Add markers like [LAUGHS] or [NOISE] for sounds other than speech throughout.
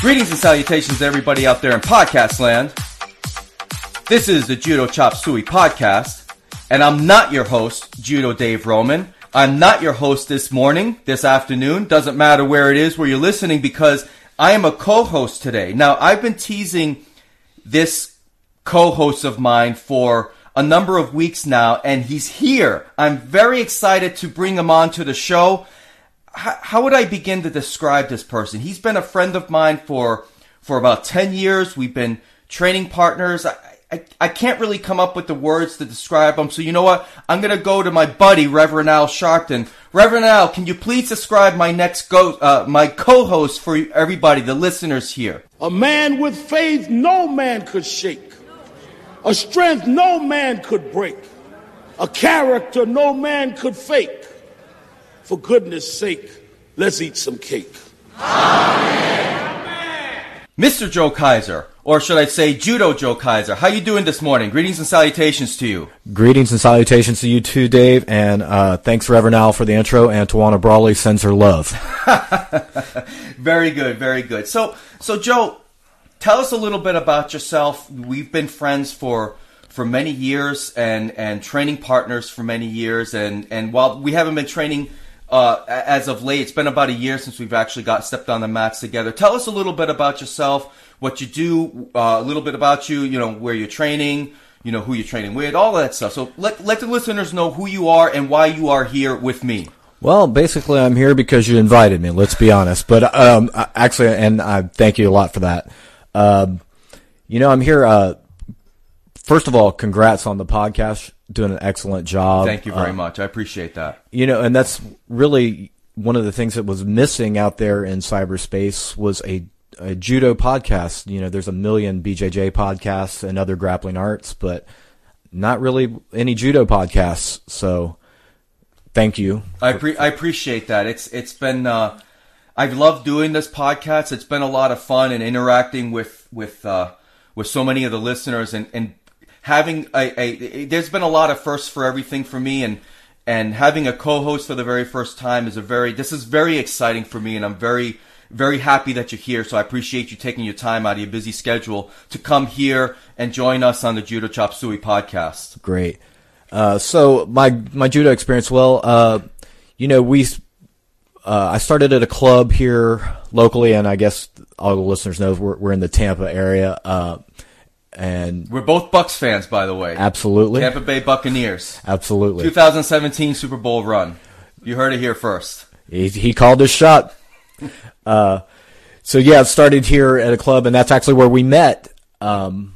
Greetings and salutations to everybody out there in podcast land. This is the Judo Chop Suey podcast, and I'm not your host, Judo Dave Roman. I'm not your host this morning, this afternoon. Doesn't matter where it is where you're listening because I am a co-host today. Now, I've been teasing this co-host of mine for a number of weeks now, and he's here. I'm very excited to bring him on to the show how, would I begin to describe this person? He's been a friend of mine for for about ten years. We've been training partners. I, I, I can't really come up with the words to describe him. So you know what? I'm gonna go to my buddy Reverend Al Sharpton. Reverend Al, can you please describe my next go uh, my co-host for everybody, the listeners here? A man with faith no man could shake. A strength no man could break. A character no man could fake for goodness sake, let's eat some cake. Amen. Mr. Joe Kaiser, or should I say Judo Joe Kaiser, how you doing this morning? Greetings and salutations to you. Greetings and salutations to you too, Dave, and uh, thanks Reverend Al for the intro, and Tawana Brawley sends her love. [LAUGHS] very good, very good. So, so Joe, tell us a little bit about yourself. We've been friends for for many years and and training partners for many years and and while we haven't been training uh, as of late. It's been about a year since we've actually got stepped on the mats together. Tell us a little bit about yourself, what you do, uh, a little bit about you, you know, where you're training, you know, who you're training with, all that stuff. So let, let the listeners know who you are and why you are here with me. Well, basically, I'm here because you invited me. Let's be honest. But um, actually, and I thank you a lot for that. Um, you know, I'm here. Uh, first of all, congrats on the podcast doing an excellent job. Thank you very uh, much. I appreciate that. You know, and that's really one of the things that was missing out there in cyberspace was a, a judo podcast. You know, there's a million BJJ podcasts and other grappling arts, but not really any judo podcasts. So, thank you. I pre- I appreciate that. It's it's been uh, I've loved doing this podcast. It's been a lot of fun and interacting with with uh, with so many of the listeners and, and having a, a, there's been a lot of firsts for everything for me and and having a co-host for the very first time is a very this is very exciting for me and I'm very very happy that you're here so I appreciate you taking your time out of your busy schedule to come here and join us on the Judo Chop Suey podcast. Great. Uh, so my my judo experience well uh, you know we uh, I started at a club here locally and I guess all the listeners know we're, we're in the Tampa area uh, and we're both Bucks fans, by the way. Absolutely, Tampa Bay Buccaneers. Absolutely, 2017 Super Bowl run. You heard it here first. He, he called his shot. uh, so yeah, it started here at a club, and that's actually where we met. Um,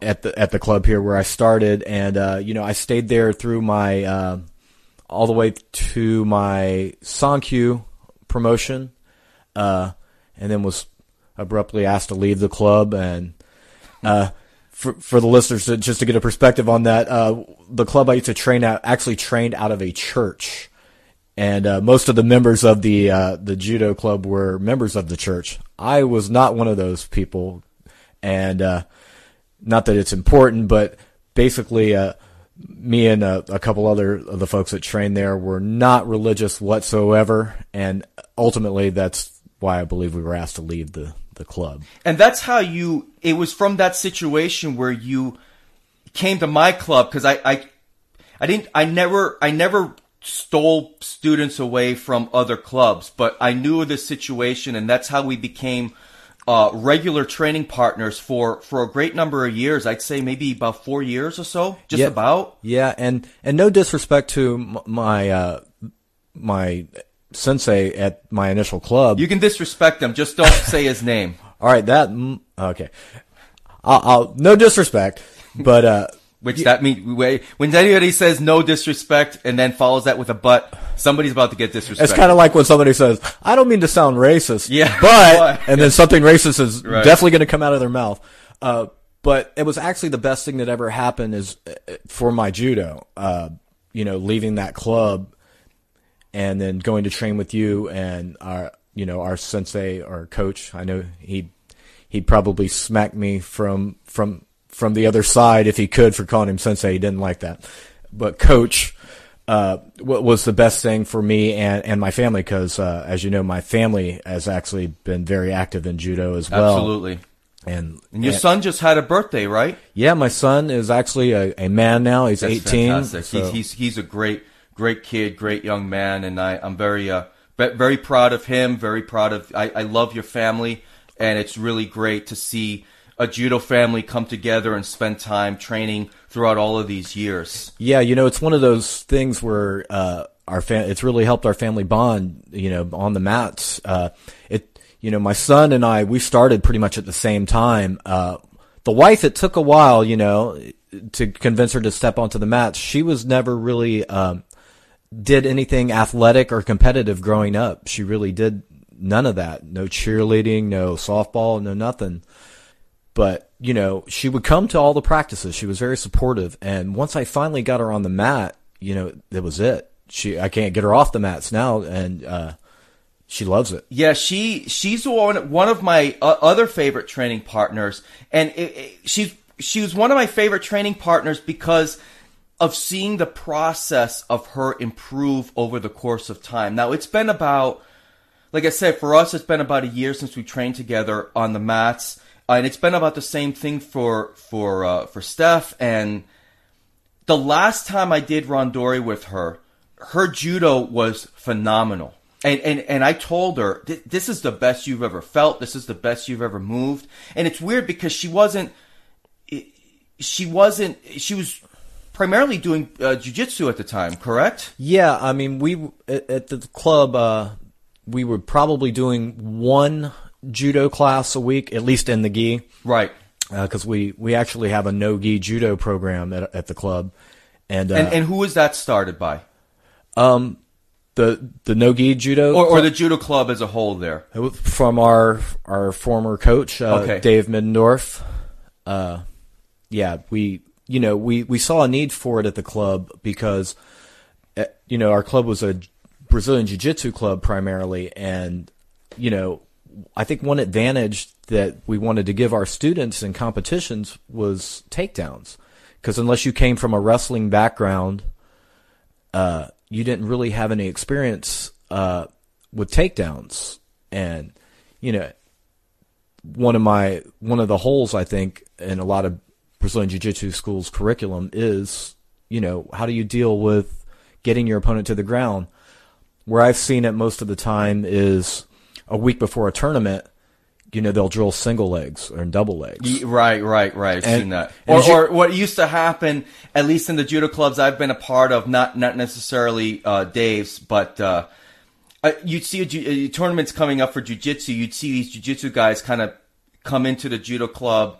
at the at the club here where I started, and uh, you know I stayed there through my uh, all the way to my Sankyu promotion, uh, and then was abruptly asked to leave the club and uh, for for the listeners, to, just to get a perspective on that, uh, the club I used to train at actually trained out of a church, and uh, most of the members of the uh, the judo club were members of the church. I was not one of those people, and uh, not that it's important, but basically, uh, me and a, a couple other of the folks that trained there were not religious whatsoever, and ultimately, that's why I believe we were asked to leave the the club. And that's how you. It was from that situation where you came to my club because I, I, I didn't. I never. I never stole students away from other clubs, but I knew of this situation, and that's how we became. Uh, regular training partners for, for a great number of years. I'd say maybe about four years or so, just yeah, about. Yeah, and and no disrespect to my uh, my sensei at my initial club. You can disrespect him, just don't say his name. [LAUGHS] All right, that mm, okay. I'll, I'll no disrespect, but uh, which that mean when anybody says no disrespect and then follows that with a but, somebody's about to get disrespect. It's kind of like when somebody says, "I don't mean to sound racist," yeah, but [LAUGHS] and then something racist is right. definitely going to come out of their mouth. Uh, but it was actually the best thing that ever happened is uh, for my judo. Uh, you know, leaving that club and then going to train with you and our you know our sensei or coach. I know he he'd probably smack me from from from the other side if he could for calling him sensei. He didn't like that, but coach. uh, what was the best thing for me and, and my family because, uh, as you know, my family has actually been very active in judo as well. Absolutely. And, And your son just had a birthday, right? yeah, my son is actually a, a man now. He's That's 18. fantastic. so- He's, he's he's a great great kid, great young man, and I I'm very uh ve- very proud of him. Very proud of I, I love your family, and it's really great to see a judo family come together and spend time training throughout all of these years. Yeah, you know, it's one of those things where uh, our fam- it's really helped our family bond. You know, on the mats. Uh, it, you know, my son and I we started pretty much at the same time. Uh, the wife, it took a while, you know, to convince her to step onto the mats. She was never really um, did anything athletic or competitive growing up. She really did none of that. No cheerleading, no softball, no nothing. But you know she would come to all the practices. She was very supportive. And once i finally got her on the mat you know that was it. She i can't get her off the mats now and uh she loves it. Yeah, she she's one one of my uh, other favorite training partners, and it, it, she's she was one of my favorite training partners because of seeing the process of her improve over the course of time. Now it's been about, like I said, for us it's been about a year since we trained together on the mats, and it's been about the same thing for for uh, for Steph. And the last time I did randori with her, her judo was phenomenal. And, and, and I told her, this is the best you've ever felt. This is the best you've ever moved. And it's weird because she wasn't, she wasn't, she was primarily doing uh, jujitsu at the time, correct? yeah i mean we at, the club uh we were probably doing one judo class a week at least in the gi Right. because we we actually have a no gi judo program at, at the club and, uh, And, and who was that started by? the the no gi judo Or, or the judo club as a whole there? From our our former coach, uh, Okay. Dave Middendorf. Uh, yeah, we you know we we saw a need for it at the club because uh, you know our club was a Brazilian Jiu Jitsu club primarily, and you know I think one advantage that we wanted to give our students in competitions was takedowns. Because unless you came from a wrestling background uh, you didn't really have any experience uh, with takedowns, and you know, one of my one of the holes I think in a lot of Brazilian Jiu-Jitsu schools curriculum is, you know, how do you deal with getting your opponent to the ground? Where I've seen it most of the time is a week before a tournament. You know, they'll drill single legs or double legs. Right, right, right. I've And- seen that. Or, you- or what used to happen, at least in the judo clubs I've been a part of, not not necessarily uh, Dave's, but uh, uh, you'd see a, ju- uh, tournaments coming up for jujitsu. You'd see these jujitsu guys kind of come into the judo club,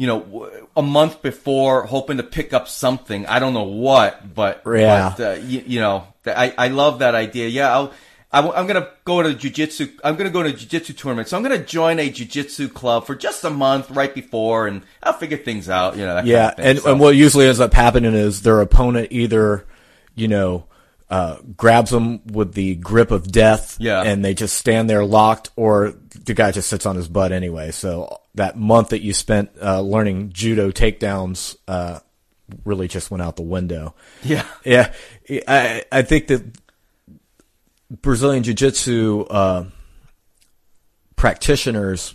you know, a month before, hoping to pick up something. I don't know what, but Yeah. but, uh, you, you know, I I love that idea. Yeah, I'll. I, am gonna go to jujitsu. I'm gonna go to jujitsu tournament. So I'm gonna join a jujitsu club for just a month right before, and I'll figure things out. You know. That Yeah, kind of thing. and, So- and what usually ends up happening is their opponent either, you know, uh, grabs them with the grip of death, Yeah. and they just stand there locked, or the guy just sits on his butt anyway. So that month that you spent uh, learning judo takedowns uh, really just went out the window. yeah, Yeah, I I think that Brazilian Jiu Jitsu uh, practitioners,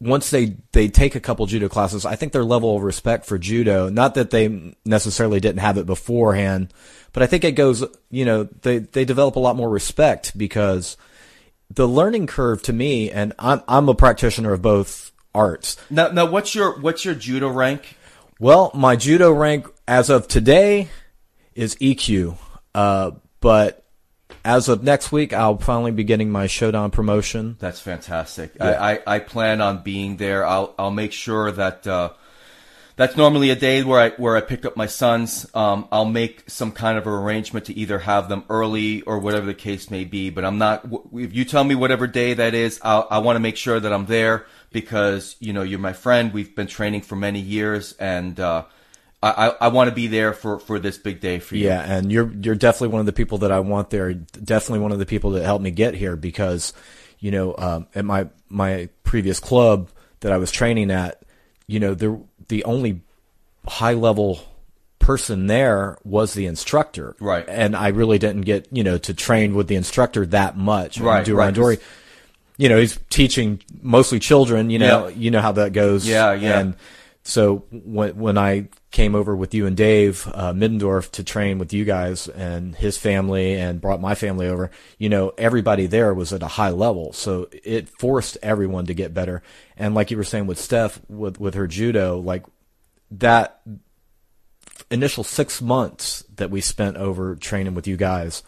once they they take a couple judo classes, I think their level of respect for judo, not that they necessarily didn't have it beforehand, but I think it goes, you know, they they develop a lot more respect because the learning curve to me, and I'm I'm a practitioner of both arts. Now, now, what's your what's your judo rank? Well, my judo rank as of today is Ikkyu, uh, but as of next week, I'll finally be getting my Shodan promotion. That's fantastic. I, I, I plan on being there. I'll I'll make sure that uh, that's normally a day where I where I pick up my sons. Um, I'll make some kind of arrangement to either have them early or whatever the case may be. But I'm not. If you tell me whatever day that is, I'll, I want to make sure that I'm there because you know you're my friend. We've been training for many years, and uh, I I, want to be there for, for this big day for you. Yeah, and you're you're definitely one of the people that I want there. Definitely one of the people that helped me get here because, you know, um, at my my previous club that I was training at, you know, the the only high level person there was the instructor. Right. And I really didn't get, you know, to train with the instructor that much. Right, Do right. You know, he's teaching mostly children, you know, Yeah. you know how that goes. Yeah, yeah. And so when, when I came over with you and Dave, uh, Middendorf to train with you guys and his family and brought my family over, you know, everybody there was at a high level. So it forced everyone to get better. And like you were saying with Steph, with, with her judo, like that initial six months that we spent over training with you guys,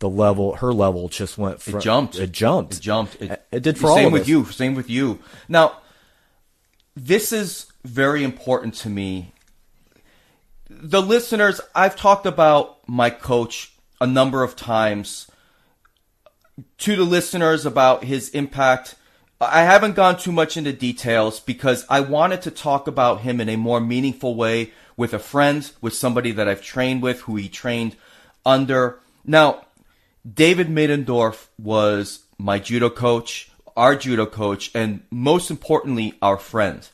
the level, her level just went from, It jumped. It jumped. It jumped. It, It did for all of us. same with us. you. Same with you. Now, this is very important to me. The listeners, I've talked about my coach a number of times to the listeners about his impact. I haven't gone too much into details because I wanted to talk about him in a more meaningful way with a friend, with somebody that I've trained with, who he trained under. Now, David Middendorf was my judo coach, our judo coach, and most importantly, our friend.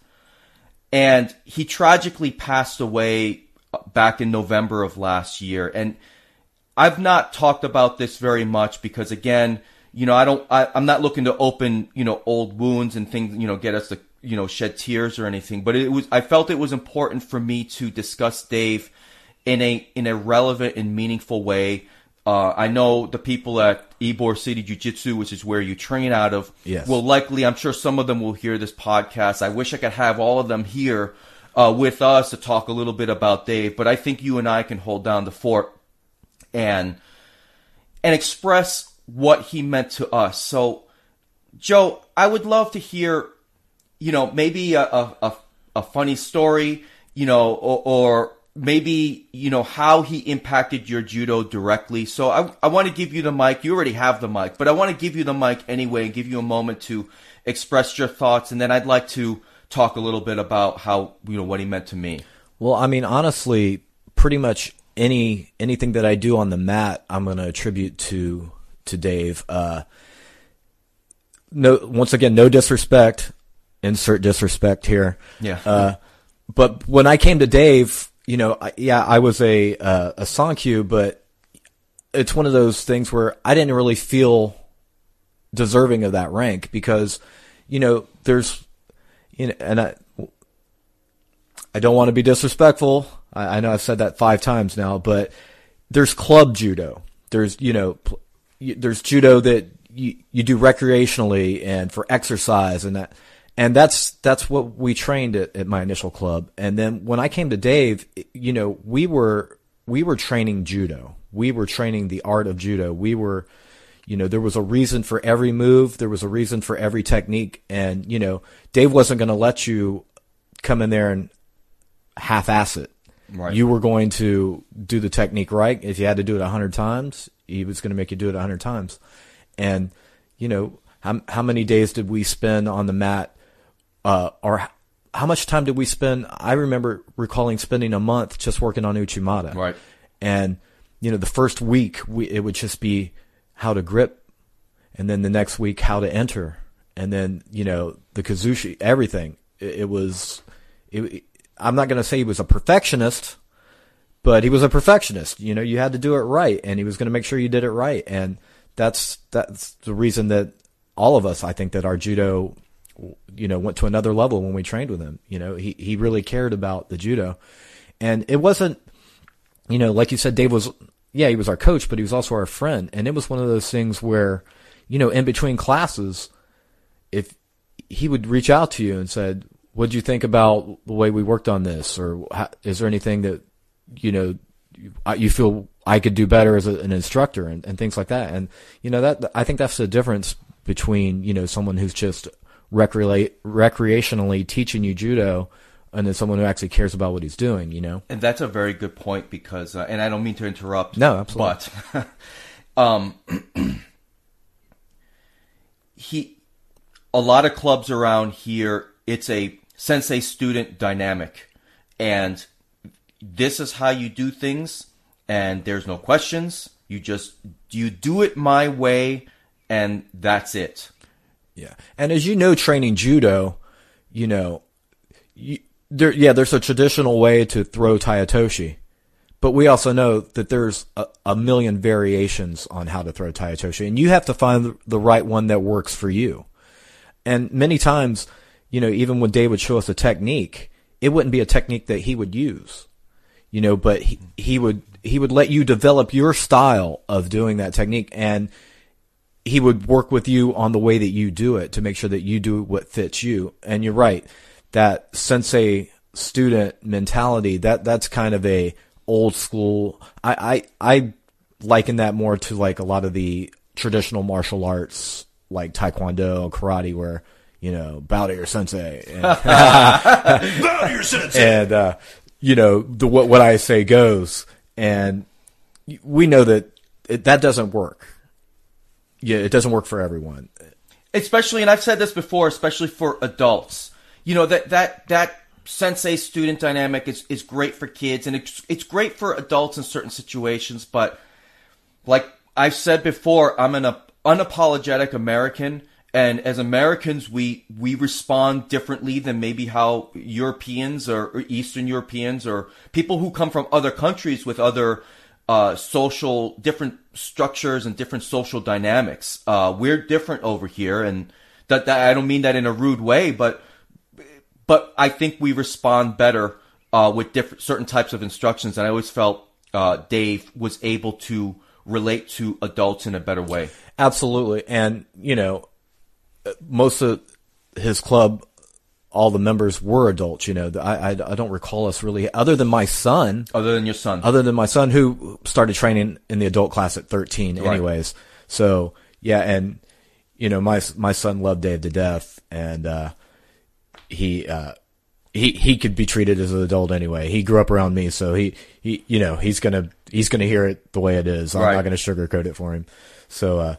And he tragically passed away back in November of last year. And I've not talked about this very much because again, you know, I don't, I, I'm not looking to open, you know, old wounds and things, you know, get us to, you know, shed tears or anything. But it was, I felt it was important for me to discuss Dave in a, in a relevant and meaningful way. Uh, I know the people at Ybor City Jiu Jitsu, which is where you train out of, Yes. will likely, I'm sure some of them will hear this podcast. I wish I could have all of them here uh, with us to talk a little bit about Dave, but I think you and I can hold down the fort and and express what he meant to us. So, Joe, I would love to hear, you know, maybe a a, a, a funny story, you know, or, or maybe you know how he impacted your judo directly. So I I want to give you the mic. You already have the mic, but I want to give you the mic anyway and give you a moment to express your thoughts, and then I'd like to talk a little bit about how you know what he meant to me. Well, I mean, honestly, pretty much any anything that I do on the mat, I'm going to attribute to to Dave. Uh, no, once again, no disrespect. Insert disrespect here. Yeah. Uh, but when I came to Dave, you know, I, yeah, I was a uh, a Sankyu, but it's one of those things where I didn't really feel deserving of that rank because, you know, there's, you know, and I, I don't want to be disrespectful. I, I know I've said that five times now, but there's club judo. There's, you know, pl- there's judo that you, you do recreationally and for exercise and that, and that's, that's what we trained at, at my initial club. And then when I came to Dave, you know, we were, we were training judo. We were training the art of judo. We were, you know, there was a reason for every move. There was a reason for every technique. And, you know, Dave wasn't going to let you come in there and half-ass it. Right. You were going to do the technique right. If you had to do it a hundred times, he was going to make you do it a hundred times. And, you know, how, how many days did we spend on the mat, uh, or how much time did we spend? I remember recalling spending a month just working on Uchimata. Right. And, you know, the first week we, it would just be how to grip and then the next week how to enter and then, you know, the Kuzushi, everything. It, it was, it, I'm not going to say he was a perfectionist, but he was a perfectionist. You know, you had to do it right and he was going to make sure you did it right. And that's, that's the reason that all of us, I think that our judo, you know, went to another level when we trained with him. You know, he, he really cared about the judo and it wasn't, you know, like you said, Dave was, yeah, he was our coach, but he was also our friend. And it was one of those things where, you know, in between classes, if he would reach out to you and said, "What do you think about the way we worked on this?" or "How- "Is there anything that you know you, you feel I could do better as a, an instructor?" and, and things like that. And you know that I think that's the difference between you know someone who's just recreate, recreationally teaching you judo and then someone who actually cares about what he's doing. You know. And that's a very good point because, uh, and I don't mean to interrupt. No, absolutely. But, [LAUGHS] um, [CLEARS THROAT] he, a lot of clubs around here, it's a sensei student dynamic. And this is how you do things. And there's no questions. You just, you do it my way. And that's it. Yeah. And as you know, training judo, you know, you, there, yeah, there's a traditional way to throw Tai Otoshi. but we also know that there's a, a million variations on how to throw Tai Otoshi, and you have to find the right one that works for you. And many times, you know, even when Dave would show us a technique, it wouldn't be a technique that he would use, you know, but he, he would he would let you develop your style of doing that technique, and he would work with you on the way that you do it to make sure that you do what fits you. And you're right, that sensei student mentality that that's kind of a old school. I I, I liken that more to like a lot of the traditional martial arts like taekwondo, karate, where you know bow to your sensei, and, [LAUGHS] bow to your sensei, and uh, you know the what what I say goes, and we know that it, that doesn't work. Yeah, it doesn't work for everyone. Especially, and I've said this before, especially for adults. You know that that that sensei student dynamic is, is great for kids and it's, it's great for adults in certain situations, but like I've said before, I'm an unapologetic American and as Americans we we respond differently than maybe how Europeans or, or Eastern Europeans or people who come from other countries with other uh, social different structures and different social dynamics. Uh, we're different over here, and that, that I don't mean that in a rude way, but but I think we respond better uh, with different certain types of instructions, and I always felt uh, Dave was able to relate to adults in a better way. Absolutely, and you know, most of his club, all the members were adults. You know, I, I, I don't recall us really, other than my son, other than your son, other than my son who started training in the adult class at thirteen, right. anyways. So yeah, and you know, my my son loved Dave to death, and uh, he uh, he he could be treated as an adult anyway. He grew up around me, so he he you know he's gonna he's gonna hear it the way it is. I'm right. not gonna sugarcoat it for him. So uh,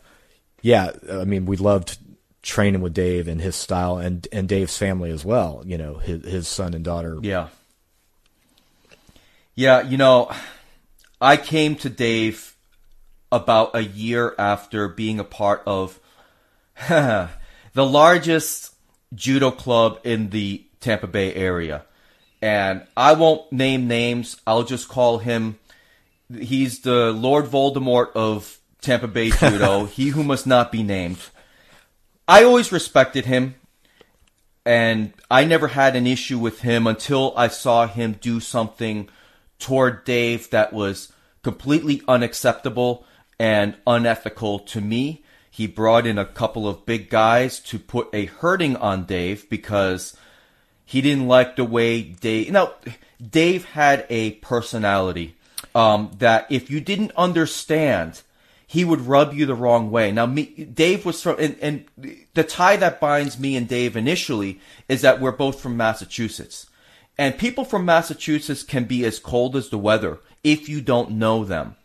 yeah, I mean we loved training with Dave and his style and and Dave's family as well. You know his his son and daughter. Yeah. Yeah, you know, I came to Dave about a year after being a part of [LAUGHS] the largest judo club in the Tampa Bay area. And I won't name names. I'll just call him. He's the Lord Voldemort of Tampa Bay [LAUGHS] Judo. he who must not be named. I always respected him, and I never had an issue with him until I saw him do something toward Dave that was completely unacceptable and unethical to me. He brought in a couple of big guys to put a hurting on Dave because he didn't like the way Dave. Now, Dave had a personality um, that if you didn't understand, he would rub you the wrong way. Now, me, Dave was from, and, and the tie that binds me and Dave initially is that we're both from Massachusetts. And people from Massachusetts can be as cold as the weather if you don't know them.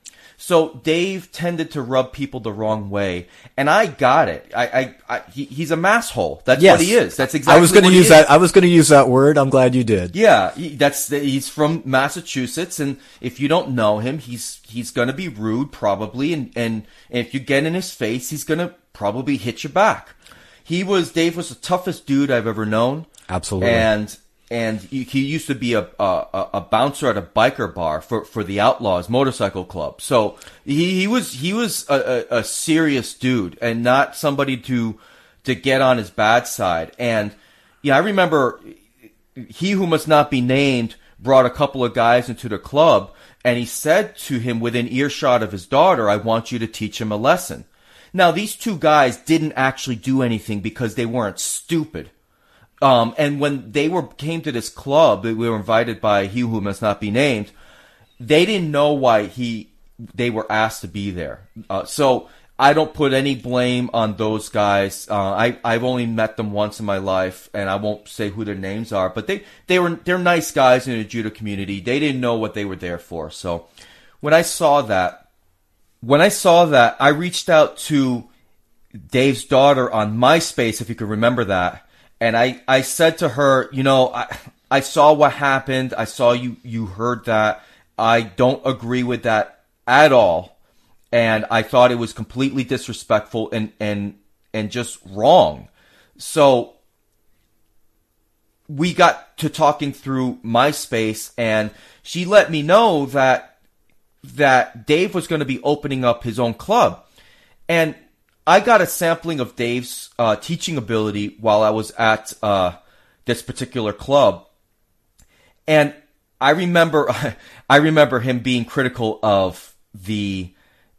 So Dave tended to rub people the wrong way, and I got it. I, I, I he, he's a masshole. That's yes. what he is. That's exactly. I was going to use that. I was going to use that word. I'm glad you did. Yeah, he, that's he's from Massachusetts, and if you don't know him, he's he's going to be rude probably, and, and and if you get in his face, he's going to probably hit you back. He was Dave was the toughest dude I've ever known. Absolutely, and and he used to be a, a, a bouncer at a biker bar for, for the Outlaws Motorcycle Club. So he, he was he was a, a, a serious dude and not somebody to to get on his bad side. And yeah, I remember he who must not be named brought a couple of guys into the club and he said to him within earshot of his daughter, I want you to teach him a lesson. Now these two guys didn't actually do anything because they weren't stupid um, and when they were came to this club, we were invited by he who must not be named. They didn't know why he they were asked to be there. Uh, so I don't put any blame on those guys. Uh, I I've only met them once in my life, and I won't say who their names are. But they they were they're nice guys in the judo community. They didn't know what they were there for. So when I saw that, when I saw that, I reached out to Dave's daughter on MySpace, if you could remember that and I, I said to her, you know, I, I saw what happened. I saw you, you heard that. I don't agree with that at all. And I thought it was completely disrespectful and, and, and just wrong. So we got to talking through MySpace and she let me know that that Dave was going to be opening up his own club. And I got a sampling of Dave's uh, teaching ability while I was at uh, this particular club. And I remember, [LAUGHS] I remember him being critical of the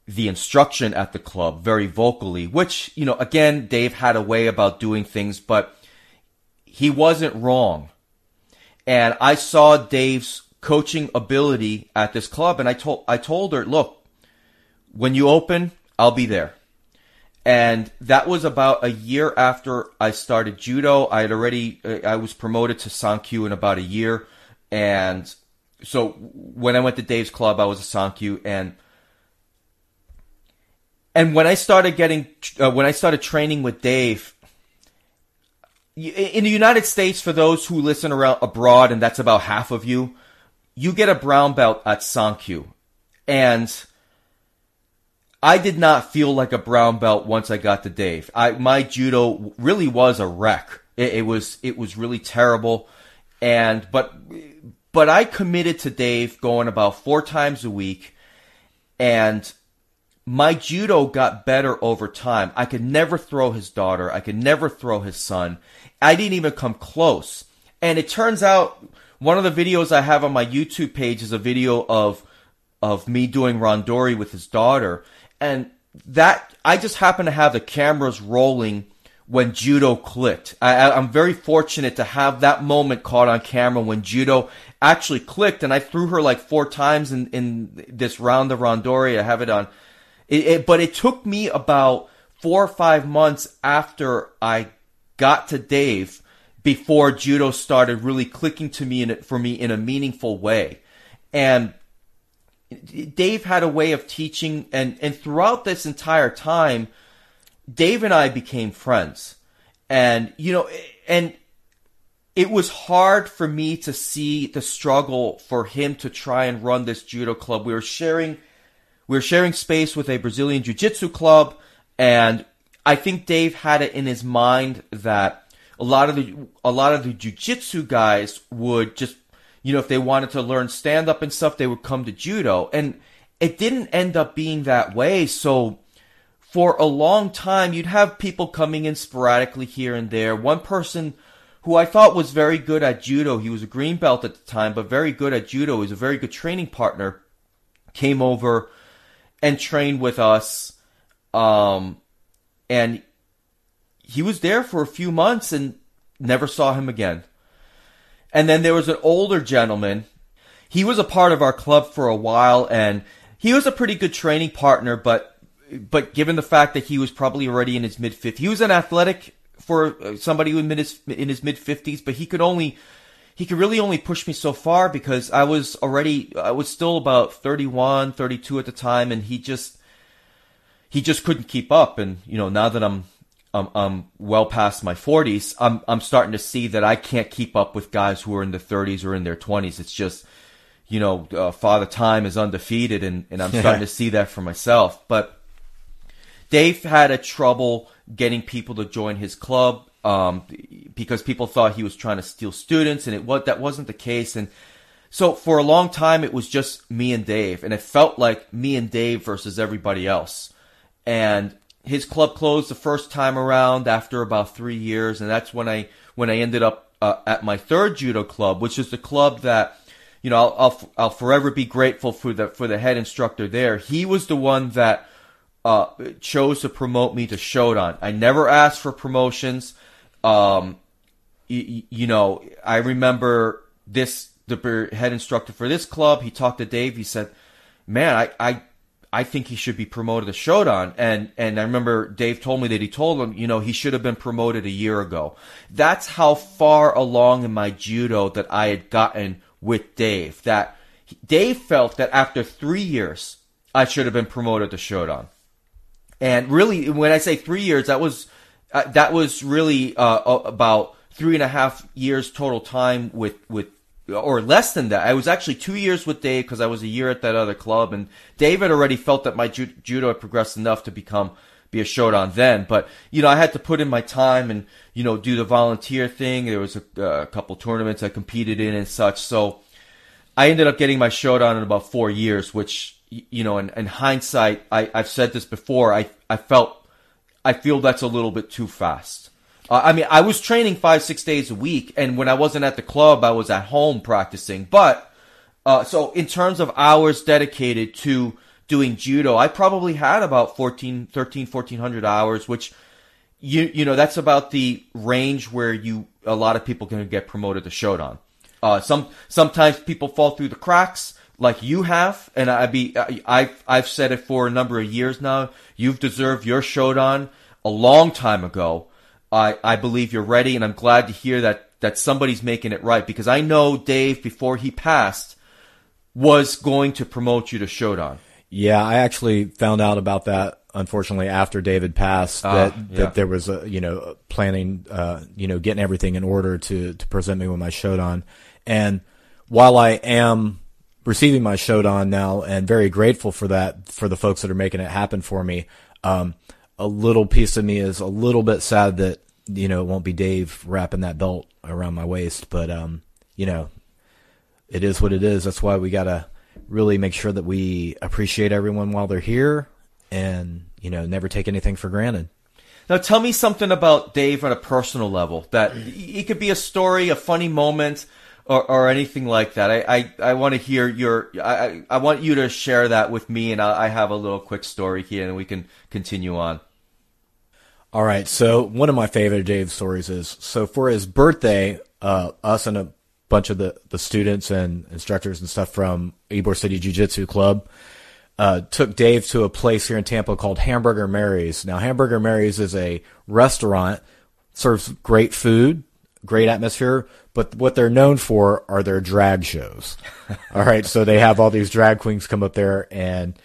the instruction at the club very vocally, which, you know, again, Dave had a way about doing things, but he wasn't wrong. And I saw Dave's coaching ability at this club and I told I told her, "Look, when you open, I'll be there." And that was about a year after I started judo. I had already I was promoted to Sankyu in about a year and so when I went to Dave's club, I was a Sankyu and and when I started getting, uh, when I started training with Dave, in the United States, for those who listen around abroad, and that's about half of you, you get a brown belt at Sankyu. And I did not feel like a brown belt once I got to Dave. I, my judo really was a wreck. It, it was, it was really terrible. And, but, but I committed to Dave going about four times a week. And my judo got better over time. I could never throw his daughter. I could never throw his son. I didn't even come close. And it turns out one of the videos I have on my YouTube page is a video of of me doing randori with his daughter. And that I just happen to have the cameras rolling when judo clicked. I, am very fortunate to have that moment caught on camera when judo actually clicked, and I threw her like four times in in this round of randori. I have it on it, it, but it took me about four or five months after I got to Dave before judo started really clicking to me in, for me in a meaningful way. And Dave had a way of teaching and, and throughout this entire time, Dave and I became friends. And, you know, and it was hard for me to see the struggle for him to try and run this judo club. We were sharing we were sharing space with a Brazilian Jiu Jitsu club, and I think Dave had it in his mind that a lot of the a lot of the Jiu Jitsu guys would just you know if they wanted to learn stand up and stuff, they would come to judo, and it didn't end up being that way. So for a long time, you'd have people coming in sporadically here and there. One person who I thought was very good at judo, he was a green belt at the time, but very good at judo, he was a very good training partner, came over and trained with us. Um, and he was there for a few months and never saw him again. And then there was an older gentleman. He was a part of our club for a while and he was a pretty good training partner, but but given the fact that he was probably already in his mid 50s, he was an athletic for uh, somebody in his in his mid 50s, but he could only he could really only push me so far because I was already I was still about 31, 32 at the time and he just he just couldn't keep up and you know now that I'm I'm, I'm well past my 40s I'm I'm starting to see that I can't keep up with guys who are in their 30s or in their 20s it's just you know uh, father time is undefeated and and I'm [LAUGHS] starting to see that for myself but Dave had a trouble getting people to join his club um, because people thought he was trying to steal students, and it what that wasn't the case. And so for a long time, it was just me and Dave, and it felt like me and Dave versus everybody else. And his club closed the first time around after about three years, and that's when I when I ended up uh, at my third judo club, which is the club that you know I'll, I'll I'll forever be grateful for the for the head instructor there. He was the one that uh, chose to promote me to Shodan. I never asked for promotions. Um, you, you know, I remember this the head instructor for this club. He talked to Dave. He said, "Man, I I I think he should be promoted to Shodan." And and I remember Dave told me that he told him, you know, he should have been promoted a year ago. That's how far along in my judo that I had gotten with Dave. That Dave felt that after three years, I should have been promoted to Shodan. And really, when I say three years, that was uh, that was really uh, about three and a half years total time with with or less than that. I was actually two years with Dave because I was a year at that other club, and Dave had already felt that my ju- judo had progressed enough to become be a Shodan then. But you know, I had to put in my time and you know do the volunteer thing. There was a, uh, a couple tournaments I competed in and such. So I ended up getting my Shodan in about four years, which you know, in, in hindsight, I, I've said this before. I I felt I feel that's a little bit too fast. Uh, I mean, I was training five six days a week, and when I wasn't at the club, I was at home practicing. But uh, so in terms of hours dedicated to doing judo, I probably had about 14, 13, 1400 hours, which you you know that's about the range where you a lot of people can get promoted to shodan. Uh, some sometimes people fall through the cracks like you have, and I be I've I've said it for a number of years now. You've deserved your shodan a long time ago. I I believe you're ready, and I'm glad to hear that that somebody's making it right because I know Dave before he passed was going to promote you to shodan. Yeah, I actually found out about that unfortunately after David passed Ah, that yeah. that there was a you know planning uh you know getting everything in order to to present me with my shodan and while I am receiving my shodan now and very grateful for that for the folks that are making it happen for me um a little piece of me is a little bit sad that you know it won't be Dave wrapping that belt around my waist but um you know it is what it is. That's why we gotta really make sure that we appreciate everyone while they're here, and you know, never take anything for granted. Now tell me something about Dave on a personal level. That it could be a story, a funny moment, or, or anything like that. I I, I want to hear your. I I want you to share that with me, and I, I have a little quick story here, and we can continue on. All right, so one of my favorite Dave stories is so for his birthday, uh, us and a bunch of the, the students and instructors and stuff from Ybor City Jiu Jitsu Club uh, took Dave to a place here in Tampa called Hamburger Mary's. Now, Hamburger Mary's is a restaurant, serves great food, great atmosphere, but what they're known for are their drag shows. [LAUGHS] all right, so they have all these drag queens come up there and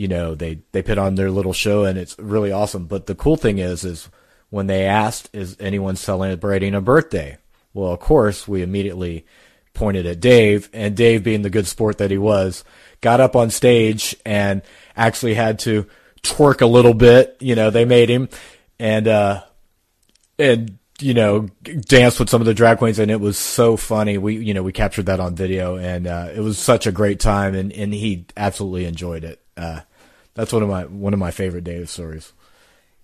you know they they put on their little show and it's really awesome. But the cool thing is is when they asked is anyone celebrating a birthday? Well, of course, we immediately pointed at Dave, and Dave, being the good sport that he was, got up on stage and actually had to twerk a little bit. You know, they made him, and uh, and you know, danced with some of the drag queens, and it was so funny. We you know we captured that on video, and uh, it was such a great time, and and he absolutely enjoyed it. Uh, that's one of my one of my favorite Dave stories.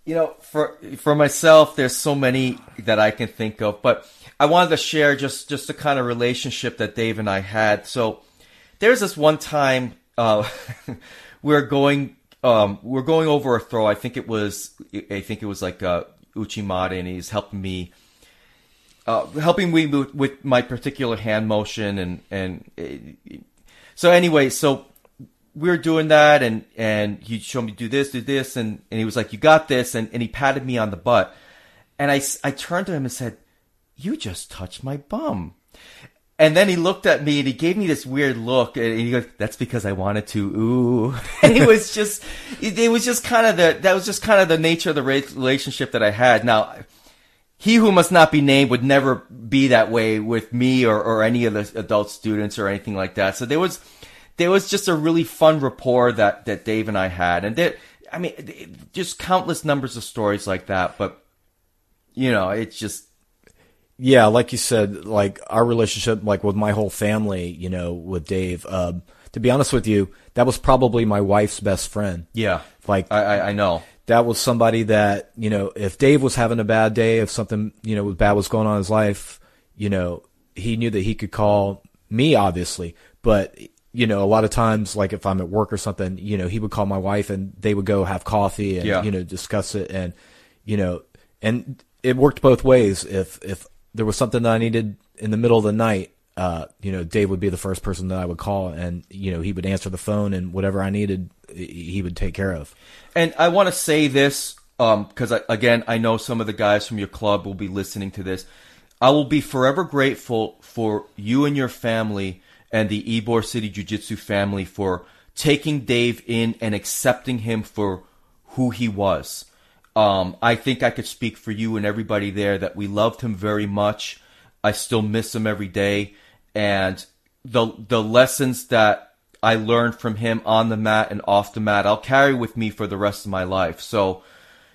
You know, for for myself, there's so many that I can think of, but I wanted to share just just the kind of relationship that Dave and I had. So there's this one time uh, we [LAUGHS] we're going um, we we're going over a throw. I think it was I think it was like uh, Uchimata, and he's helping me. Uh, helping me with, with my particular hand motion and and uh, so anyway, so we were doing that and and he showed me do this, do this, and and he was like, "You got this," and and he patted me on the butt, and I, I turned to him and said, "You just touched my bum." And then he looked at me and he gave me this weird look and he goes, that's because I wanted to, ooh. And [LAUGHS] it was just, it, was just kind of the, that was just kind of the nature of the relationship that I had. Now, he who must not be named would never be that way with me or, or any of the adult students or anything like that. So there was, there was just a really fun rapport that, that Dave and I had. And there, I mean, just countless numbers of stories like that. But, you know, it's just, Yeah, like you said, like our relationship, like with my whole family, you know, with Dave. Um, to be honest with you, that was probably my wife's best friend. yeah, Like I, I, I know. that was somebody that you know, if Dave was having a bad day, if something you know was bad was going on in his life, you know, he knew that he could call me, obviously. But you know, a lot of times, like if I'm at work or something, you know, he would call my wife and they would go have coffee and Yeah. you know discuss it and you know, and it worked both ways. If if there was something that I needed in the middle of the night, uh, you know, Dave would be the first person that I would call, and you know, he would answer the phone, and whatever I needed, he would take care of. And I want to say this um, because, I again, I know some of the guys from your club will be listening to this. I will be forever grateful for you and your family and the Ybor City Jiu Jitsu family for taking Dave in and accepting him for who he was. Um, I think I could speak for you and everybody there that we loved him very much. I still miss him every day, and the the lessons that I learned from him on the mat and off the mat, I'll carry with me for the rest of my life. So,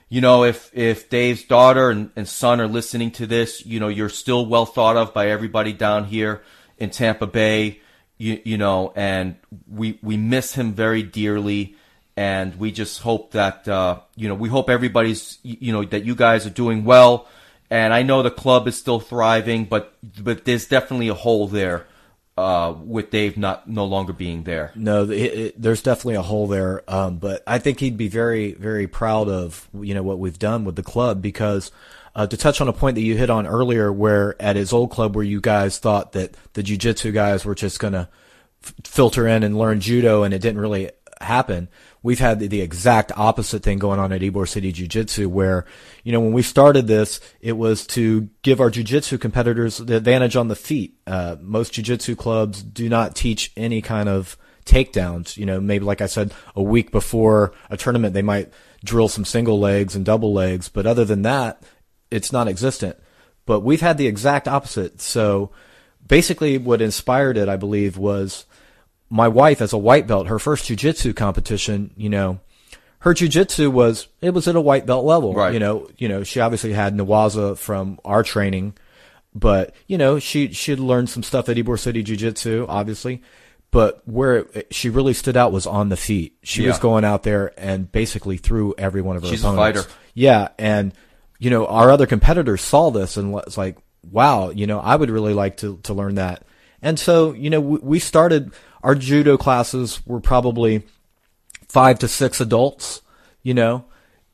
you know, if if Dave's daughter and, and son are listening to this, you know, you're still well thought of by everybody down here in Tampa Bay. you, you know, and we we miss him very dearly, and we just hope that uh, you know we hope everybody's you know that you guys are doing well, and I know the club is still thriving, but but there's definitely a hole there uh, with Dave not no longer being there. No, it, it, there's definitely a hole there. Um, but I think he'd be very, very proud of you know what we've done with the club because uh, to touch on a point that you hit on earlier, where at his old club, where you guys thought that the jujitsu guys were just going to f- filter in and learn judo, and it didn't really happen. We've had the, the exact opposite thing going on at Ybor City Jiu Jitsu, where, you know, when we started this, it was to give our Jiu Jitsu competitors the advantage on the feet. Uh, most Jiu Jitsu clubs do not teach any kind of takedowns. You know, maybe like I said, a week before a tournament, they might drill some single legs and double legs, but other than that, it's non-existent. But we've had the exact opposite. So basically, what inspired it, I believe, was my wife as a white belt. Her first jujitsu competition, you know, her jujitsu was it was at a white belt level. Right. You know, you know, she obviously had Newaza from our training, but you know, she she had learned some stuff at Ybor City Jiu Jitsu, obviously. But where it, she really stood out was on the feet. She was going out there and basically threw every one of her She's a fighter. Yeah, and you know, our other competitors saw this and was like, "Wow, you know, I would really like to to learn that." And so, you know, we, we started our judo classes were probably five to six adults, you know,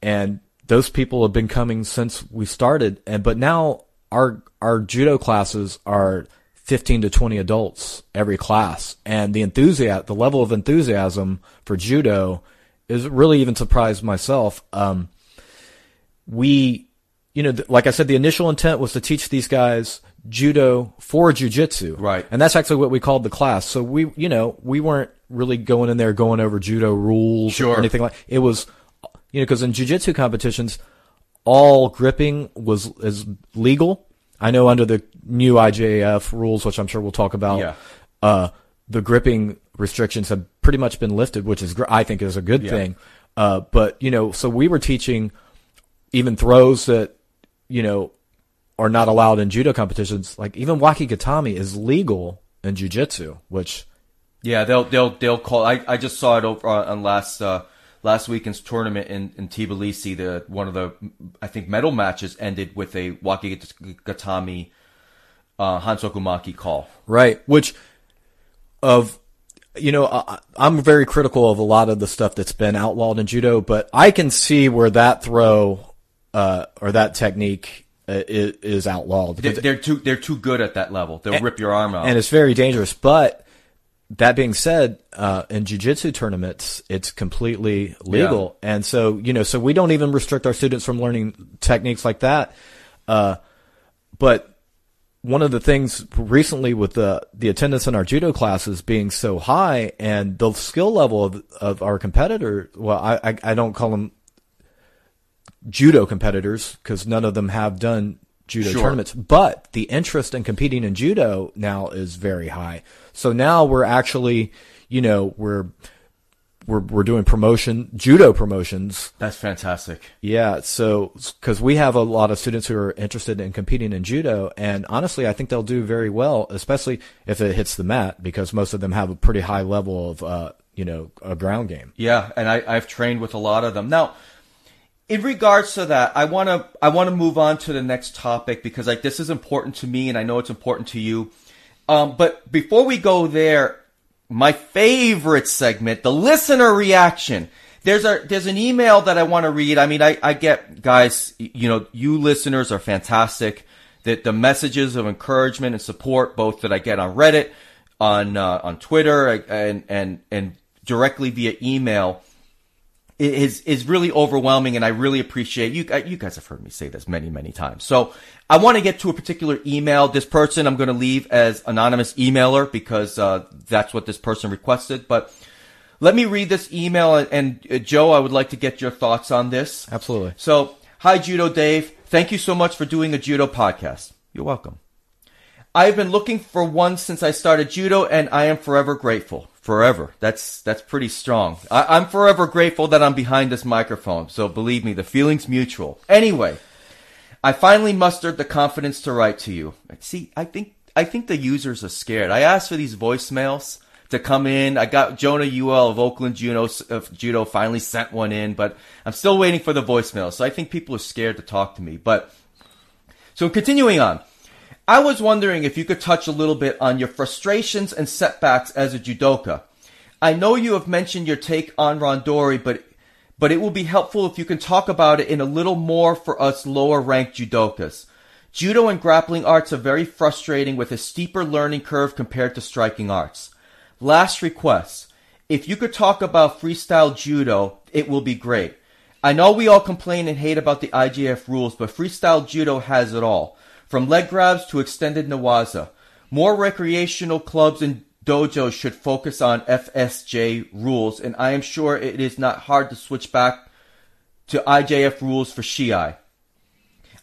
and those people have been coming since we started. And but now our our judo classes are fifteen to twenty adults every class, and the enthusiasm, the level of enthusiasm for judo, is really even surprised myself. Um, we, you know, th- like I said, the initial intent was to teach these guys judo for jujitsu. Right. And that's actually what we called the class. So we, you know, we weren't really going in there going over judo rules Sure. or anything like it was, you know, because in jujitsu competitions, all gripping was is legal. I know under the new IJF rules, which I'm sure we'll talk about, Yeah. uh, the gripping restrictions have pretty much been lifted, which is I think is a good Yeah. thing. Uh, but you know, so we were teaching even throws that you know are not allowed in judo competitions. Like even wakigatame is legal in jujitsu, which Yeah, they'll they'll they'll call. I, I just saw it over on, on last uh, last weekend's tournament in in Tbilisi. The one of the I think medal matches ended with a wakigatame uh, Hansokumake call. right, which of you know I, I'm very critical of a lot of the stuff that's been outlawed in judo, but I can see where that throw uh, or that technique uh, is, is outlawed. They're, they're too they're too good at that level. They'll rip your arm out. and it's very dangerous. But that being said, uh, in jujitsu tournaments, it's completely legal, and so you know, so we don't even restrict our students from learning techniques like that. Uh, but one of the things recently with the the attendance in our judo classes being so high and the skill level of of our competitor, well, I I, I don't call them judo competitors because none of them have done judo Sure. tournaments. But the interest in competing in judo now is very high. So now we're actually, you know, we're we're we're doing promotion judo promotions. That's fantastic. Yeah, so because we have a lot of students who are interested in competing in judo, and honestly, I think they'll do very well, especially if it hits the mat, because most of them have a pretty high level of, uh, you know, a ground game. Yeah, and I, I've trained with a lot of them. Now, in regards to that, I want to I want to move on to the next topic because like this is important to me, and I know it's important to you. Um, but before we go there, my favorite segment, the listener reaction. There's a there's an email that I want to read. I mean, I, I get guys, you know, you listeners are fantastic. That the messages of encouragement and support, both that I get on Reddit, on uh, on Twitter, and and and directly via email, is is really overwhelming, and I really appreciate you. uh, You guys have heard me say this many, many times. So I want to get to a particular email. This person I'm going to leave as anonymous emailer because uh, that's what this person requested. But let me read this email, and, and uh, Joe, I would like to get your thoughts on this. Absolutely. So, hi Judo Dave. Thank you so much for doing a judo podcast. You're welcome. I've been looking for one since I started judo, and I am forever grateful. Forever. That's that's pretty strong. I, I'm forever grateful that I'm behind this microphone. So believe me, the feeling's mutual. Anyway, I finally mustered the confidence to write to you. See, I think I think the users are scared. I asked for these voicemails to come in. I got Jonah Ewell of Oakland Judo, of Judo finally sent one in, but I'm still waiting for the voicemail. So I think people are scared to talk to me. But so continuing on, I was wondering if you could touch a little bit on your frustrations and setbacks as a judoka. I know you have mentioned your take on Randori, but but it will be helpful if you can talk about it in a little more for us lower ranked judokas. Judo and grappling arts are very frustrating with a steeper learning curve compared to striking arts. Last request. If you could talk about freestyle judo, it will be great. I know we all complain and hate about the IJF rules, but freestyle judo has it all. From leg grabs to extended newaza. More recreational clubs and dojos should focus on FSJ rules, and I am sure it is not hard to switch back to IJF rules for Shiai.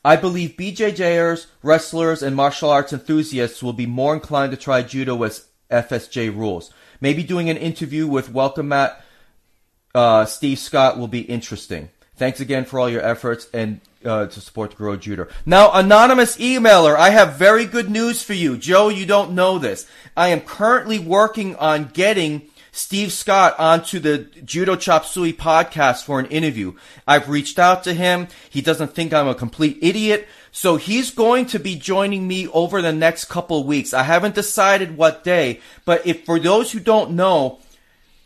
I believe BJJers, wrestlers, and martial arts enthusiasts will be more inclined to try judo as FSJ rules. Maybe doing an interview with Welcome Mat uh, Steve Scott will be interesting. Thanks again for all your efforts and uh, to support the Grow Judo. Now, anonymous emailer, I have very good news for you. Joe, you don't know this. I am currently working on getting Steve Scott onto the Judo Chop Suey podcast for an interview. I've reached out to him. He doesn't think I'm a complete idiot. So he's going to be joining me over the next couple weeks. I haven't decided what day, but if for those who don't know,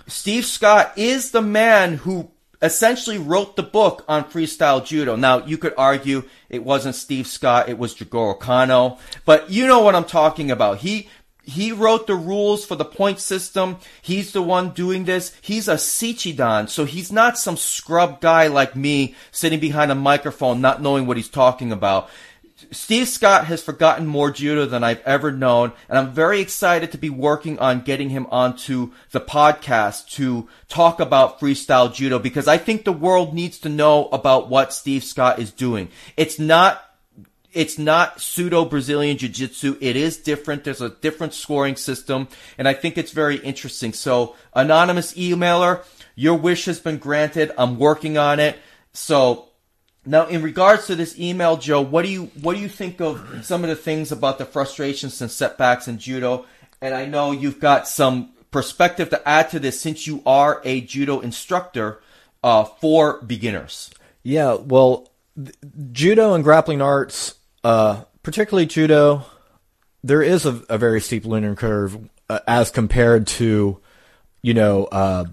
Steve Scott is the man who essentially wrote the book on freestyle judo. Now, you could argue it wasn't Steve Scott, it was Jigoro Kano, but you know what I'm talking about. He he wrote the rules for the point system. He's the one doing this. He's a Shichidan, so he's not some scrub guy like me sitting behind a microphone not knowing what he's talking about. Steve Scott has forgotten more judo than I've ever known, and I'm very excited to be working on getting him onto the podcast to talk about freestyle judo because I think the world needs to know about what Steve Scott is doing. It's not it's not pseudo Brazilian Jiu Jitsu. It is different. There's a different scoring system, and I think it's very interesting. So, anonymous emailer, your wish has been granted. I'm working on it. So, now in regards to this email, Joe, what do you what do you think of some of the things about the frustrations and setbacks in judo? And I know you've got some perspective to add to this since you are a judo instructor uh, for beginners. Yeah, well, judo and grappling arts uh, particularly judo, there is a, a very steep learning curve uh, as compared to, you know, uh,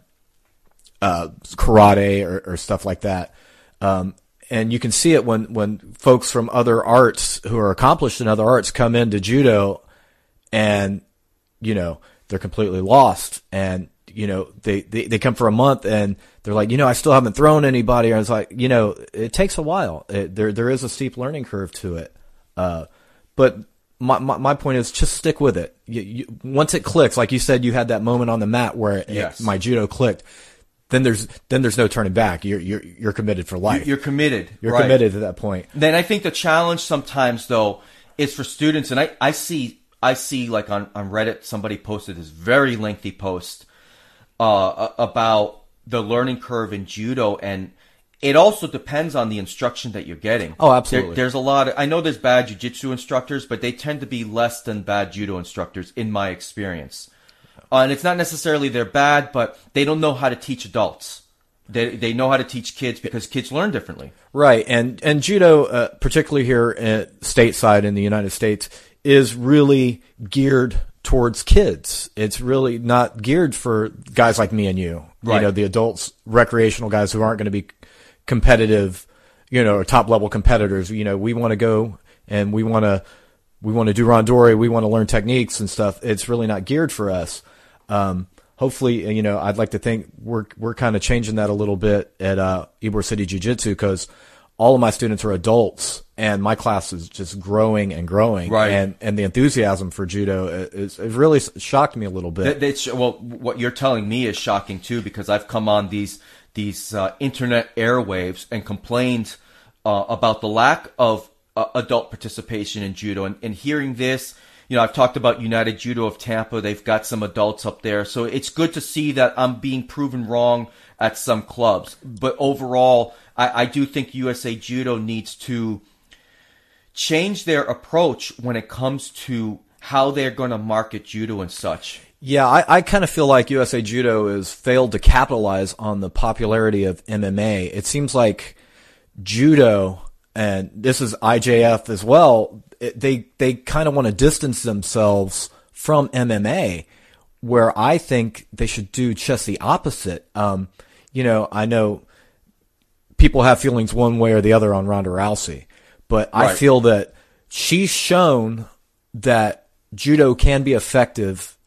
uh, karate or, or, stuff like that. Um, and you can see it when, when folks from other arts who are accomplished in other arts come into judo and, you know, they're completely lost and, you know, they, they, they come for a month and they're like, you know, I still haven't thrown anybody. I was like, you know, it takes a while. It, there, there is a steep learning curve to it. Uh, but my, my, my point is just stick with it. You, you, once it clicks, like you said, you had that moment on the mat where it, yes. my judo clicked. Then there's then there's no turning back. You're you're you're committed for life. You're committed. You're right. committed to that point. Then I think the challenge sometimes though is for students, and I, I see I see like on, on Reddit somebody posted this very lengthy post uh, about the learning curve in judo and it also depends on the instruction that you're getting. Oh, absolutely. There, there's a lot. Of, I know there's bad jujitsu instructors, but they tend to be less than bad judo instructors in my experience. Uh, and it's not necessarily they're bad, but they don't know how to teach adults. They they know how to teach kids because kids learn differently. Right, and and judo, uh, particularly here at stateside in the United States, is really geared towards kids. It's really not geared for guys like me and you. Right. You know, the adults, recreational guys who aren't going to be competitive, you know, or top level competitors. You know, we want to go and we want to we want to do randori, we want to learn techniques and stuff. It's really not geared for us. Um, hopefully, you know, I'd like to think we're we're kind of changing that a little bit at uh, Ybor City Jiu Jitsu because all of my students are adults and my class is just growing and growing. Right. And, and the enthusiasm for judo is, it really shocked me a little bit. It's, well, what you're telling me is shocking too, because I've come on these these uh, internet airwaves and complained uh, about the lack of uh, adult participation in judo. And, and, hearing this, you know, I've talked about United Judo of Tampa. They've got some adults up there, so it's good to see that I'm being proven wrong at some clubs. But overall, I, I do think USA Judo needs to change their approach when it comes to how they're going to market judo and such. Yeah, I, I kind of feel like USA Judo has failed to capitalize on the popularity of MMA. It seems like judo, and this is IJF as well, they they kind of want to distance themselves from MMA, where I think they should do just the opposite. Um, you know, I know people have feelings one way or the other on Ronda Rousey, but I feel that she's shown that judo can be effective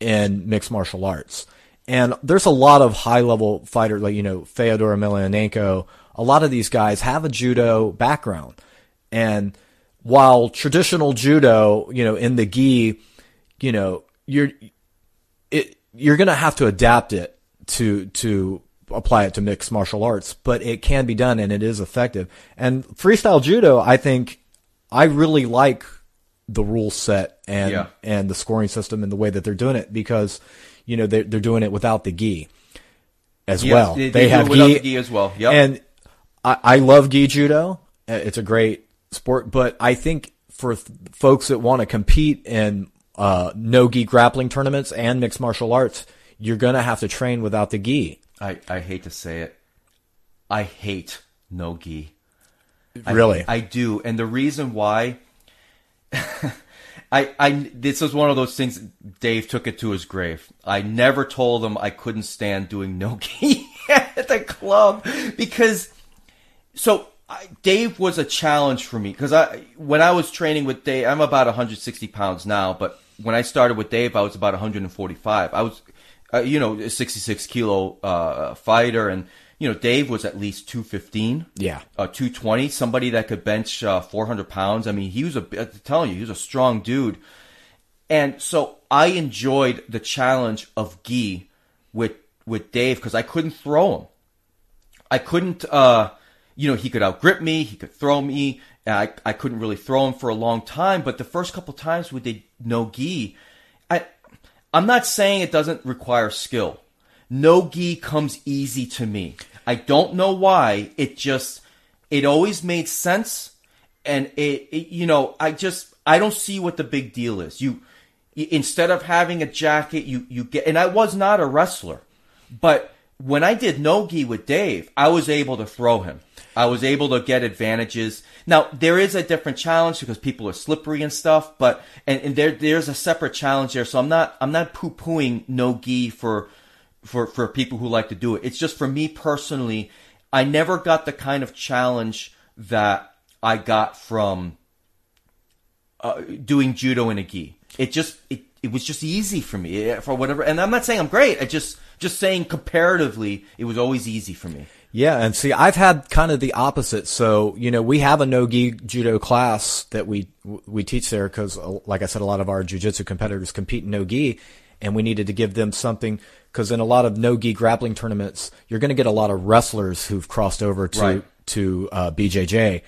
in mixed martial arts. And there's a lot of high level fighters, like, you know, Fyodor Emelianenko. A lot of these guys have a judo background. And while traditional judo, you know, in the gi, you know, you're, it, you're going to have to adapt it to, to apply it to mixed martial arts, but it can be done and it is effective. And freestyle judo, I think I really like the rule set and, Yeah. and the scoring system and the way that they're doing it because, you know, they're, they're doing it without the gi as Yeah, well. they- they do have gi, the gi as well. Yep. And I, I love gi judo. It's a great sport, but I think for th- folks that want to compete in uh, no gi grappling tournaments and mixed martial arts, you're going to have to train without the gi. I, I hate to say it. I hate no gi. I- Really? I, do. And the reason why [LAUGHS] I I this was one of those things Dave took it to his grave. I never told him I couldn't stand doing no gi [LAUGHS] at the club because so I, Dave was a challenge for me because I when I was training with Dave, I'm about 160 pounds now, but when I started with Dave, I was about 145. I was, uh, you know, a 66 kilo uh, fighter, and you know, Dave was at least 215. Yeah. uh, 220. Somebody that could bench uh, 400 pounds. I mean, he was a. I'm telling you, he was a strong dude. And so I enjoyed the challenge of gi with with Dave because I couldn't throw him. I couldn't, uh, you know, he could outgrip me, he could throw me. I, I couldn't really throw him for a long time, but the first couple times we did no gi, I, I'm not saying it doesn't require skill. No gi comes easy to me. I don't know why. It just, it always made sense. And it, it you know, I just, I don't see what the big deal is. You, y- instead of having a jacket, you, you get, and I was not a wrestler. But when I did no gi with Dave, I was able to throw him. I was able to get advantages. Now there is a different challenge because people are slippery and stuff, but and, and there there's a separate challenge there. So I'm not I'm not poo pooing no gi for for for people who like to do it. It's just for me personally, I never got the kind of challenge that I got from uh, doing judo in a gi. It just it, it was just easy for me eh, for whatever. And I'm not saying I'm great. I just just saying comparatively, it was always easy for me. Yeah, and see, I've had kind of the opposite. So, you know, we have a no-gi judo class that we we teach there because, like I said, a lot of our jujitsu competitors compete in no-gi, and we needed to give them something because in a lot of no-gi grappling tournaments, you're going to get a lot of wrestlers who've crossed over to Right. to uh, BJJ,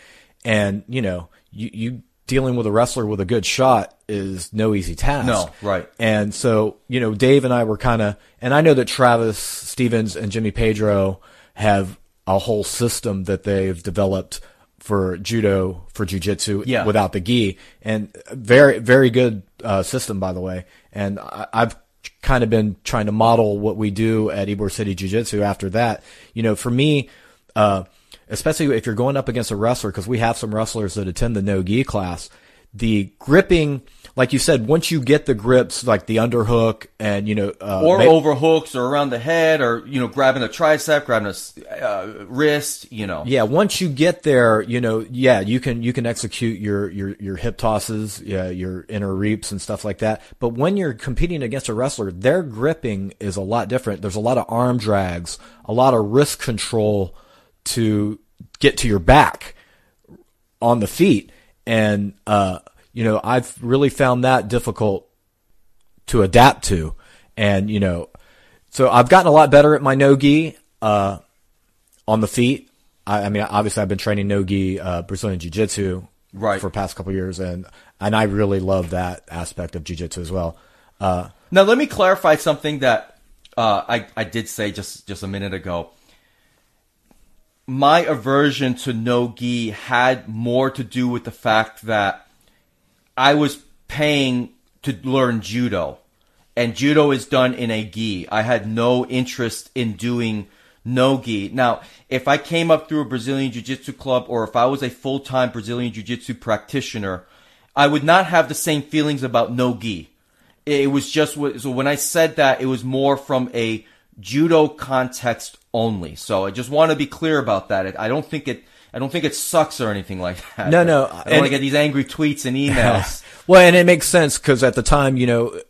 and you know, you you dealing with a wrestler with a good shot is no easy task. No, right. And so, you know, Dave and I were kind of, and I know that Travis Stevens and Jimmy Pedro have a whole system that they've developed for judo, for jujitsu Yeah. without the gi. And very, very good uh, system, by the way. And I, I've kind of been trying to model what we do at Ybor City Jiu Jitsu after that. You know, for me, uh, especially if you're going up against a wrestler, because we have some wrestlers that attend the no gi class, the gripping, like you said, once you get the grips, like the underhook and, you know, uh, Or ma- over hooks, or around the head, or you know, grabbing a tricep, grabbing a uh, wrist. You know, Yeah, once you get there, you know, yeah, you can you can execute your your your hip tosses, yeah, your inner reaps and stuff like that. But when you're competing against a wrestler, their gripping is a lot different. There's a lot of arm drags, a lot of wrist control to get to your back on the feet, and uh, you know, I've really found that difficult to adapt to, and you know, so I've gotten a lot better at my no gi. Uh, on the feet. I, I mean, obviously, I've been training nogi uh, Brazilian Jiu Jitsu Right. for the past couple of years, and and I really love that aspect of Jiu Jitsu as well. Uh, Now let me clarify something that uh, I I did say just just a minute ago. My aversion to no gi had more to do with the fact that I was paying to learn judo, and judo is done in a gi. I had no interest in doing no gi. Now, if I came up through a Brazilian Jiu Jitsu club or if I was a full time Brazilian Jiu Jitsu practitioner, I would not have the same feelings about no gi. It was just so when I said that, it was more from a judo context only. So I just want to be clear about that. I don't think it. I don't think it sucks or anything like that. No, no. I don't want to get these angry tweets and [LAUGHS] emails. well, and it makes sense because at the time, you know,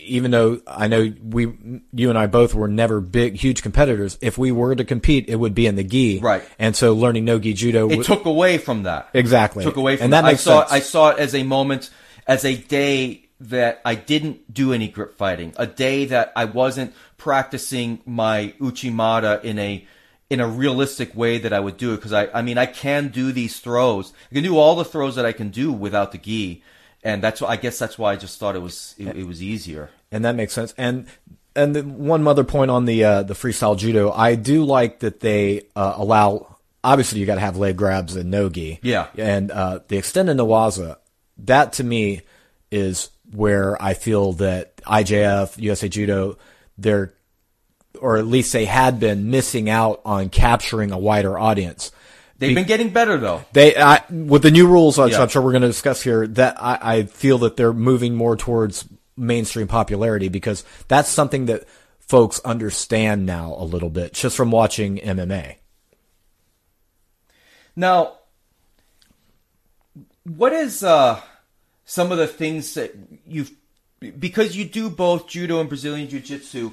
even though I know we, you and I both were never big, huge competitors, if we were to compete, it would be in the gi. Right. And so learning no gi judo. It took away from that. Exactly. Took away from and that I saw, sense. I saw it as a moment, as a day that I didn't do any grip fighting, a day that I wasn't practicing my uchimata in a in a realistic way that I would do it because I I mean I can do these throws. I can do all the throws that I can do without the gi, and that's why I guess that's why I just thought it was it, it was easier. and that makes sense. And and one other point on the uh, the freestyle judo, I do like that they uh, allow. Obviously, you got to have leg grabs and no gi. Yeah. and uh, the extended newaza, that to me is where I feel that IJF, USA Judo, they're or at least they had been missing out on capturing a wider audience. They've been getting better though. They I, with the new rules, which Yeah. I'm sure we're going to discuss here. That I, I feel that they're moving more towards mainstream popularity because that's something that folks understand now a little bit just from watching MMA. Now, what is uh, some of the things that you've because you do both judo and Brazilian jiu jitsu?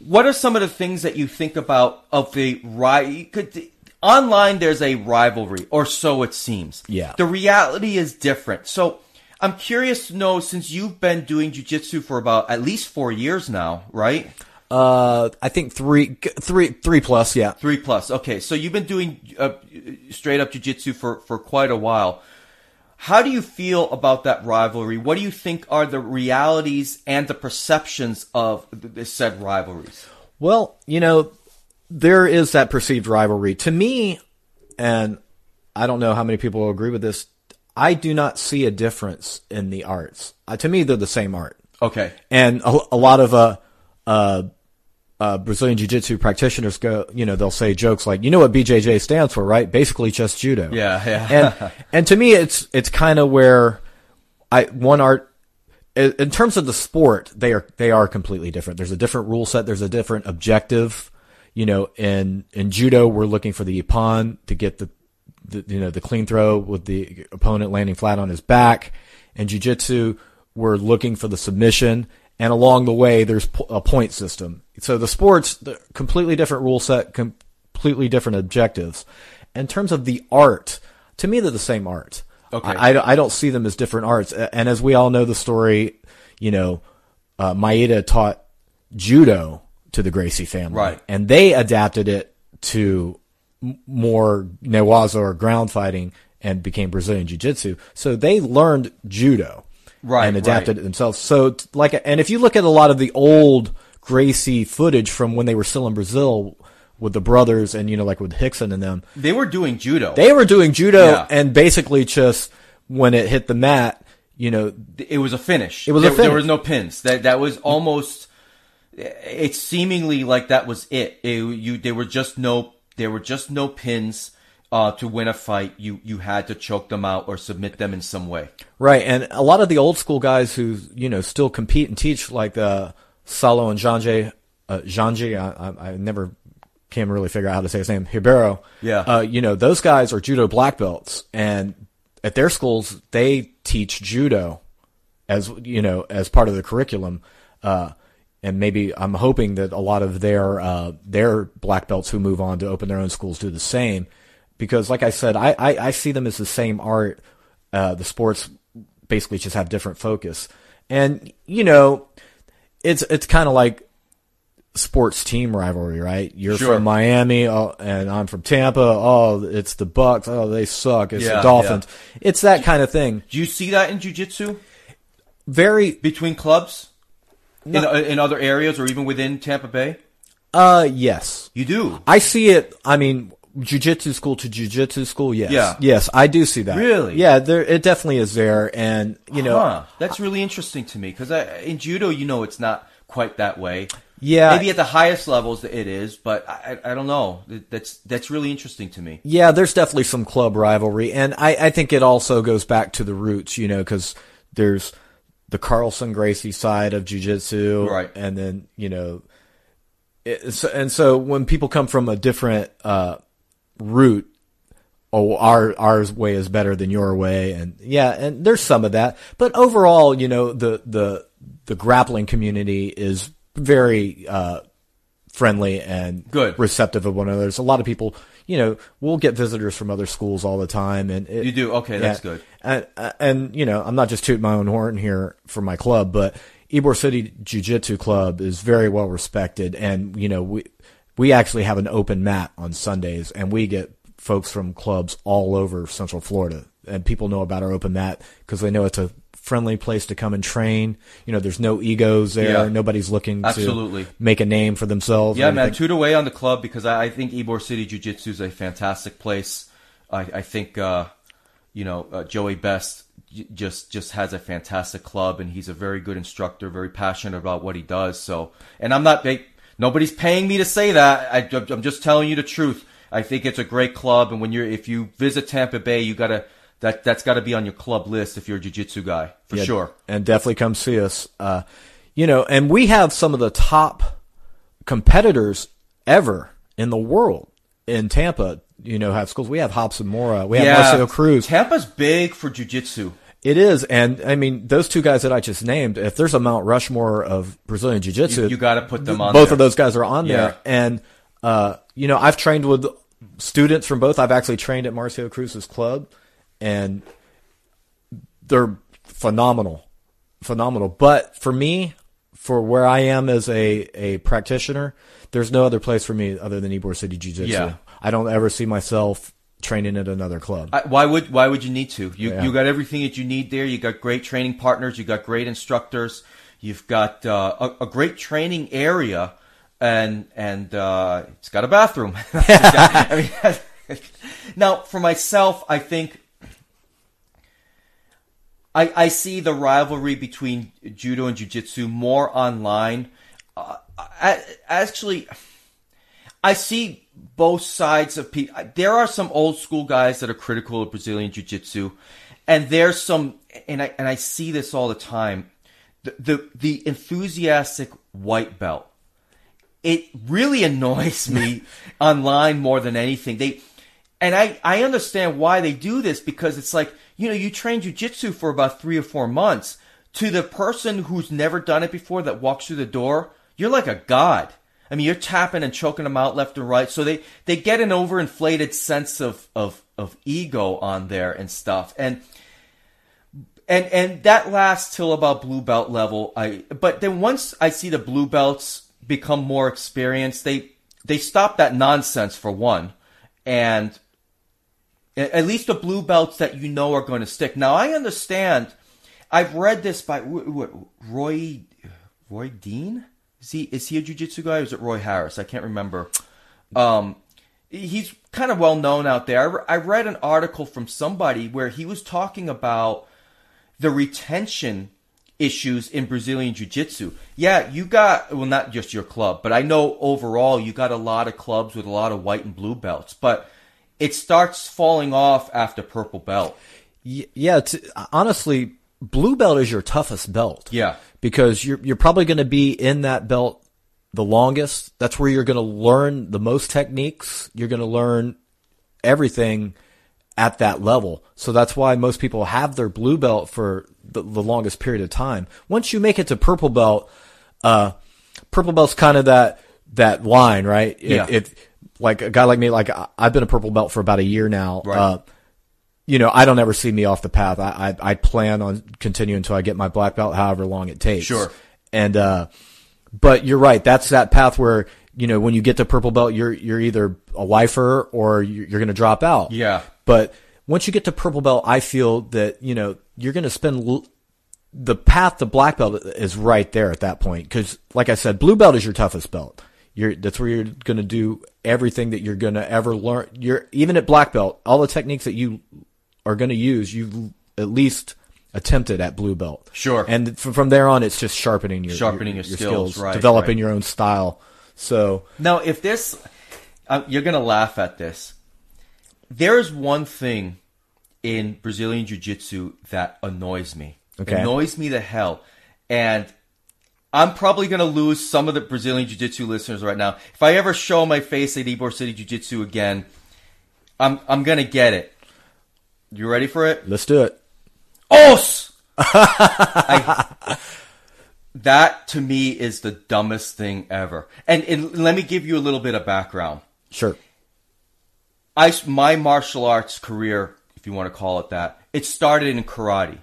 What are some of the things that you think about of the right? Could online there's a rivalry, or so it seems. Yeah. The reality is different. So I'm curious to know since you've been doing jiu jitsu for about at least four years now, right? Uh, I think three, three, three plus. Yeah. Three plus. Okay, so you've been doing uh, straight up jujitsu for for quite a while. How do you feel about that rivalry? What do you think are the realities and the perceptions of the said rivalries? Well, you know, there is that perceived rivalry. To me, and I don't know how many people will agree with this, I do not see a difference in the arts. Uh, to me, they're the same art. Okay. And a, a lot of uh, uh, uh, Brazilian Jiu-Jitsu practitioners go, you know, they'll say jokes like, you know what BJJ stands for, right? Basically just judo. Yeah, yeah. and [LAUGHS] and to me, it's it's kind of where I one art in terms of the sport, they are they are completely different. There's a different rule set. There's a different objective. You know, in in judo, we're looking for the ippon to get the, the you know the clean throw with the opponent landing flat on his back. In jiu-jitsu, we're looking for the submission, and along the way, there's a point system. So the sports, the completely different rule set, completely different objectives. In terms of the art, to me, they're the same art. Okay. I, I, don't see them as different arts. And as we all know the story, you know, uh, Maeda taught judo to the Gracie family. Right. And they adapted it to more newaza or ground fighting and became Brazilian jiu-jitsu. So they learned judo. Right, And adapted right. it themselves. So like, and if you look at a lot of the old Gracie footage from when they were still in Brazil with the brothers and, you know, like with Rickson and them, They were doing judo. they were doing judo Yeah. and basically just when it hit the mat, you know, it was a finish. It was a there, There was no pins. That that was almost. It's seemingly like that was it. it you there were just no there were just no pins uh, to win a fight. You you had to choke them out or submit them in some way. right. And a lot of the old school guys who, you know, still compete and teach like, uh, Saulo and Janji, uh, Janji, I, I never can really figure out how to say his name, Ribeiro. Yeah. Uh, you know, those guys are judo black belts and at their schools, they teach judo as, you know, as part of the curriculum. Uh, and maybe I'm hoping that a lot of their uh, their black belts who move on to open their own schools do the same, because like I said, I I, I see them as the same art. Uh, the sports basically just have different focus, and you know, it's it's kind of like sports team rivalry, right? You're Sure. from Miami, oh, and I'm from Tampa. Oh, it's the Bucks. Oh, they suck. It's Yeah, the Dolphins. It's that kind of thing. Do you see that in jujitsu Very between clubs in in other areas or even within Tampa Bay? uh yes. You do. I see it. I mean, jujitsu school to jujitsu school. Yes, Yeah. yes, I do see that. Really? Yeah, there it definitely is there, and you know, Huh. That's really interesting to me because in judo, you know, it's not quite that way. Yeah. maybe at the highest levels it is, but I, I don't know. That's that's really interesting to me. Yeah, there's definitely some club rivalry, and I, I think it also goes back to the roots, you know, because there's the Carlson Gracie side of jujitsu, Right. And then you know, it, so, and so when people come from a different uh, route, oh, our our way is better than your way, and yeah, and there's some of that, but overall, you know, the the the grappling community is very uh, friendly and Good. receptive of one another. There's a lot of people, you know, we'll get visitors from other schools all the time, and it, You do? Okay, that's good. And, and you know, I'm not just tooting my own horn here for my club, but Ybor City Jiu Jitsu Club is very well respected, and you know, we we actually have an open mat on Sundays, and we get folks from clubs all over Central Florida, and people know about our open mat because they know it's a friendly place to come and train. You know, there's no egos there. Yeah. Nobody's looking Absolutely. to make a name for themselves. Yeah, man, toot away on the club because I, I think Ybor City Jiu Jitsu is a fantastic place. I, I think uh, you know uh, Joey Best j- just just has a fantastic club, and he's a very good instructor, very passionate about what he does. So, and I'm not big. Nobody's paying me to say that. I, I'm just telling you the truth. I think it's a great club, and when you're if you visit Tampa Bay, you gotta that that's got to be on your club list if you're a jiu-jitsu guy for Yeah, sure. And definitely come see us. Uh, you know, and we have some of the top competitors ever in the world in Tampa. You know, have schools. We have Robson Moura. We have Marcelo Cruz. Tampa's big for jiu-jitsu. It is, and I mean, those two guys that I just named. If there's a Mount Rushmore of Brazilian Jiu Jitsu, You- you gotta put them on Both there. of those guys are on Yeah. there, and uh, you know, I've trained with students from both. I've actually trained at Marcio Cruz's club, and they're phenomenal, phenomenal. But for me, for where I am as a a practitioner, there's no other place for me other than Ybor City Jiu Jitsu. Yeah. I don't ever see myself training at another club. I, why would why would you need to? You Yeah. you got everything that you need there. You got great training partners. You got great instructors. You've got uh, a, a great training area, and and uh, it's got a bathroom. [LAUGHS] I mean, [LAUGHS] [LAUGHS] now for myself, I think I I see the rivalry between judo and jiu-jitsu more online. Uh, I, actually. I see both sides of people. There are some old school guys that are critical of Brazilian Jiu Jitsu, and there's some, and I and I see this all the time. The, the the enthusiastic white belt. It really [LAUGHS] annoys me [LAUGHS] online more than anything. They, and I I understand why they do this because it's like you know you train jujitsu for about three or four months. To the person who's never done it before that walks through the door, you're like a god. I mean, you're tapping and choking them out left and right. So they, they get an overinflated sense of, of, of ego on there and stuff. And, and, and that lasts till about blue belt level. I, but then once I see the blue belts become more experienced, they, they stop that nonsense for one. And at least the blue belts that you know are going to stick. Now I understand. I've read this by Roy, Roy Dean? Is he is he a jujitsu guy or is it Roy Harris? I can't remember. Um, he's kind of well known out there. I, re- I read an article from somebody where he was talking about the retention issues in Brazilian jiu-jitsu. Yeah, you got well not just your club, but I know overall you got a lot of clubs with a lot of white and blue belts, but it starts falling off after purple belt. Yeah, honestly, blue belt is your toughest belt. Yeah. because you're you're probably going to be in that belt the longest. That's where you're going to learn the most techniques. You're going to learn everything at that level. So that's why most people have their blue belt for the, the longest period of time. Once you make it to purple belt, uh, purple belt's kind of that that line, right? Yeah. If, like a guy like me, like I've been a purple belt for about a year now. Right. Uh, you know, I don't ever see me off the path. I, I, I plan on continuing until I get my black belt, however long it takes. Sure. And, uh, but you're right. That's that path where, you know, when you get to purple belt, you're, you're either a lifer or you're, you're going to drop out. Yeah. But once you get to purple belt, I feel that, you know, you're going to spend l- the path to black belt is right there at that point. Cause like I said, blue belt is your toughest belt. You're that's where you're going to do everything that you're going to ever learn. You're even at black belt, all the techniques that you are going to use, you've at least attempted at blue belt. Sure. And from, from there on, it's just sharpening your Sharpening your skills, right, developing right. your own style. So Now, if this, uh, you're gonna laugh at this. There is one thing in Brazilian Jiu-Jitsu that annoys me. Okay. Annoys me to hell, and I'm probably gonna lose some of the Brazilian Jiu-Jitsu listeners right now. If I ever show my face at Ybor City Jiu-Jitsu again, I'm I'm gonna get it. You ready for it? let's do it. Os. [LAUGHS] I, that to me is the dumbest thing ever. And, and let me give you a little bit of background. Sure. I my martial arts career, if you want to call it that, it started in karate.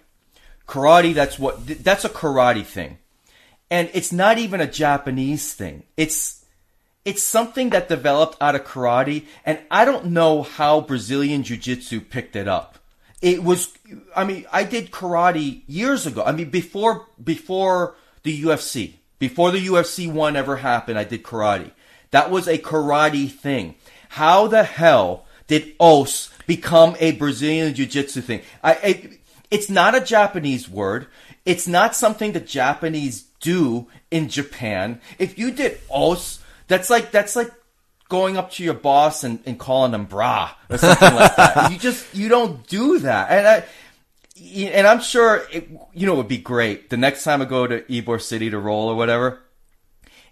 Karate, that's what that's a karate thing, and it's not even a Japanese thing. It's it's something that developed out of karate, and I don't know how Brazilian jiu-jitsu picked it up. It was, I mean, I did karate years ago. I mean, before before the UFC, before the UFC one ever happened, I did karate. That was a karate thing. How the hell did os become a Brazilian jiu-jitsu thing? I, I it's not a Japanese word. It's not something the Japanese do in Japan. If you did os, that's like that's like going up to your boss and, and calling them brah or something like that. [LAUGHS] You just you don't do that. And I and I'm sure it, you know it would be great the next time I go to Ybor City to roll or whatever.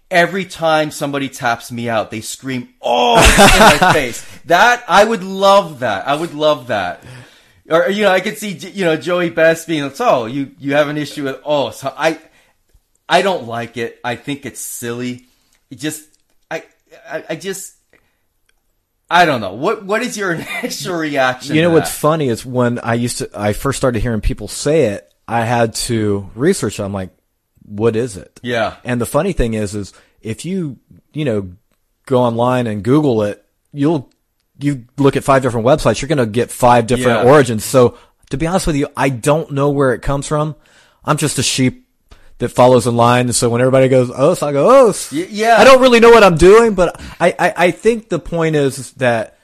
Every time somebody taps me out, they scream "Oh!" in my [LAUGHS] face. That I would love that. I would love that. Or you know, I could see you know Joey Best being like, "So you you have an issue with oh?" So I I don't like it. I think it's silly. It just I I, just I don't know. What what is your [LAUGHS] initial reaction? You know what's funny is when I used to, I first started hearing people say it, I had to research. I'm like, what is it? Yeah. And the funny thing is, is if you, you know, go online and Google it, you'll, you look at five different websites, you're going to get five different Yeah. origins. So to be honest with you, I don't know where it comes from. I'm just a sheep that follows in line. So when everybody goes, oh, I go, oh, yeah. I don't really know what I'm doing, but I, I, I think the point is that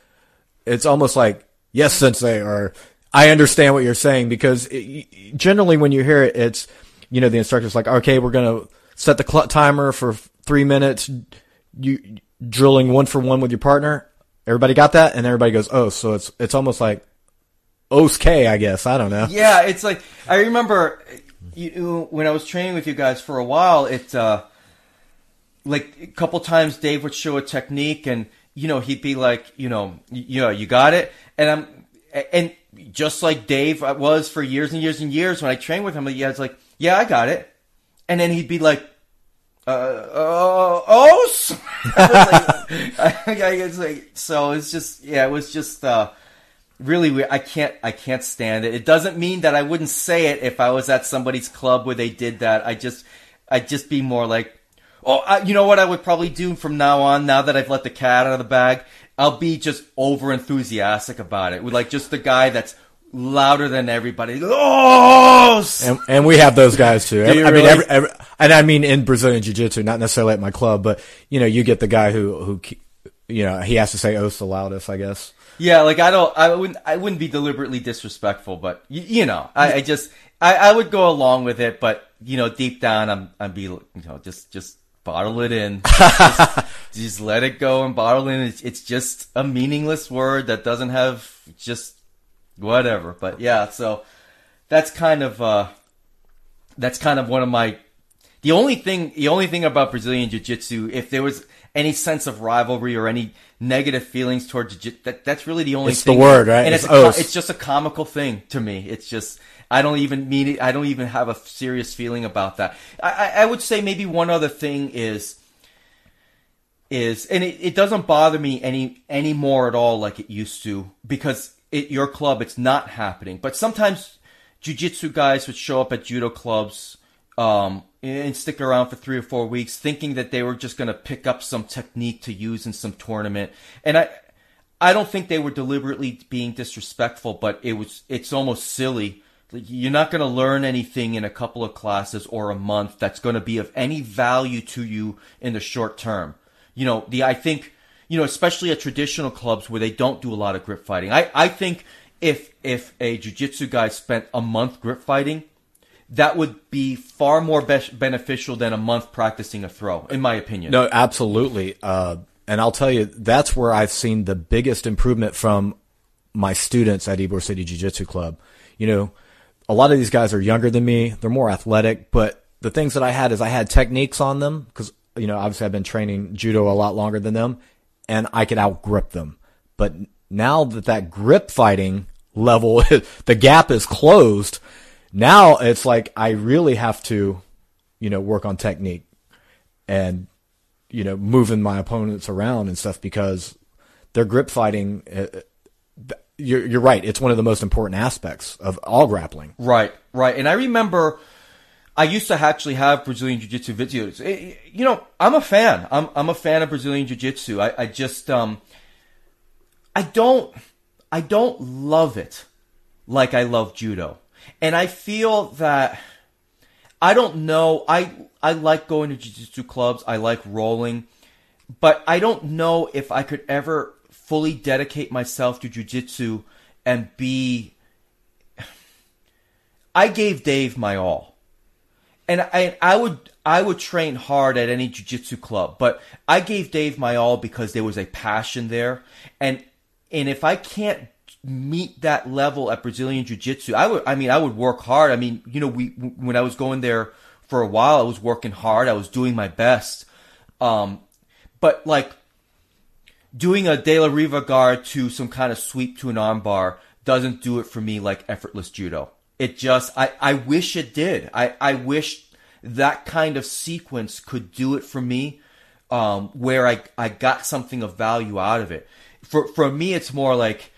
it's almost like yes sensei or i understand what you're saying because it, generally when you hear it it's you know the instructor's like okay we're going to set the cl- timer for three minutes you drilling one for one with your partner. Everybody got that? And everybody goes oh so it's it's almost like OSK, I guess. I don't know. Yeah, it's like I remember you, when I was training with you guys for a while. It uh, like a couple times Dave would show a technique, and you know he'd be like, you know, you, know, you got it, and I'm and just like Dave was for years and years and years when I trained with him, he was like, yeah, I got it, and then he'd be like. Uh, uh, os. [LAUGHS] I like, [LAUGHS] I, I, like, so it's just, yeah, it was just, uh, really weird. I can't I can't stand it. It doesn't mean that I wouldn't say it if I was at somebody's club where they did that. I just I'd just be more like, oh, I, you know what I would probably do from now on. Now that I've let the cat out of the bag, I'll be just over enthusiastic about it. With like just the guy that's louder than everybody. Oh, and, and we have those guys too. Do you I mean, every, every, and I mean in Brazilian Jiu Jitsu, not necessarily at my club, but you know, you get the guy who who you know he has to say "os" the loudest, I guess. Yeah, like I don't, I wouldn't, I wouldn't be deliberately disrespectful, but you, you know, I, I just, I, I would go along with it, but you know, deep down, I'm, I'm be, you know, just, just bottle it in, [LAUGHS] just, just let it go and bottle it in. It's, it's just a meaningless word that doesn't have just whatever. But yeah, so that's kind of, uh, that's kind of one of my the only thing, the only thing about Brazilian Jiu-Jitsu, if there was any sense of rivalry or any negative feelings towards Jiu, that that's really the only It's the word, right? And It's it's a it's just a comical thing to me. It's just I don't even mean it. I don't even have a serious feeling about that. I, I, would say maybe one other thing is is and it, it doesn't bother me any anymore at all like it used to because at your club it's not happening. But sometimes jiu-jitsu guys would show up at judo clubs um, and stick around for three or four weeks, thinking that they were just going to pick up some technique to use in some tournament. And I, I don't think they were deliberately being disrespectful, but it was, it's almost silly. You're not going to learn anything in a couple of classes or a month that's going to be of any value to you in the short term. You know, the I think you know, especially at traditional clubs where they don't do a lot of grip fighting. I I think if if a jiu-jitsu guy spent a month grip fighting, that would be far more be- beneficial than a month practicing a throw, in my opinion. No, absolutely. Uh, and I'll tell you, that's where I've seen the biggest improvement from my students at Ybor City Jiu Jitsu Club. You know, a lot of these guys are younger than me. They're more athletic, but the things that I had is I had techniques on them because, you know, obviously I've been training judo a lot longer than them and I could outgrip them. But now that that grip fighting level, [LAUGHS] the gap is closed, now it's like I really have to, you know, work on technique and, you know, moving my opponents around and stuff because their grip fighting, uh, you're, you're right. It's one of the most important aspects of all grappling. Right, right. And I remember I used to actually have Brazilian Jiu Jitsu videos. It, you know, I'm a fan. I'm, I'm a fan of Brazilian Jiu Jitsu. I, I just, um, I don't, I don't love it like I love judo. And I feel that I don't know. I I like going to jiu-jitsu clubs. I like rolling, but I don't know if I could ever fully dedicate myself to jiu-jitsu and be I gave Dave my all. And I I would I would train hard at any jiu-jitsu club, but I gave Dave my all because there was a passion there. And and if I can't meet that level at Brazilian Jiu-Jitsu, I would I mean I would work hard. I mean, you know, we when I was going there for a while, I was working hard. I was doing my best. Um but like doing a De La Riva guard to some kind of sweep to an armbar doesn't do it for me like effortless judo. It just, I, I wish it did. I, I wish that kind of sequence could do it for me, um, where I, I got something of value out of it. For, for me, it's more like,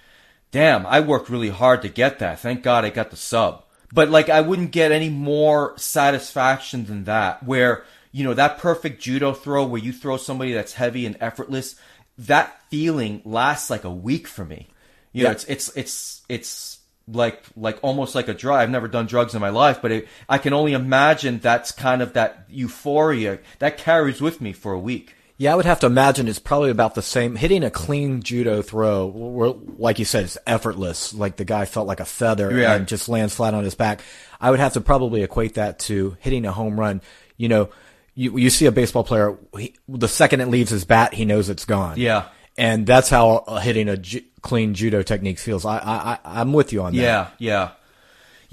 damn, I worked really hard to get that. Thank God I got the sub. But like, I wouldn't get any more satisfaction than that, where, you know, that perfect judo throw where you throw somebody that's heavy and effortless, that feeling lasts like a week for me. You yeah. know, it's, it's, it's, it's, like like almost like a drug. I've never done drugs in my life, but it, I can only imagine that's kind of that euphoria that carries with me for a week. Yeah, I would have to imagine it's probably about the same. Hitting a clean judo throw, where, like you said, it's effortless. Like the guy felt like a feather yeah. and just lands flat on his back. I would have to probably equate that to hitting a home run. You know, you you see a baseball player, he, the second it leaves his bat, he knows it's gone. Yeah, and that's how uh, hitting a ju- clean judo technique feels. I I I'm with you on that. Yeah, yeah.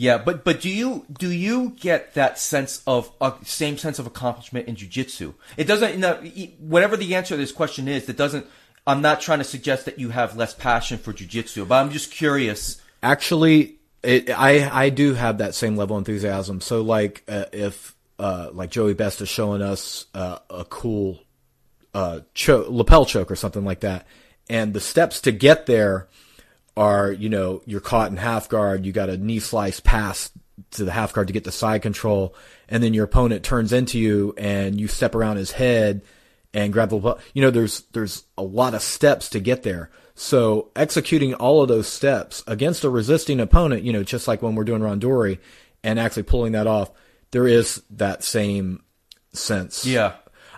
Yeah, but but do you do you get that sense of uh, same sense of accomplishment in jujitsu? It doesn't. You know, whatever the answer to this question is, that doesn't. I'm not trying to suggest that you have less passion for jujitsu, but I'm just curious. Actually, it, I I do have that same level of enthusiasm. So like uh, if uh, like Joey Best is showing us uh, a cool uh, cho- lapel choke or something like that, and the steps to get there are, you know, you're caught in half guard, you got a knee slice pass to the half guard to get the side control, and then your opponent turns into you and you step around his head and grab the you know there's there's a lot of steps to get there. So executing all of those steps against a resisting opponent, you know, just like when we're doing randori and actually pulling that off, there is that same sense. Yeah.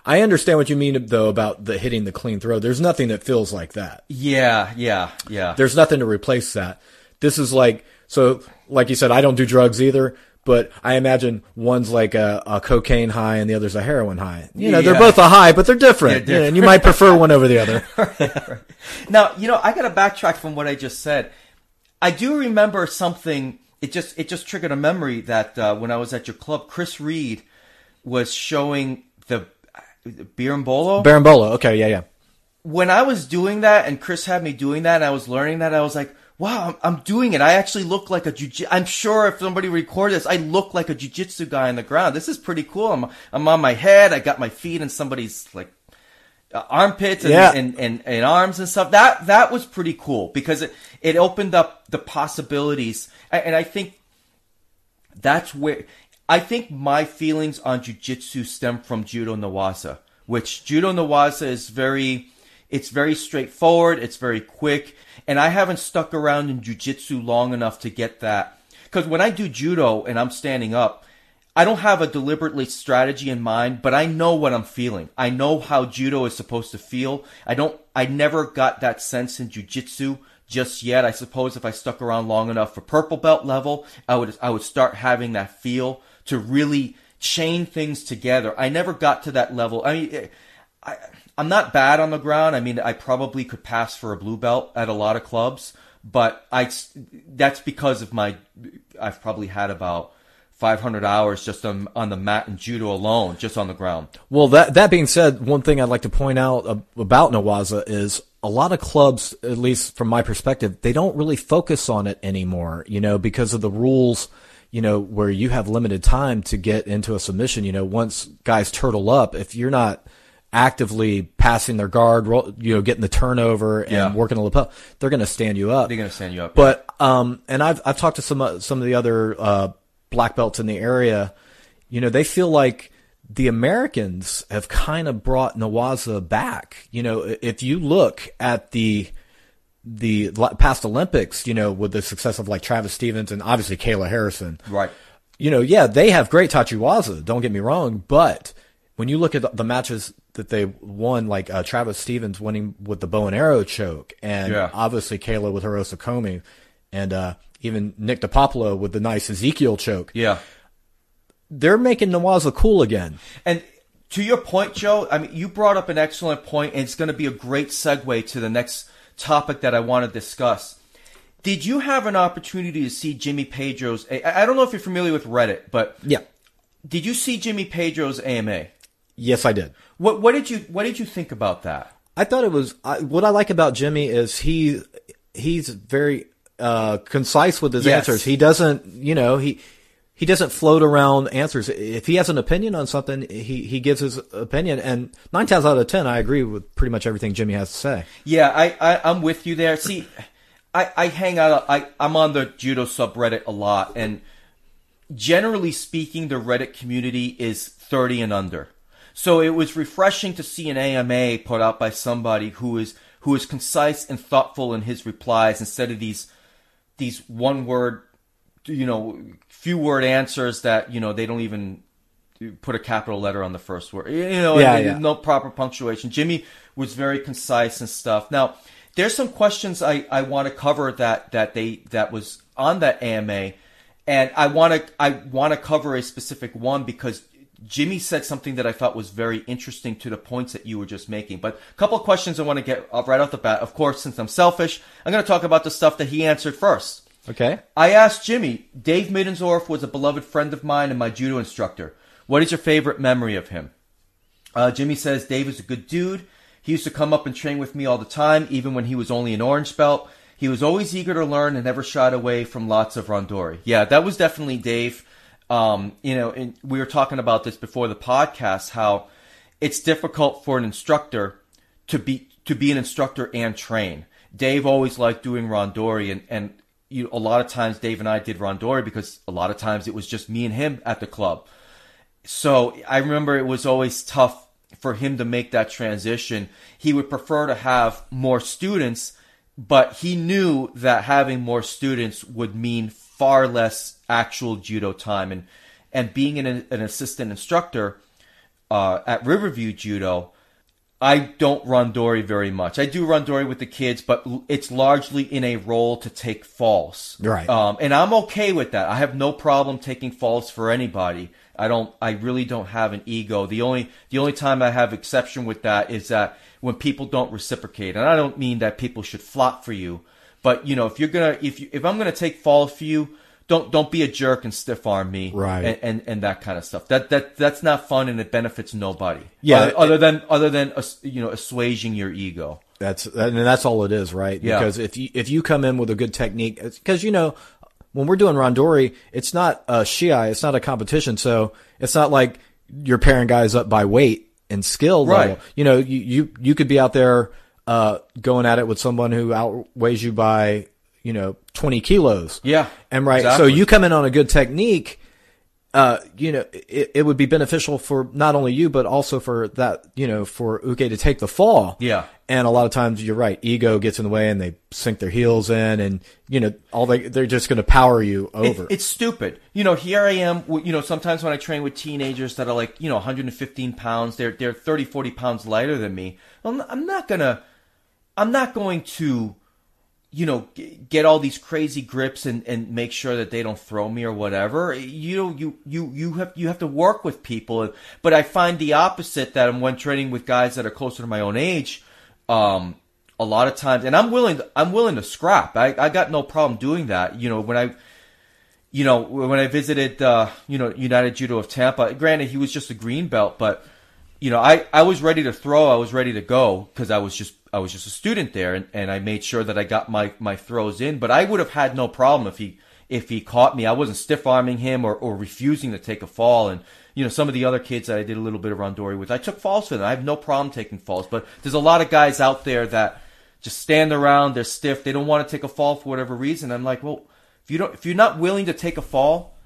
I understand what you mean though about the hitting the clean throw. There's nothing that feels like that. Yeah, yeah, yeah. There's nothing to replace that. This is like so like you said, I don't do drugs either, but I imagine one's like a, a cocaine high and the other's a heroin high. You know, yeah. they're both a high, but they're different. Yeah, different. and you might prefer one over the other. [LAUGHS] Now, you know, I got to backtrack from what I just said. I do remember something. It just it just triggered a memory that uh, when I was at your club, Chris Reed was showing the Berimbolo. Berimbolo. Okay, yeah, yeah. When I was doing that, and Chris had me doing that, and I was learning that, I was like, "Wow, I'm, I'm doing it! I actually look like a jiu. I'm sure if somebody recorded this, I look like a jujitsu guy on the ground. This is pretty cool. I'm I'm on my head. I got my feet in somebody's like uh, armpits and, yeah. and, and, and, arms and stuff. That that was pretty cool because it, it opened up the possibilities. And I think that's where I think my feelings on jujitsu stem from judo newaza, which judo newaza is very, it's very straightforward, it's very quick, and I haven't stuck around in jujitsu long enough to get that. Because when I do judo and I'm standing up, I don't have a deliberately strategy in mind, but I know what I'm feeling. I know how judo is supposed to feel. I don't, I never got that sense in jujitsu just yet. I suppose if I stuck around long enough for purple belt level, I would, I would start having that feel to really chain things together. I never got to that level. I mean, I, I'm not bad on the ground. I mean, I probably could pass for a blue belt at a lot of clubs, but I, that's because of my, I've probably had about 500 hours just on, on the mat and judo alone, just on the ground. Well, that that being said, one thing I'd like to point out about Newaza is a lot of clubs, at least from my perspective, they don't really focus on it anymore. You know, because of the rules. You know, where you have limited time to get into a submission. You know, once guys turtle up, if you're not actively passing their guard, you know, getting the turnover and yeah. working the lapel, they're going to stand you up. They're going to stand you up. But um, and I've I've talked to some uh, some of the other uh, black belts in the area, you know, they feel like the Americans have kind of brought Newaza back. You know, if you look at the the past Olympics, you know, with the success of like Travis Stevens and obviously Kayla Harrison, right? You know, yeah, they have great tachiwaza. Don't get me wrong, but when you look at the matches that they won, like uh, Travis Stevens winning with the bow and arrow choke, and yeah. obviously Kayla with her osaekomi, and uh, even Nick Delpopolo with the nice Ezekiel choke. Yeah. They're making Newaza cool again. And to your point, Joe, I mean, you brought up an excellent point, and it's going to be a great segue to the next topic that I want to discuss. Did you have an opportunity to see Jimmy Pedro's? I don't know if you're familiar with Reddit, but yeah, did you see Jimmy Pedro's AMA? Yes, I did. What What did you What did you think about that? I thought it was. I, what I like about Jimmy is he he's very uh, concise with his yes. answers. He doesn't, you know, he he doesn't float around answers. If he has an opinion on something, he he gives his opinion. And nine times out of ten, I agree with pretty much everything Jimmy has to say. Yeah, I, I am with you there. See, I I hang out. I I'm on the judo subreddit a lot, and generally speaking, the Reddit community is 30 and under. So it was refreshing to see an AMA put out by somebody who is who is concise and thoughtful in his replies instead of these these one word, you know, few word answers that you know they don't even put a capital letter on the first word. You know, yeah, yeah. no proper punctuation. Jimmy was very concise and stuff. Now, there's some questions I, I want to cover that that they that was on that AMA, and I want to I want to cover a specific one because Jimmy said something that I thought was very interesting to the points that you were just making. But a couple of questions I want to get right off the bat. Of course, since I'm selfish, I'm going to talk about the stuff that he answered first. Okay. I asked Jimmy, Dave Middensdorf was a beloved friend of mine and my judo instructor. What is your favorite memory of him? Uh, Jimmy says Dave is a good dude. He used to come up and train with me all the time, even when he was only an orange belt. He was always eager to learn and never shied away from lots of randori. Yeah, that was definitely Dave. Um, you know, and we were talking about this before the podcast, how it's difficult for an instructor to be to be an instructor and train. Dave always liked doing randori, and and you, a lot of times Dave and I did randori because a lot of times it was just me and him at the club. So I remember it was always tough for him to make that transition. He would prefer to have more students, but he knew that having more students would mean far less actual judo time. And and being an, an assistant instructor uh, at Riverview Judo, I don't randori very much. I do randori with the kids, but it's largely in a role to take falls. Right. Um, and I'm okay with that. I have no problem taking falls for anybody. I don't. I really don't have an ego. The only the only time I have exception with that is that when people don't reciprocate, and I don't mean that people should flop for you, but you know, if you're gonna, if you, if I'm gonna take fall for you, don't don't be a jerk and stiff arm me, right? And, and, and that kind of stuff. That that that's not fun and it benefits nobody. Yeah, other, other than other than you know assuaging your ego. That's and that's all it is, right? Yeah. Because if you if you come in with a good technique, because you know when we're doing randori, it's not a shiai, it's not a competition, so it's not like you're pairing guys up by weight and skill right. level. You know, you you you could be out there uh, going at it with someone who outweighs you by, you know, 20 kilos. Yeah. And right. Exactly. So you come in on a good technique uh, you know, it, it would be beneficial for not only you, but also for that, you know, for Uke to take the fall. Yeah. And a lot of times you're right. Ego gets in the way and they sink their heels in and, you know, all they, they're just going to power you over. It, it's stupid. You know, here I am, you know, sometimes when I train with teenagers that are like, you know, 115 pounds, they're, they're 30, 40 pounds lighter than me. I'm, I'm not gonna, I'm not going to, you know, get all these crazy grips and, and make sure that they don't throw me or whatever. You know, you, you, you have, you have to work with people. But I find the opposite that when training with guys that are closer to my own age, um, a lot of times, and I'm willing, to, I'm willing to scrap. I, I got no problem doing that. You know, when I, you know, when I visited, uh, you know, United Judo of Tampa, granted he was just a green belt, but, you know, I, I was ready to throw. I was ready to go because I was just I was just a student there, and, and I made sure that I got my, my throws in. But I would have had no problem if he if he caught me. I wasn't stiff arming him or, or refusing to take a fall. And you know, some of the other kids that I did a little bit of randori with, I took falls for them. I have no problem taking falls. But there's a lot of guys out there that just stand around. They're stiff. They don't want to take a fall for whatever reason. I'm like, well, if you don't, if you're not willing to take a fall,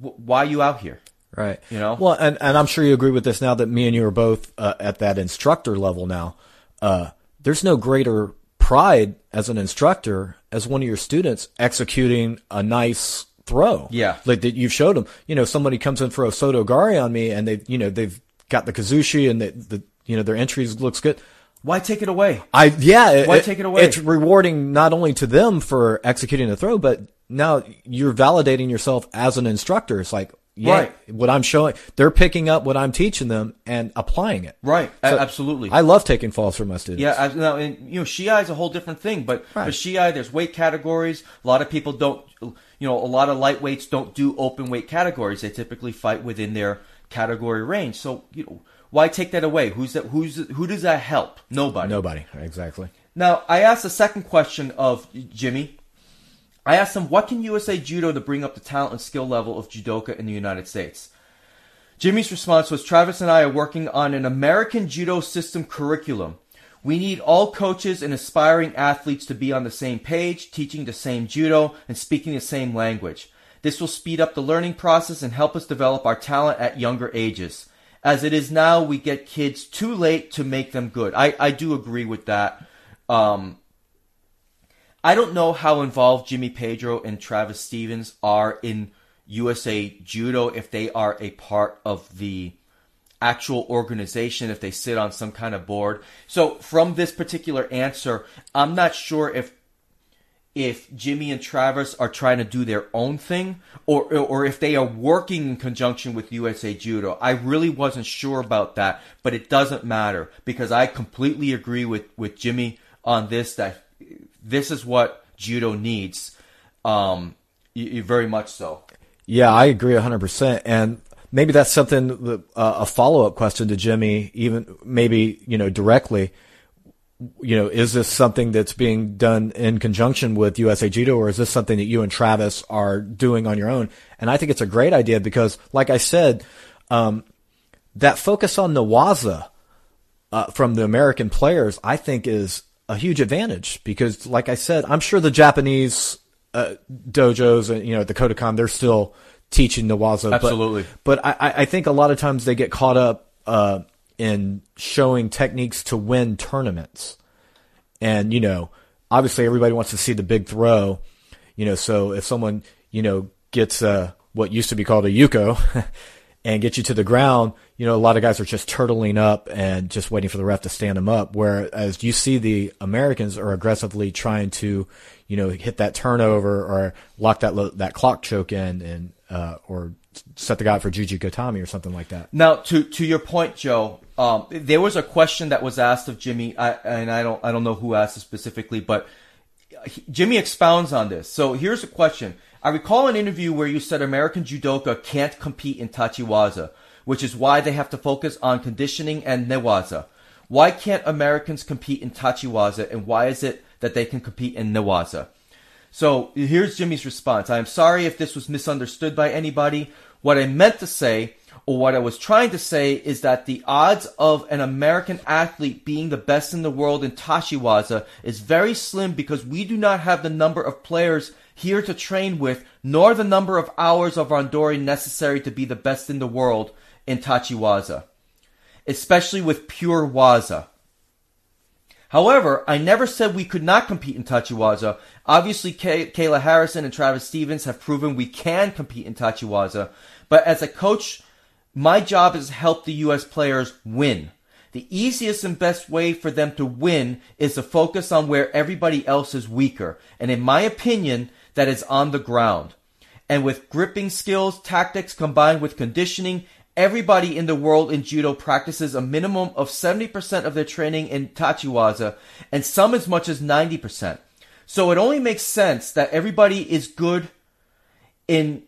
why are you out here? Right. You know. Well, and and I'm sure you agree with this now that me and you are both uh, at that instructor level now. Uh, there's no greater pride as an instructor as one of your students executing a nice throw. Yeah. Like that you've showed them. You know, somebody comes in for a Soto Gari on me and they, you know, they've got the Kuzushi and the, the you know, their entries looks good. Why take it away? I, yeah. Why take it away? It's rewarding not only to them for executing the throw, but now you're validating yourself as an instructor. It's like, yeah, Right. what I'm showing, they're picking up what I'm teaching them and applying it. Right. So absolutely. I love taking falls from my students. Yeah, I, now, and, you know, Shiai is a whole different thing, but Right. for Shiai, there's weight categories. A lot of people don't, you know, a lot of lightweights don't do open weight categories. They typically fight within their category range. So, you know, why take that away? Who's that? Who's who does that help? Nobody. Nobody. Exactly. Now, I asked the second question of Jimmy. I asked him, what can USA Judo do to bring up the talent and skill level of judoka in the United States? Jimmy's response was, Travis and I are working on an American judo system curriculum. We need all coaches and aspiring athletes to be on the same page, teaching the same judo, and speaking the same language. This will speed up the learning process and help us develop our talent at younger ages. As it is now, we get kids too late to make them good. I, I do agree with that. Um, I don't know how involved Jimmy Pedro and Travis Stevens are in USA Judo, if they are a part of the actual organization, if they sit on some kind of board. So from this particular answer, I'm not sure if if Jimmy and Travis are trying to do their own thing or or if they are working in conjunction with USA Judo. I really wasn't sure about that, but it doesn't matter because I completely agree with with Jimmy on this that this is what judo needs. Um very much so. Yeah, I agree 100%. And maybe that's something, that, uh, a follow up question to Jimmy, even maybe, you know, directly. You know, is this something that's being done in conjunction with USA Judo or is this something that you and Travis are doing on your own? And I think it's a great idea because, like I said, um, that focus on Newaza uh, from the American players, I think is a huge advantage because, like I said, I'm sure the Japanese uh, dojos and you know the Kodokan they're still teaching Newaza. but- Absolutely. But, I, I I think a lot of times they get caught up uh, in showing techniques to win tournaments, and you know, obviously everybody wants to see the big throw. You know, so if someone you know gets uh, what used to be called a yuko [LAUGHS] and get you to the ground, you know, a lot of guys are just turtling up and just waiting for the ref to stand them up. Whereas you see the Americans are aggressively trying to, you know, hit that turnover or lock that that clock choke in and uh, or set the guy for Juji Gatame or something like that. Now, to to your point, Joe, um, there was a question that was asked of Jimmy, I, and I don't I don't know who asked it specifically, but Jimmy expounds on this. So here's a question. I recall an interview where you said American judoka can't compete in tachiwaza, which is why they have to focus on conditioning and newaza. Why can't Americans compete in tachiwaza, and why is it that they can compete in newaza? So here's Jimmy's response. I am sorry if this was misunderstood by anybody. What I meant to say, or what I was trying to say, is that the odds of an American athlete being the best in the world in Tachiwaza is very slim because we do not have the number of players here to train with, nor the number of hours of randori necessary to be the best in the world in Tachiwaza, especially with pure Waza. However, I never said we could not compete in Tachiwaza. Obviously, Kay- Kayla Harrison and Travis Stevens have proven we can compete in Tachiwaza. But as a coach, my job is to help the U.S. players win. The easiest and best way for them to win is to focus on where everybody else is weaker. And in my opinion, that is on the ground. And with gripping skills, tactics combined with conditioning Everybody in the world in judo practices a minimum of 70% of their training in tachiwaza and some as much as 90%. So it only makes sense that everybody is good in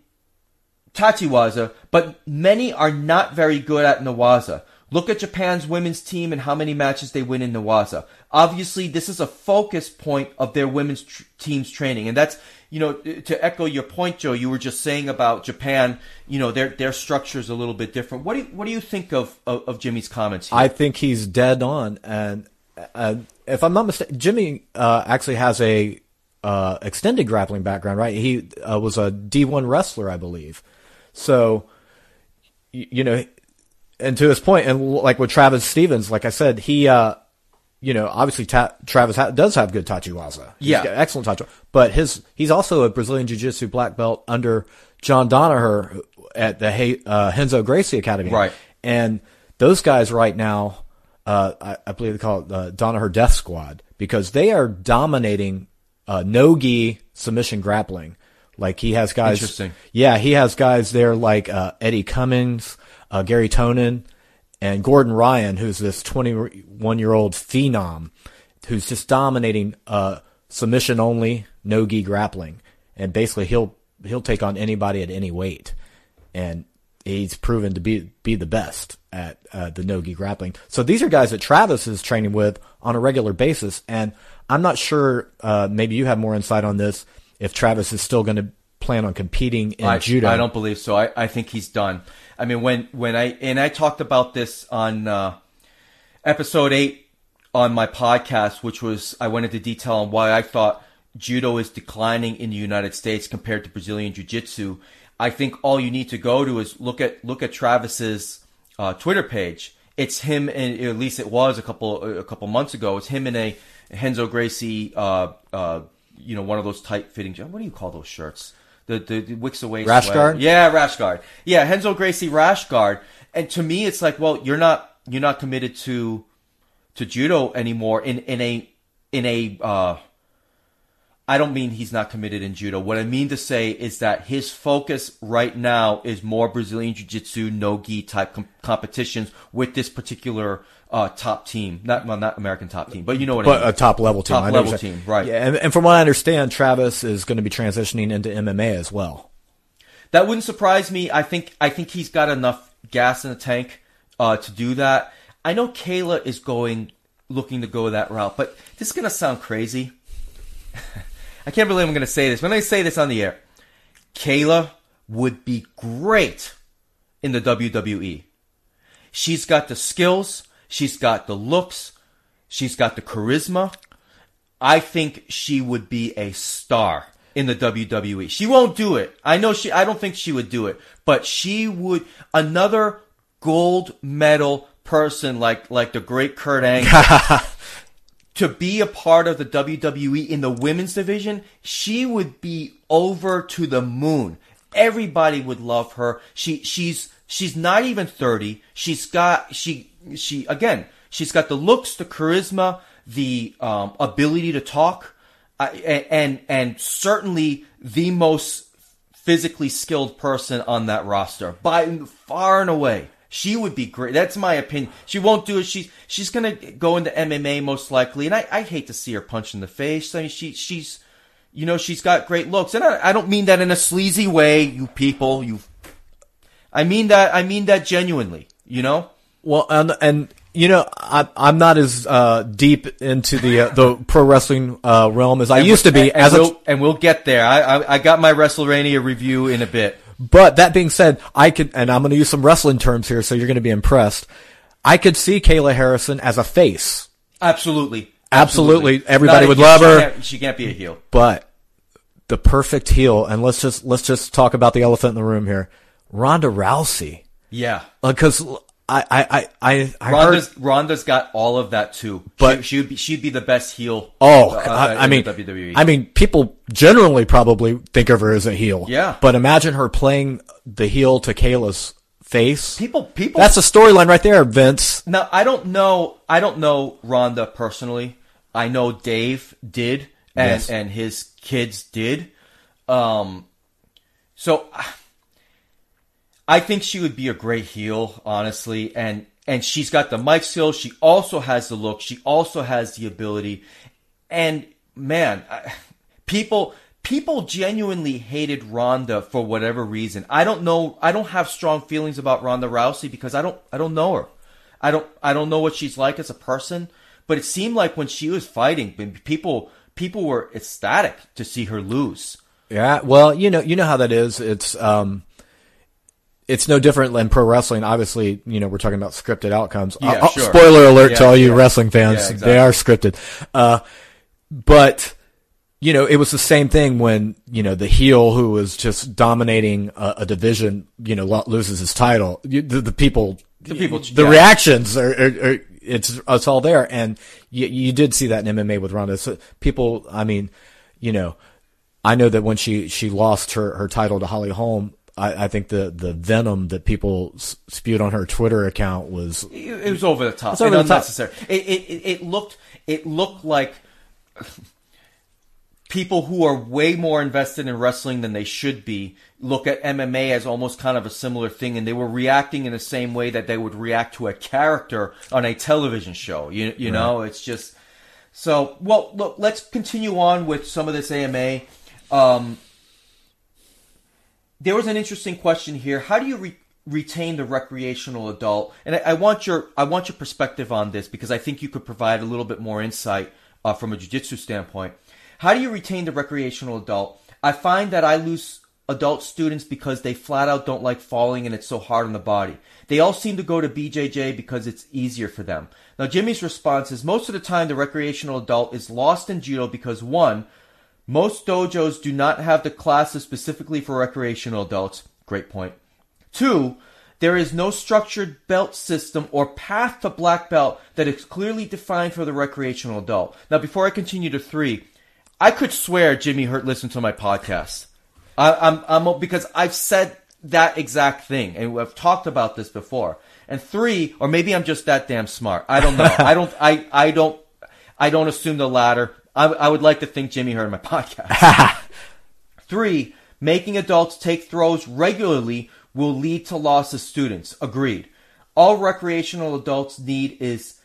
tachiwaza, but many are not very good at newaza. Look at Japan's women's team and how many matches they win in newaza. Obviously, this is a focus point of their women's tr- team's training, and that's you know, to echo your point, Joe, you were just saying about Japan. You know, their their structure is a little bit different. What do you, what do you think of of, of Jimmy's comments? Here? I think he's dead on, and uh, if I'm not mistaken, Jimmy uh, actually has a uh, extended grappling background, right? He uh, was a D1 wrestler, I believe. So, you, you know, and to his point, and like with Travis Stevens, like I said, he uh, you know, obviously ta- Travis ha- does have good tachiwaza. He's yeah, excellent tachiwaza. But his he's also a Brazilian jiu-jitsu black belt under John Danaher at the uh, Renzo Gracie Academy. Right. And those guys right now, uh, I, I, believe they call it the Danaher Death Squad because they are dominating uh, no gi submission grappling. Like he has guys. Interesting. Yeah, he has guys there like uh, Eddie Cummings, uh, Garry Tonon and Gordon Ryan, who's this 21 year old phenom, who's just dominating uh, submission only, no gi grappling, and basically he'll he'll take on anybody at any weight, and he's proven to be be the best at uh, the no gi grappling. So these are guys that Travis is training with on a regular basis, and I'm not sure. Uh, maybe you have more insight on this. If Travis is still going to plan on competing in I, judo, I don't believe so. I, I think he's done. I mean, when when I and I talked about this on uh, episode eight on my podcast, which was I went into detail on why I thought judo is declining in the United States compared to Brazilian Jiu Jitsu. I think all you need to go to is look at look at Travis's uh, Twitter page. It's him, and at least it was a couple a couple months ago. It's him in a Renzo Gracie, uh, uh, you know, one of those tight fitting. What do you call those shirts? The the, the Wicks away rash guard. Yeah, Rashguard. Yeah, Renzo Gracie Rashguard. And to me, it's like, well, you're not you're not committed to to judo anymore in in a in a uh, I don't mean he's not committed in judo. What I mean to say is that his focus right now is more Brazilian jiu-jitsu, no-gi type com- competitions with this particular uh, top team. Not well, not American top team, but you know what but I mean. a top level team. Top level team, right. Yeah, and, and from what I understand, Travis is going to be transitioning into MMA as well. That wouldn't surprise me. I think I think he's got enough gas in the tank uh, to do that. I know Kayla is going looking to go that route, but this is going to sound crazy. [LAUGHS] I can't believe I'm going to say this. When I say this on the air, Kayla would be great in the WWE. She's got the skills, she's got the looks, she's got the charisma. I think she would be a star in the WWE. She won't do it. I know she I don't think she would do it, but she would another gold medal person like like the great Kurt Angle [LAUGHS] to be a part of the WWE in the women's division, she would be over to the moon. Everybody would love her. She she's she's not even 30. She's got she she again, she's got the looks, the charisma, the um, ability to talk uh, and and certainly the most physically skilled person on that roster by far and away. She would be great. That's my opinion. She won't do it. She's she's gonna go into MMA most likely, and I, I hate to see her punch in the face. I mean, she she's you know she's got great looks, and I, I don't mean that in a sleazy way. You people, you. I mean that. I mean that genuinely. You know. Well, and and you know, I, I'm not as uh, deep into the uh, the pro wrestling uh, realm as I and used to be. And, as we'll, and we'll get there. I, I I got my WrestleMania review in a bit. But that being said, I could, and I'm going to use some wrestling terms here, so you're going to be impressed. I could see Kayla Harrison as a face. Absolutely. Absolutely. Absolutely. Everybody would a- love she her. can't- She can't be a heel. But the perfect heel, and let's just let's just talk about the elephant in the room here. Ronda Rousey, Yeah. because I I I I, I Ronda's heard. Ronda's got all of that too. But- she, she'd be she'd be the best heel. Oh, uh, I, uh, I mean, WWE. I mean, people generally probably think of her as a heel. Yeah. but imagine her playing the heel to Kayla's face. people people. That's a storyline right there, Vince. now I don't know. I don't know Ronda personally. I know Dave did, and Yes. and his kids did. Um, so I think she would be a great heel, honestly, and and she's got the mic skills. She also has the look. She also has the ability, and man, I, people people genuinely hated Ronda for whatever reason. I don't know. I don't have strong feelings about Ronda Rousey because I don't I don't know her. I don't I don't know what she's like as a person. But it seemed like when she was fighting, people people were ecstatic to see her lose. Yeah, well, you know, you know how that is. It's um, it's no different than pro wrestling. Obviously, you know, we're talking about scripted outcomes. Yeah, Uh, oh, sure. Spoiler alert to Yeah, all you wrestling fans: Yeah, exactly. they are scripted. Uh, but you know, it was the same thing when you know the heel who was just dominating a, a division, you know, loses his title. You, the, the people, The people- the reactions are, are, are it's it's all there, and you, you did see that in MMA with Ronda. So people, I mean, you know, I know that when she she lost her her title to Holly Holm, I, I think the the venom that people spewed on her Twitter account was It, it was over the top. It's over and the top. unnecessary. It, it, it, it looked it looked like people who are way more invested in wrestling than they should be look at MMA as almost kind of a similar thing, and they were reacting in the same way that they would react to a character on a television show. You you know, it's just so. Well, look, let's continue on with some of this AMA. Um, there was an interesting question here. How do you re- retain the recreational adult? And I, I want your I want your perspective on this because I think you could provide a little bit more insight uh, from a jiu-jitsu standpoint. How do you retain the recreational adult? I find that I lose adult students because they flat out don't like falling and it's so hard on the body. They all seem to go to BJJ because it's easier for them. Now Jimmy's response is most of the time the recreational adult is lost in judo because one, most dojos do not have the classes specifically for recreational adults. Great point. Two, there is no structured belt system or path to black belt that is clearly defined for the recreational adult. Now, before I continue to three, I could swear Jimmy Hurt listened to my podcast. I, I'm, I'm, because I've said that exact thing, and I've talked about this before. And three, or maybe I'm just that damn smart. I don't know. [LAUGHS] I don't. I, I don't. I don't assume the latter. I, I would like to think Jimmy heard my podcast. [LAUGHS] Three, making adults take throws regularly will lead to loss of students. Agreed. All recreational adults need is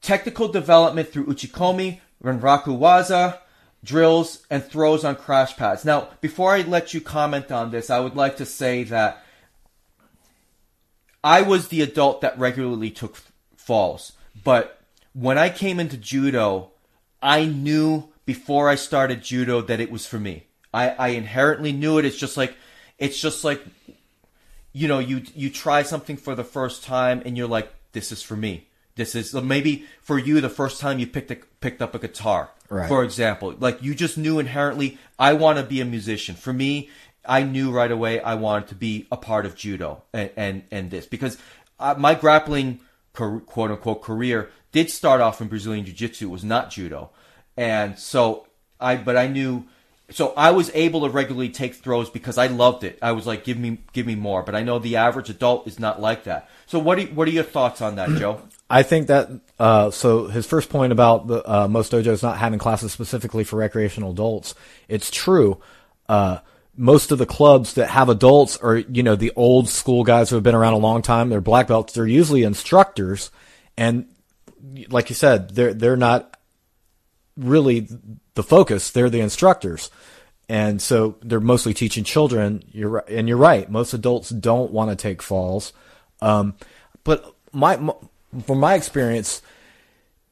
technical development through uchikomi, renraku waza, drills, and throws on crash pads. Now, before I let you comment on this, I would like to say that I was the adult that regularly took falls, but when I came into judo, I knew before I started judo that it was for me. I, I inherently knew it. It's just like, it's just like, you know, you you try something for the first time and you're like, this is for me. This is maybe for you the first time you picked a, picked up a guitar, Right. for example. Like you just knew inherently, I want to be a musician. For me, I knew right away I wanted to be a part of judo and and, and this because uh, my grappling quote unquote career did start off in Brazilian Jiu Jitsu. It was not judo, and so I but I knew. So I was able to regularly take throws because I loved it. I was like, "Give me, give me more." But I know the average adult is not like that. So what? Are, what are your thoughts on that, Joe? [CLEARS THROAT] I think that uh, so his first point about the uh, most dojos not having classes specifically for recreational adults, it's true. Uh, most of the clubs that have adults are you know the old school guys who have been around a long time. They're black belts. They're usually instructors, and like you said, they're they're not really the focus. They're the instructors. And so they're mostly teaching children. You're and you're right. Most adults don't want to take falls. Um, but my, m from my experience,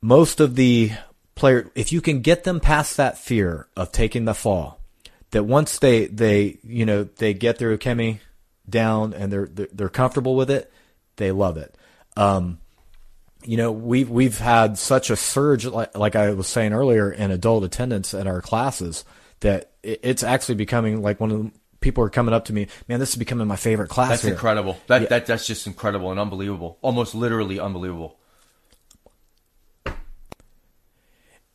most of the player, if you can get them past that fear of taking the fall, that once they they you know they get their ukemi down and they're they're, they're comfortable with it, they love it. Um, you know we've we've had such a surge like like I was saying earlier in adult attendance at our classes that it, it's actually becoming like one of the people are coming up to me, man, this is becoming my favorite class. That's here. incredible. That, yeah. that that's just incredible and unbelievable. Almost literally unbelievable.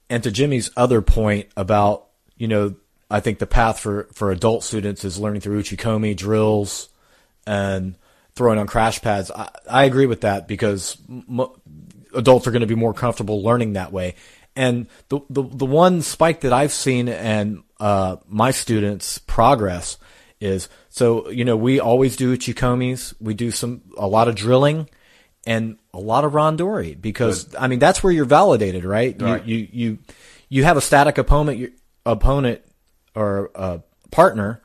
And to Jimmy's other point about, you know, I think the path for, for adult students is learning through uchikomi drills and throwing on crash pads. I, I agree with that because m- adults are going to be more comfortable learning that way. And the, the, the one spike that I've seen and, uh, my students progress is so, you know, we always do uchikomis. We do some, a lot of drilling and a lot of randori because, Good. I mean, that's where you're validated, right? right. You, you, you, you have a static opponent, your opponent or a partner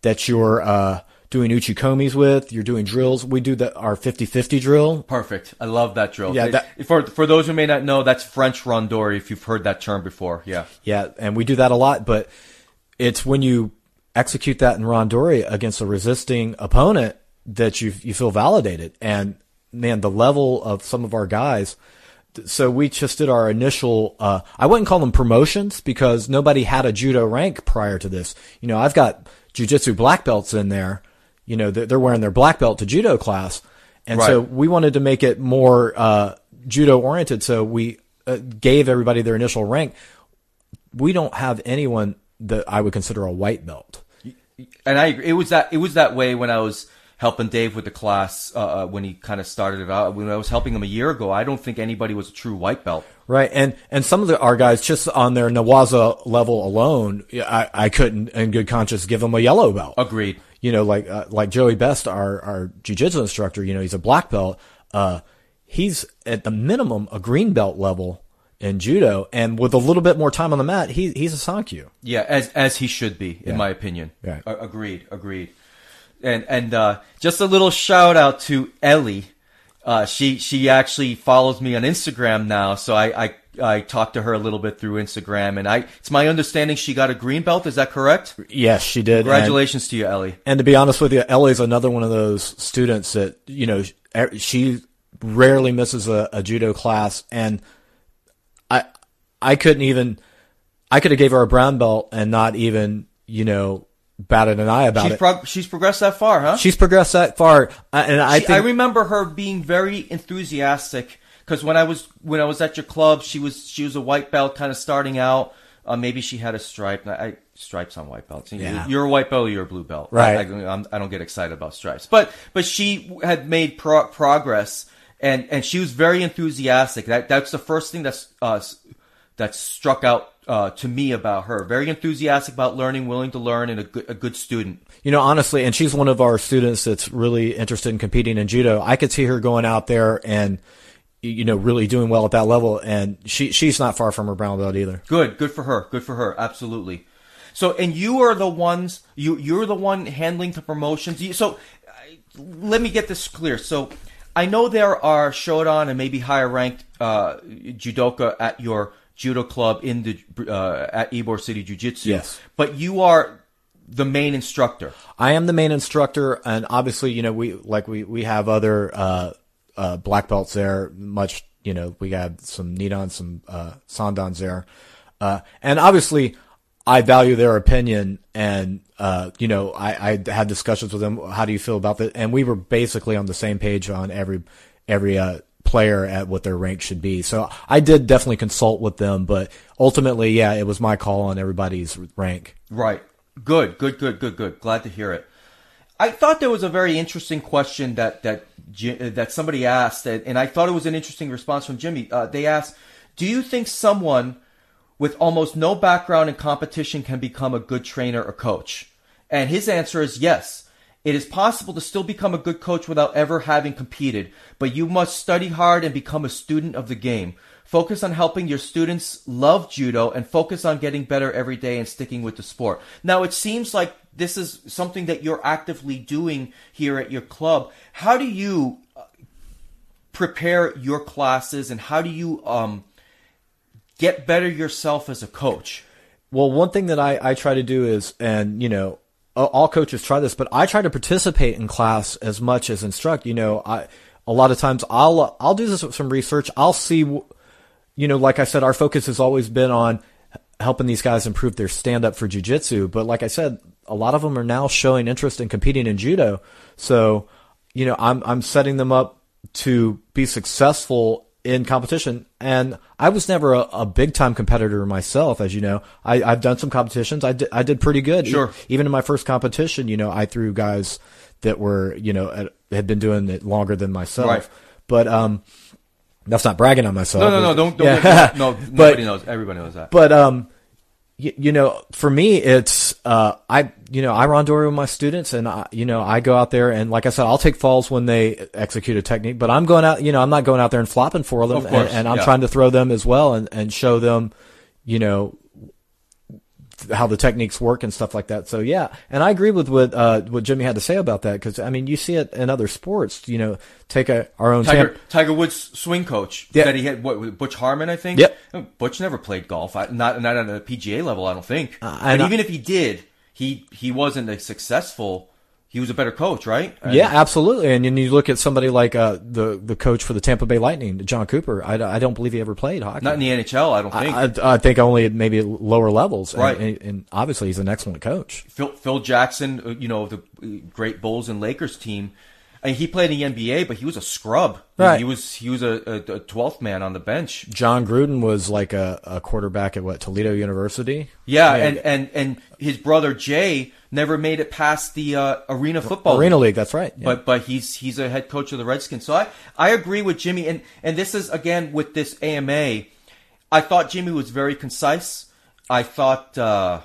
that you're, uh, doing uchikomis with. You're doing drills. We do the our 50-50 drill. Perfect. I love that drill. Yeah. That, for for those who may not know, that's French randori. If you've heard that term before, yeah. Yeah, and we do that a lot. But it's when you execute that in randori against a resisting opponent that you you feel validated. And man, the level of some of our guys. So we just did our initial. Uh, I wouldn't call them promotions because nobody had a judo rank prior to this. You know, I've got jujitsu black belts in there you know, they're wearing their black belt to judo class. And right. so we wanted to make it more uh, judo oriented. So we uh, gave everybody their initial rank. We don't have anyone that I would consider a white belt. And I agree. It was that it was that way when I was helping Dave with the class uh, uh when he kind of started it out. When I was helping him a year ago, I don't think anybody was a true white belt. Right, and and some of the, our guys just on their Newaza level alone, I, I couldn't in good conscience give them a yellow belt. Agreed you know, like uh, like Joey Best, our our jujitsu instructor, you know, he's a black belt. Uh, he's at the minimum a green belt level in judo, and with a little bit more time on the mat, he he's a sankyu. Yeah, as as he should be, in yeah. my opinion. Right. agreed, agreed. And and uh, just a little shout out to Ellie. Uh, she she actually follows me on Instagram now, so I, I I talked to her a little bit through Instagram, and I it's my understanding she got a green belt. Is that correct? Yes, she did. Congratulations and, to you, Ellie. And to be honest with you, Ellie's another one of those students that you know er, she rarely misses a, a judo class, and I I couldn't even I could have gave her a brown belt and not even you know batted an eye about she's it. Prog- she's progressed that far, huh? She's progressed that far, and I she, think, I remember her being very enthusiastic because when I was when I was at your club, she was she was a white belt, kind of starting out. Uh, maybe she had a stripe. I, stripes on white belts. Yeah. You're a white belt, you're a blue belt. Right. I, I, I, don't get excited about stripes, but but she had made pro- progress, and and she was very enthusiastic. That that's the first thing that's uh, that struck out uh, to me about her. Very enthusiastic about learning, willing to learn, and a good, a good student. You know, honestly, and she's one of our students that's really interested in competing in judo. I could see her going out there and you know, really doing well at that level. And she, she's not far from her brown belt either. Good. Good for her. Good for her. Absolutely. So, and you are the ones, you, you're the one handling the promotions. So, let me get this clear. So, I know there are Shodan and maybe higher ranked, uh, judoka at your judo club in the, uh, at Ybor City Jiu Jitsu. Yes. But you are the main instructor. I am the main instructor, and obviously, you know, we like we we have other uh, uh, black belts there. Much, you know, we got some Nidan, some uh, Sandans there, uh, and obviously, I value their opinion. And uh, you know, I, I had discussions with them. How do you feel about that? And we were basically on the same page on every every uh, player at what their rank should be. So I did definitely consult with them, but ultimately, yeah, it was my call on everybody's rank. Right. Good. Good. Good. Good. Good. Glad to hear it. I thought there was a very interesting question that that that somebody asked, and I thought it was an interesting response from Jimmy. Uh, they asked, "Do you think someone with almost no background in competition can become a good trainer or coach?" And his answer is yes. It is possible to still become a good coach without ever having competed, but you must study hard and become a student of the game. Focus on helping your students love judo and focus on getting better every day and sticking with the sport. Now, it seems like this is something that you're actively doing here at your club. How do you uh, prepare your classes and how do you um, get better yourself as a coach? Well, one thing that I, I try to do is, and you know, all coaches try this, but I try to participate in class as much as instruct. You know, I a lot of times I'll I'll do this, with some research. I'll see, you know, like I said, our focus has always been on helping these guys improve their stand up for jujitsu. But like I said, a lot of them are now showing interest in competing in judo. So, you know, I'm I'm setting them up to be successful in competition. And I was never a, a big time competitor myself, as you know. I, I've done some competitions. I did, I did pretty good. Sure. E- even in my first competition, you know, I threw guys that were, you know, at, had been doing it longer than myself. Right. But um, that's not bragging on myself. No, no, no, don't, don't Yeah. [LAUGHS] no, But- nobody knows. Everybody knows that. But um, you, you know, for me, it's uh, I you know I randori with my students, and I, you know I go out there and like I said, I'll take falls when they execute a technique, but I'm going out, you know, I'm not going out there and flopping for them, course, and, and I'm yeah. trying to throw them as well and and show them, you know. How the techniques work and stuff like that. So yeah, and I agree with what uh, what Jimmy had to say about that because I mean you see it in other sports. You know, take a our own Tiger Tiger Woods swing coach Yeah. that he had what Butch Harmon I think. Yep. Butch never played golf. I, not not at a PGA level. I don't think. Uh, but and I- even if he did, he he wasn't a successful. He was a better coach, right? And- Yeah, absolutely. And then you look at somebody like uh, the the coach for the Tampa Bay Lightning, Jon Cooper. I, I don't believe he ever played hockey. Not in the NHL. I don't think. I, I, I think only at maybe lower levels. And- Right. And, and obviously, he's an excellent coach. Phil, Phil Jackson, uh, you know, the uh, great Bulls and Lakers team. I mean, he played in the NBA, but he was a scrub. Right. He was he was a, 12th man on the bench. Jon Gruden was like a, a quarterback at what Toledo University. Yeah, and, and and his brother Jay never made it past the uh, arena football Arena league. League. That's right. Yeah. But but he's he's a head coach of the Redskins. So I, I agree with Jimmy and and this is again with this AMA. I thought Jimmy was very concise. I thought uh,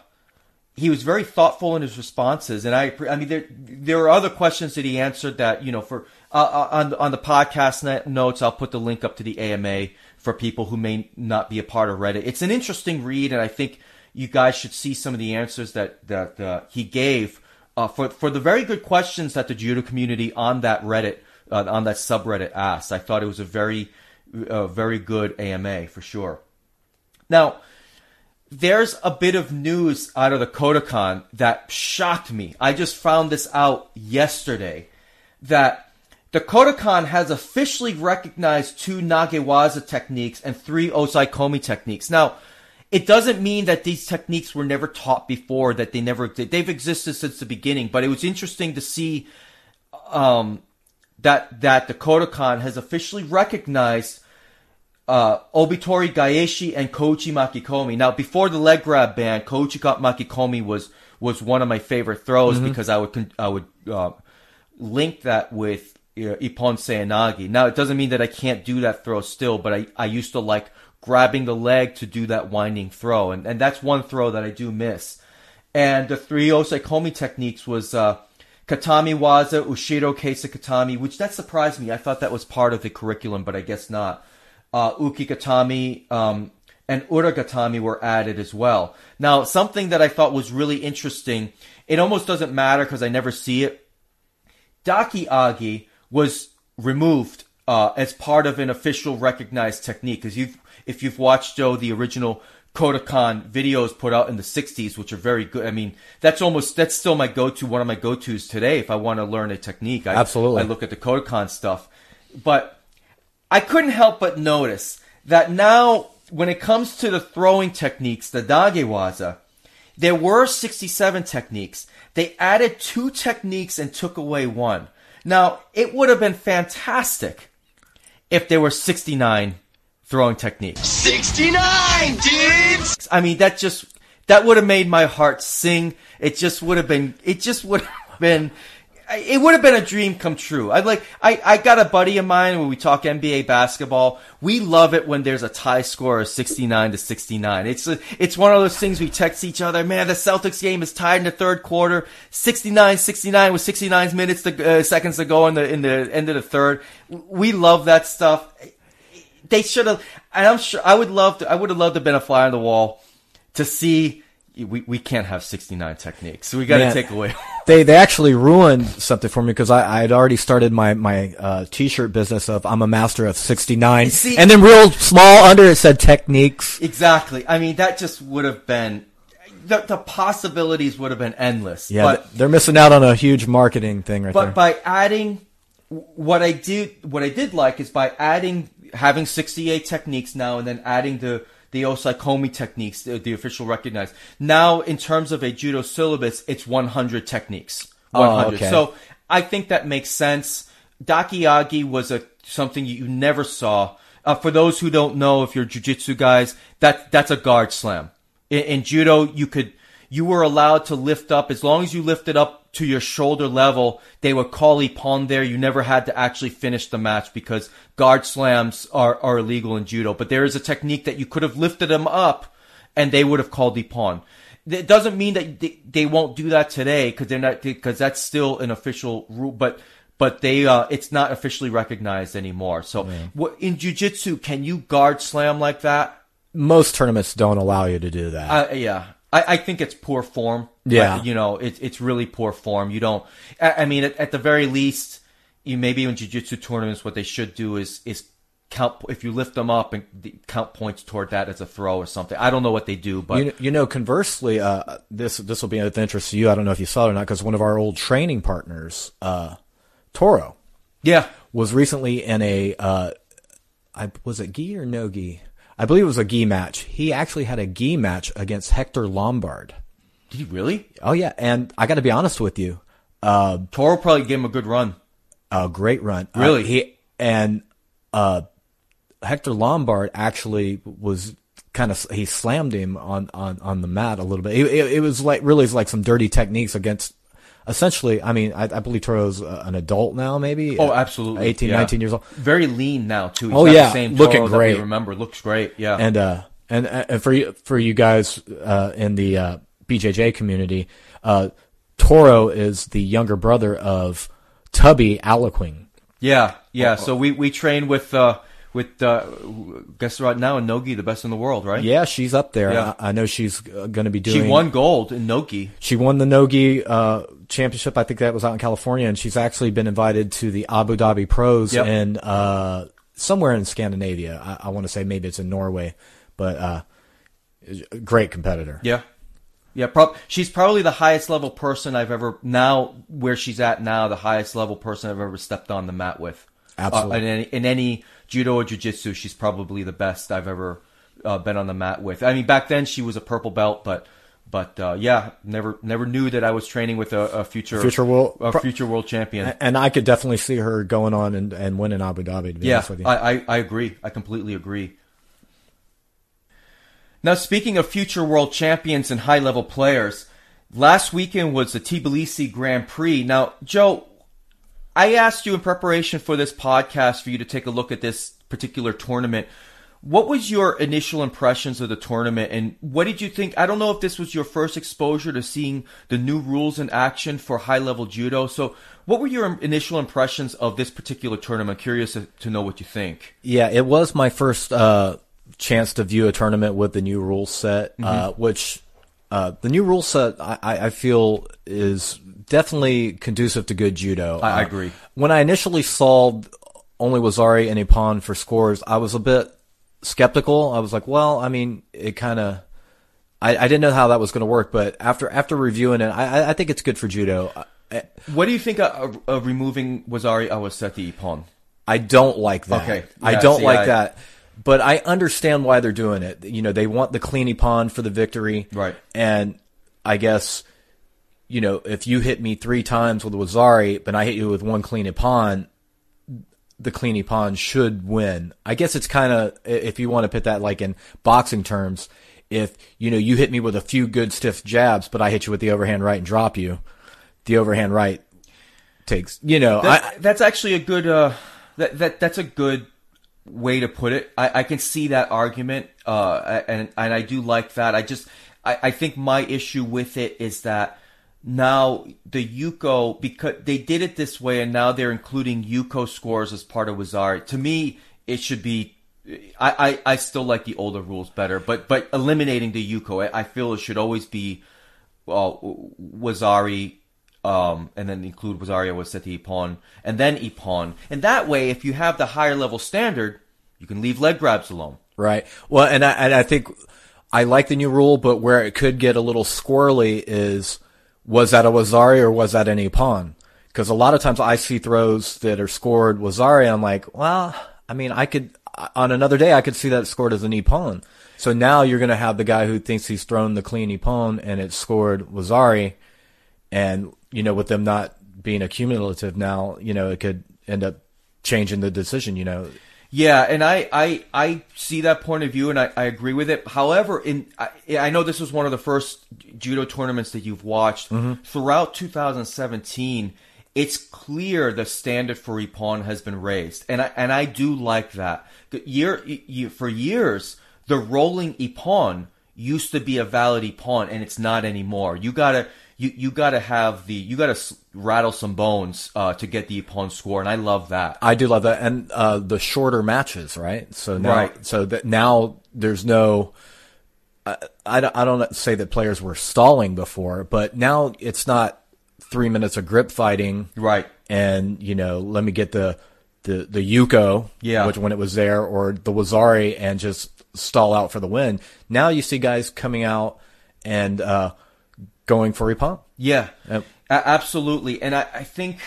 he was very thoughtful in his responses, and I I mean there there are other questions that he answered that you know for uh, uh, on on the podcast net notes I'll put the link up to the AMA for people who may not be a part of Reddit. It's an interesting read, and I think you guys should see some of the answers that that uh, he gave uh, for for the very good questions that the judo community on that Reddit uh, on that subreddit asked. I thought it was a very very good AMA for sure. Now there's a bit of news out of the Kodokan that shocked me. I just found this out yesterday that the Kodokan has officially recognized two Nagewaza techniques and three Osaekomi techniques. Now, it doesn't mean that these techniques were never taught before, that they never they've existed since the beginning, but it was interesting to see um, that that the Kodokan has officially recognized uh, Obitori Gaeshi and Kouchi Makikomi. Now, before the leg grab ban, Kouchi Makikomi was was one of my favorite throws because I would I would uh, link that with uh, Ippon Seoinage. Now, it doesn't mean that I can't do that throw still, but I, I used to like grabbing the leg to do that winding throw, and and that's one throw that I do miss. And the three Osaekomi techniques was uh, Katame Waza, Ushiro Kesa Gatame, which that surprised me. I thought that was part of the curriculum, but I guess not. Uh, Uki Gatame um, and Ura Gatame were added as well. Now, something that I thought was really interesting, it almost doesn't matter because I never see it. Dakiage was removed uh, as part of an official recognized technique. Because you've, if you've watched Joe the original Kodokan videos put out in the '60s, which are very good. I mean, that's almost that's still my go-to, one of my go-tos today if I want to learn a technique. I, Absolutely. I look at the Kodokan stuff, but I couldn't help but notice that now when it comes to the throwing techniques, the nagewaza, there were 67 techniques. They added two techniques and took away one. Now, it would have been fantastic if there were 69 throwing technique. 69, dudes! I mean, that just, that would have made my heart sing. It just would have been, it just would have been, it would have been a dream come true. I like, I, I got a buddy of mine when we talk NBA basketball. We love it when there's a tie score of 69 to 69. It's, a, it's one of those things we text each other. Man, the Celtics game is tied in the third quarter. 69, 69 with 69 minutes to, uh, seconds to go in the, in the end of the third. We love that stuff they should have. And I'm sure I would love to. I would have loved to have been a fly on the wall to see. We, we can't have 69 techniques. So we got to take away. [LAUGHS] they they actually ruined something for me because I, I had already started my my uh, t-shirt business of I'm a master of 69, See- and then real small under it said techniques. exactly. I mean, that just would have been. The, the possibilities would have been endless. Yeah, but they're missing out on a huge marketing thing right but there. by adding what I did, what I did like is by adding having 68 techniques now and then adding the the Osaekomi techniques, the, the official recognized. Now, in terms of a judo syllabus, it's 100 techniques. 100. Oh, okay. So I think that makes sense. Dakiage was a something you never saw. Uh, for those who don't know, if you're jujitsu guys, that that's a guard slam. In, in judo, you could you were allowed to lift up as long as you lifted up to your shoulder level. They would call ippon there. You never had to actually finish the match because guard slams are are illegal in judo. But there is a technique that you could have lifted them up, and they would have called ippon. It doesn't mean that they, they won't do that today because they're not because that's still an official rule, but but they uh, it's not officially recognized anymore. So what, in jujitsu, can you guard slam like that? Most tournaments don't allow you to do that. Uh, yeah, I, I think it's poor form. Yeah. Like, you know, it's it's really poor form. You don't. I, I mean, at, at the very least, you maybe in jujitsu tournaments, what they should do is is count if you lift them up and count points toward that as a throw or something. I don't know what they do, but you, you know, conversely, uh, this this will be of interest to you. I don't know if you saw it or not, because one of our old training partners, uh, Toro, yeah, was recently in a, uh, I was it gi or no gi? I believe it was a gi match. He actually had a gi match against Hector Lombard. Did he really? Oh yeah, and I got to be honest with you, uh, Toro probably gave him a good run. a great run. Uh, Really? he and uh, Hector Lombard actually was kind of he slammed him on on on the mat a little bit. It, it, it was like really like some dirty techniques against. Essentially, I mean, I, I believe Toro's uh, an adult now, maybe. Oh, Uh, absolutely. 18, yeah. 19 years old. Very lean now too. He's Oh, yeah, the same looking Toro we great. remember looks great. Yeah. and uh and and for you for you guys uh in the uh BJJ community uh Toro is the younger brother of Tubby Aliquing. Yeah, Oh, yeah. So we we train with uh with uh guess right now in Nogi, the best in the world, right? Yeah, she's up there. Yeah. I, I know she's uh, going to be doing. She won gold in Nogi. She won the Nogi uh championship. I think that was out in California and she's actually been invited to the Abu Dhabi Pros Yep. in uh somewhere in Scandinavia. I, I want to say maybe it's in Norway, but uh great competitor. Yeah. Yeah, prob- she's probably the highest level person I've ever now where she's at now, the highest level person I've ever stepped on the mat with. Absolutely. Uh, in, any, in any judo or jiu-jitsu, she's probably the best I've ever uh, been on the mat with. I mean, back then she was a purple belt, but but uh, yeah, never never knew that I was training with a, a future Future world- a future world champion. And I could definitely see her going on and, and winning Abu Dhabi. To be Yeah, with you. I, I, I agree. I completely agree. Now, speaking of future world champions and high level players, last weekend was the Tbilisi Grand Prix. Now, Joe, I asked you in preparation for this podcast for you to take a look at this particular tournament. What was your initial impressions of the tournament and what did you think? I don't know if this was your first exposure to seeing the new rules in action for high level judo. So, what were your initial impressions of this particular tournament? Curious to, to know what you think. Yeah, it was my first uh, chance to view a tournament with the new rule set, uh, Mm-hmm. which uh, the new rule set I, I feel is definitely conducive to good judo. I- I Uh, agree. When I initially saw only Wazari and Ippon for scores, I was a bit skeptical. I was like, well, I mean, it kind of. I, I didn't know how that was going to work, but after after reviewing it, I, I- think it's good for judo. What do you think of, of removing Wazari Awasete Ippon? I don't like that. Okay. I don't see, like that. But I understand why they're doing it. You know, they want the clean ippon for the victory. Right. And I guess, you know, if you hit me three times with a Wazari, but I hit you with one clean ippon, the clean ippon should win. I guess it's kind of, if you want to put that like in boxing terms, if, you know, you hit me with a few good stiff jabs, but I hit you with the overhand right and drop you, the overhand right takes, you know, That's, I, that's actually a good. Uh, that that that's a good way to put it. I, I can see that argument, uh, and and I do like that. I just I, I think my issue with it is that now the Yuko because they did it this way, and now they're including Yuko scores as part of Wazari. To me, it should be. I, I, I still like the older rules better, but but eliminating the Yuko, I, I feel it should always be well, Wazari, um, and then include Wazari Awasete Ippon, and then Ippon. And that way, if you have the higher level standard, you can leave leg grabs alone. Right. Well, and I, and I think I like the new rule, but where it could get a little squirrely is was that a Wazari or was that an Ippon? Because a lot of times I see throws that are scored Wazari. I'm like, well, I mean, I could on another day, I could see that scored as an ippon. So now you're going to have the guy who thinks he's thrown the clean ippon and it's scored Wazari, and you know with them not being accumulative now, you know it could end up changing the decision. You know, Yeah, and I, I, I see that point of view, and I, I agree with it. However, in I, I know this was one of the first judo tournaments that you've watched mm-hmm. throughout 2017. It's clear the standard for ippon has been raised, and I and I do like that. Year, y- for years, the rolling ippon used to be a valid ippon, and it's not anymore. You gotta you, you gotta have the you gotta s- rattle some bones uh, to get the ippon score, and I love that. I do love that, and uh, the shorter matches, right? So now, Right. so that now there's no. I, I don't, I don't say that players were stalling before, but now it's not three minutes of grip fighting, Right. And you know, let me get the the the Yuko, Yeah. which when it was there, or the Wazari, and just stall out for the win. Now you see guys coming out and uh, going for Ippon. Yeah, Yep. a- absolutely. And I, I think,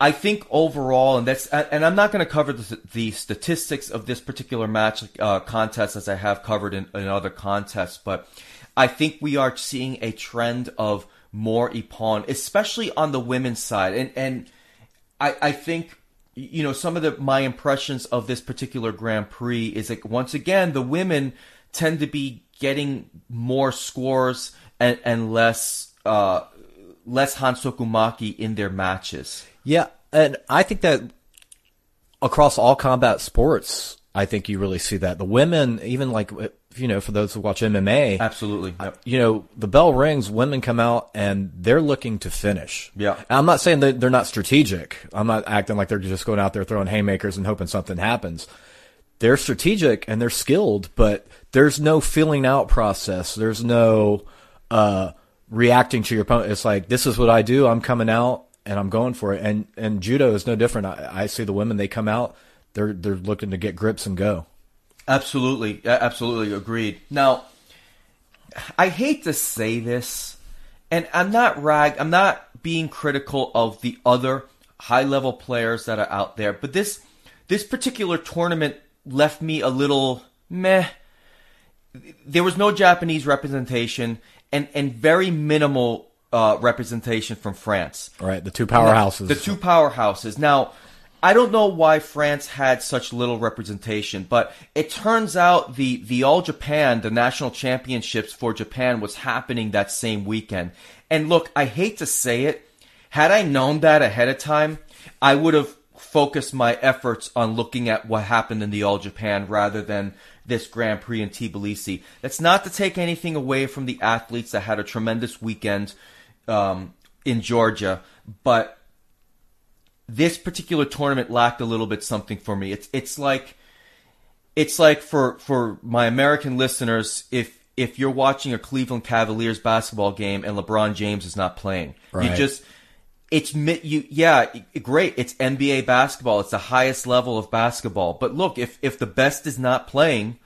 I think overall, and that's, and I'm not going to cover the, the statistics of this particular match uh, contest as I have covered in, in other contests, but I think we are seeing a trend of more ippon, especially on the women's side, and and I, I think you know some of the my impressions of this particular Grand Prix is like once again the women tend to be getting more scores and, and less uh, less Hansokumake in their matches. Yeah, and I think that across all combat sports, I think you really see that the women, even like you know, for those who watch MMA, Absolutely. Yep. you know, the bell rings, women come out and they're looking to finish. Yeah. And I'm not saying that they're not strategic. I'm not acting like they're just going out there throwing haymakers and hoping something happens. They're strategic and they're skilled, but there's no filling out process. There's no uh, reacting to your opponent. It's like this is what I do. I'm coming out and I'm going for it. And and judo is no different. I, I see the women. They come out. They're they're looking to get grips and go. Absolutely, absolutely agreed. Now, I hate to say this, and I'm not rag, I'm not being critical of the other high level players that are out there, but this this particular tournament left me a little meh. There was no Japanese representation and and very minimal uh, representation from France. All right, the two powerhouses. The two powerhouses. Now, I don't know why France had such little representation, but it turns out the, the All Japan, the national championships for Japan was happening that same weekend. And look, I hate to say it, had I known that ahead of time, I would have focused my efforts on looking at what happened in the All Japan rather than this Grand Prix in Tbilisi. That's not to take anything away from the athletes that had a tremendous weekend um, in Georgia, but this particular tournament lacked a little bit something for me. It's it's like it's like for for my American listeners, if if you're watching a Cleveland Cavaliers basketball game and LeBron James is not playing, you just it's you yeah great. It's NBA basketball. It's the highest level of basketball. But look if if the best is not playing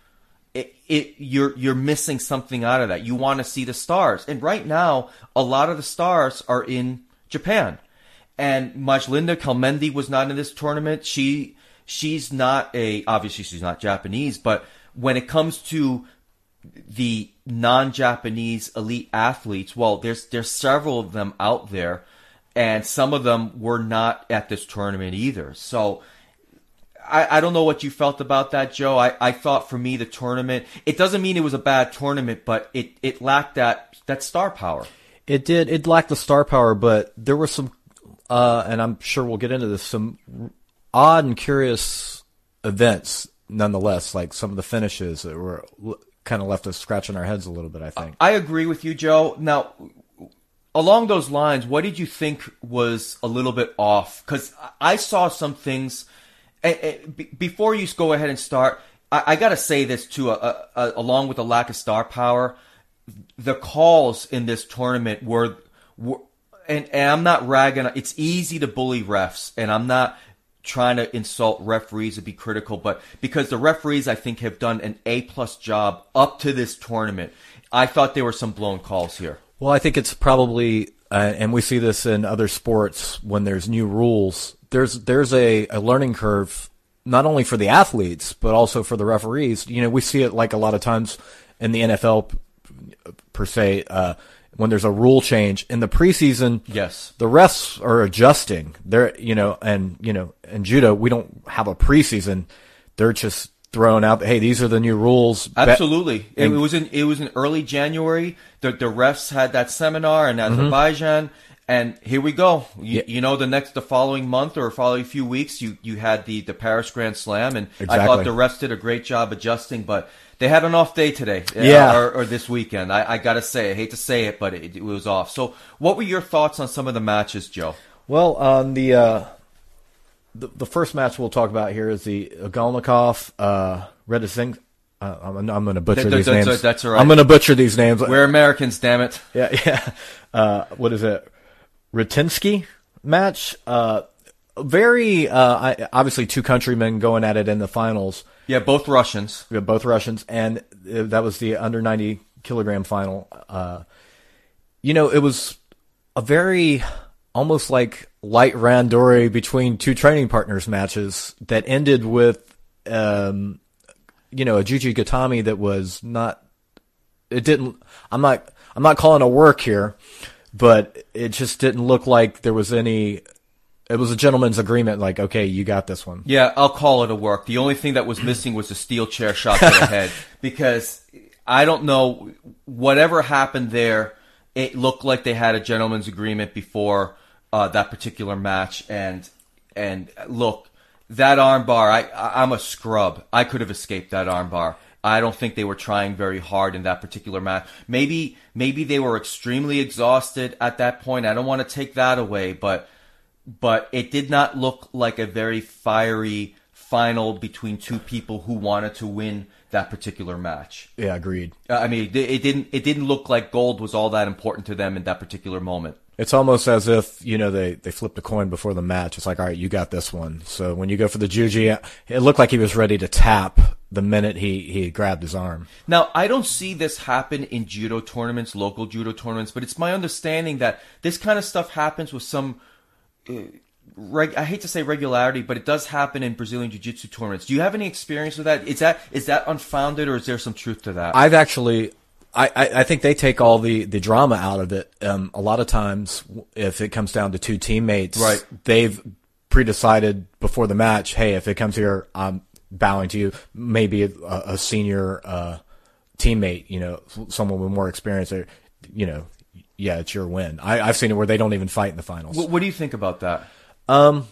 it, it you're you're missing something out of that. You want to see the stars. And right now a lot of the stars are in Japan. And Majlinda Kelmendi was not in this tournament. She she's not a obviously she's not Japanese but when it comes to the non-Japanese elite athletes, well, there's there's several of them out there, and some of them were not at this tournament either. So I, I don't know what you felt about that, Joe. I, I thought for me the tournament it doesn't mean it was a bad tournament, but it, it lacked that that star power. It did. It lacked the star power, but there were some, uh, and I'm sure we'll get into this, some odd and curious events nonetheless, like some of the finishes that were kind of left us scratching our heads a little bit, I think. I agree with you, Joe. Now, along those lines, what did you think was a little bit off? Because I saw some things. Before you go ahead and start, I, got to say this too. Uh, uh, along with the lack of star power, the calls in this tournament were, were and, and I'm not ragging. It's easy to bully refs, and I'm not trying to insult referees and be critical, but because the referees I think have done an A plus job up to this tournament, I thought there were some blown calls here. Well, I think it's probably, uh, and we see this in other sports when there's new rules. There's there's a, a learning curve not only for the athletes but also for the referees. You know, we see it like a lot of times in the NFL per se uh, when there's a rule change in the preseason. Yes. the refs are adjusting. They're you know, and you know, in judo we don't have a preseason. They're just throwing out, hey, these are the new rules. Absolutely. It, was in it was in early January. The the refs had that seminar in Azerbaijan, and here we go. You, Mm-hmm. Yeah. you know, the next the following month or following few weeks, you you had the the Paris Grand Slam, and I thought the refs did a great job adjusting, but. They had an off day today, uh, Yeah. or, or this weekend. I, I gotta say, I hate to say it, but it, it was off. So, what were your thoughts on some of the matches, Joe? Well, on the uh, the, the first match we'll talk about here is the Galnikov uh, Red Uh, I'm, I'm going to butcher That- these that's- names. that's all right. I'm going to butcher these names. We're Americans, damn it. yeah, [LAUGHS] yeah. Uh, what is it? Rutinsky match. Uh, very uh, obviously two countrymen going at it in the finals. Yeah, both Russians. We have both Russians, and uh, that was the under 90 kilogram final. Uh, you know, it was a very almost like light randori between two training partners matches that ended with, um, you know, a Juji Gatame that was not. It didn't. I'm not. I'm not calling a work here, but it just didn't look like there was any. It was a gentleman's agreement. Like, okay, you got this one. Yeah, I'll call it a work. The only thing that was missing was a steel chair shot to the head [LAUGHS] because I don't know whatever happened there. It looked like they had a gentleman's agreement before uh, that particular match, and and look, that armbar. I I- I'm a scrub. I could have escaped that armbar. I don't think they were trying very hard in that particular match. Maybe maybe they were extremely exhausted at that point. I don't want to take that away, but but it did not look like a very fiery final between two people who wanted to win that particular match. Yeah, agreed. I mean, it it didn't it didn't look like gold was all that important to them in that particular moment. It's almost as if you know they they flipped a coin before the match. It's like, all right, you got this one. So when you go for the juji, it looked like he was ready to tap the minute he he grabbed his arm. Now, I don't see this happen in judo tournaments, local judo tournaments, but it's my understanding that this kind of stuff happens with some. Uh, reg- I hate to say regularity, but it does happen in Brazilian jiu-jitsu tournaments. Do you have any experience with that? Is that is that unfounded, or is there some truth to that? I've actually. I, I think they take all the, the drama out of it. Um, a lot of times, if it comes down to two teammates, Right. they've pre-decided before the match. Hey, if it comes here, I'm bowing to you. Maybe a, a senior uh, teammate, you know, someone with more experience, or you know, yeah, it's your win. I, I've seen it where they don't even fight in the finals. what, what do you think about that? Um,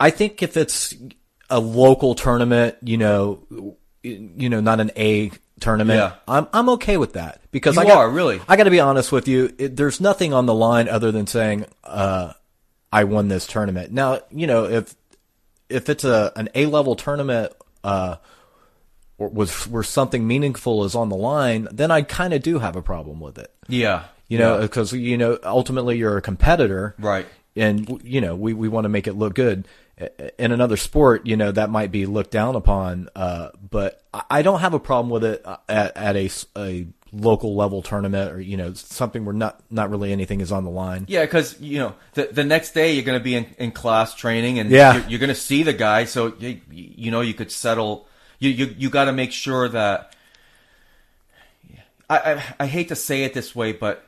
I think if it's a local tournament, you know, you know, not an A tournament, Yeah. I'm I'm okay with that because You I got, are, really? I got to be honest with you. It, there's nothing on the line other than saying uh, I won this tournament. Now, you know, if if it's a an A level tournament. Uh, or was where something meaningful is on the line, then I kind of do have a problem with it. Yeah, You know, Yeah. because you know, ultimately you're a competitor, Right. And you know, we we want to make it look good. In another sport, you know, that might be looked down upon, uh, but I- don't have a problem with it uh, at, a, a, a local level tournament or you know something where not not really anything is on the line. Yeah, because you know the the next day you're going to be in, in class training, and Yeah. you're, you're going to see the guy. So you, you know you could settle. You you you got to make sure that. I, I I hate to say it this way, but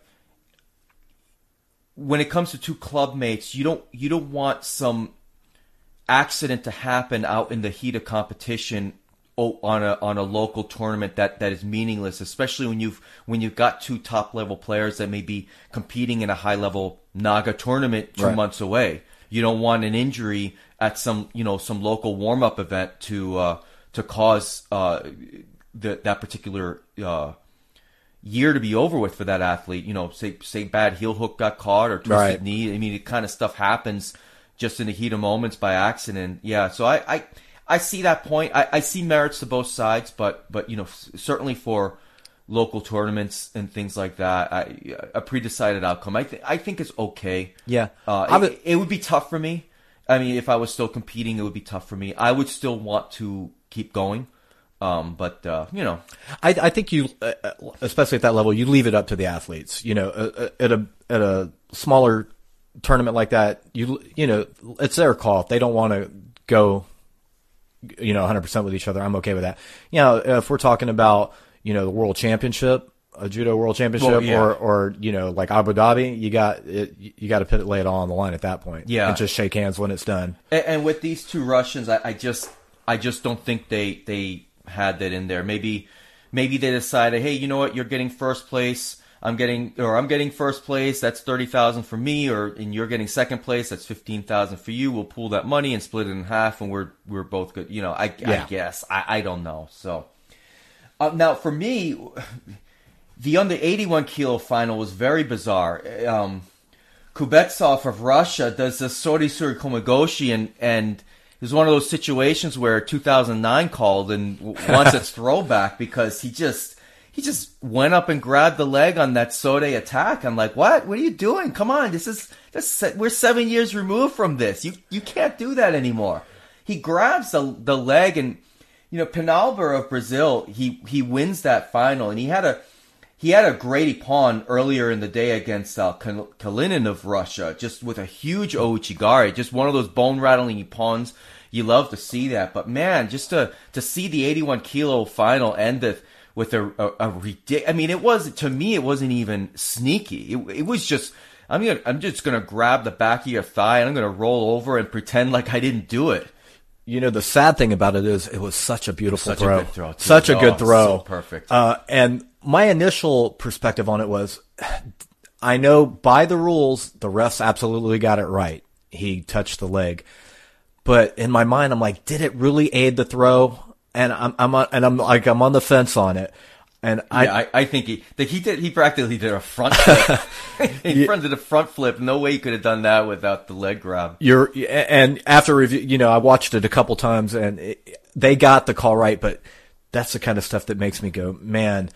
when it comes to two club mates, you don't you don't want some accident to happen out in the heat of competition on a on a local tournament that, that is meaningless, especially when you've when you've got two top level players that may be competing in a high level Naga tournament two Right. months away. You don't want an injury at some you know some local warm up event to uh, to cause uh, the, that particular uh, year to be over with for that athlete. You know, say say bad heel hook got caught or twisted Right. knee. I mean, it kind of stuff happens just in the heat of moments by accident. Yeah, so I I, I see that point. I, I see merits to both sides, but but you know s- certainly for local tournaments and things like that, I, a pre-decided outcome. I think I think it's okay. Yeah. uh, would- it, it would be tough for me. I mean, if I was still competing, it would be tough for me. I would still want to keep going, um, but uh, you know, I, I think you, uh, uh, especially at that level, you leave it up to the athletes. You know, uh, at a at a smaller tournament like that, you you know, it's their call. If they don't want to go you know 100 percent with each other, I'm okay with that. You know, if we're talking about you know the world championship, a judo world championship, Well, yeah. or or you know like Abu Dhabi, you got it, you got to put it, lay it all on the line at that point. Yeah. and just shake hands when it's done. And, and with these two Russians, I, I just I just don't think they they had that in there. Maybe maybe they decided, hey, you know what, you're getting first place. I'm getting or I'm getting first place. That's thirty thousand for me, or and you're getting second place. That's fifteen thousand for you. We'll pool that money and split it in half, and we're we're both good. You know, I, Yeah. I guess I, I don't know. So uh, now for me, the under 81 kilo final was very bizarre. Um, Khubetsov of Russia does the Sode Tsurikomi Goshi, and, and it was one of those situations where 2009 called and wants [LAUGHS] its throwback because he just he just went up and grabbed the leg on that Sode attack. I'm like, what? What are you doing? Come on, this is this we're seven years removed from this. You you can't do that anymore. He grabs the the leg and you know Penalber of Brazil. He he wins that final, and he had a he had a great ippon earlier in the day against uh, Kalinin of Russia, just with a huge Ouchigari, just one of those bone rattling ippons. You love to see that, but man, just to to see the 81 kilo final end with with a a, a ridic- I mean, it was to me, it wasn't even sneaky. It, it was just. I'm gonna, I'm just gonna grab the back of your thigh and I'm gonna roll over and pretend like I didn't do it. You know, the sad thing about it is it was such a beautiful Such a throw. good throw. Such a Oh, good throw. so perfect. Uh, and my initial perspective on it was, [SIGHS] I know by the rules, the refs absolutely got it right. He touched the leg. But in my mind, I'm like, did it really aid the throw? And I'm, I'm on, and I'm like, I'm on the fence on it. And I, yeah, I, I think he that he did he practically did a front flip. [LAUGHS] [LAUGHS] he did a front flip. No way he could have done that without the leg grab. You're and after review, you know, I watched it a couple times and it, they got the call right, but that's the kind of stuff that makes me go, man.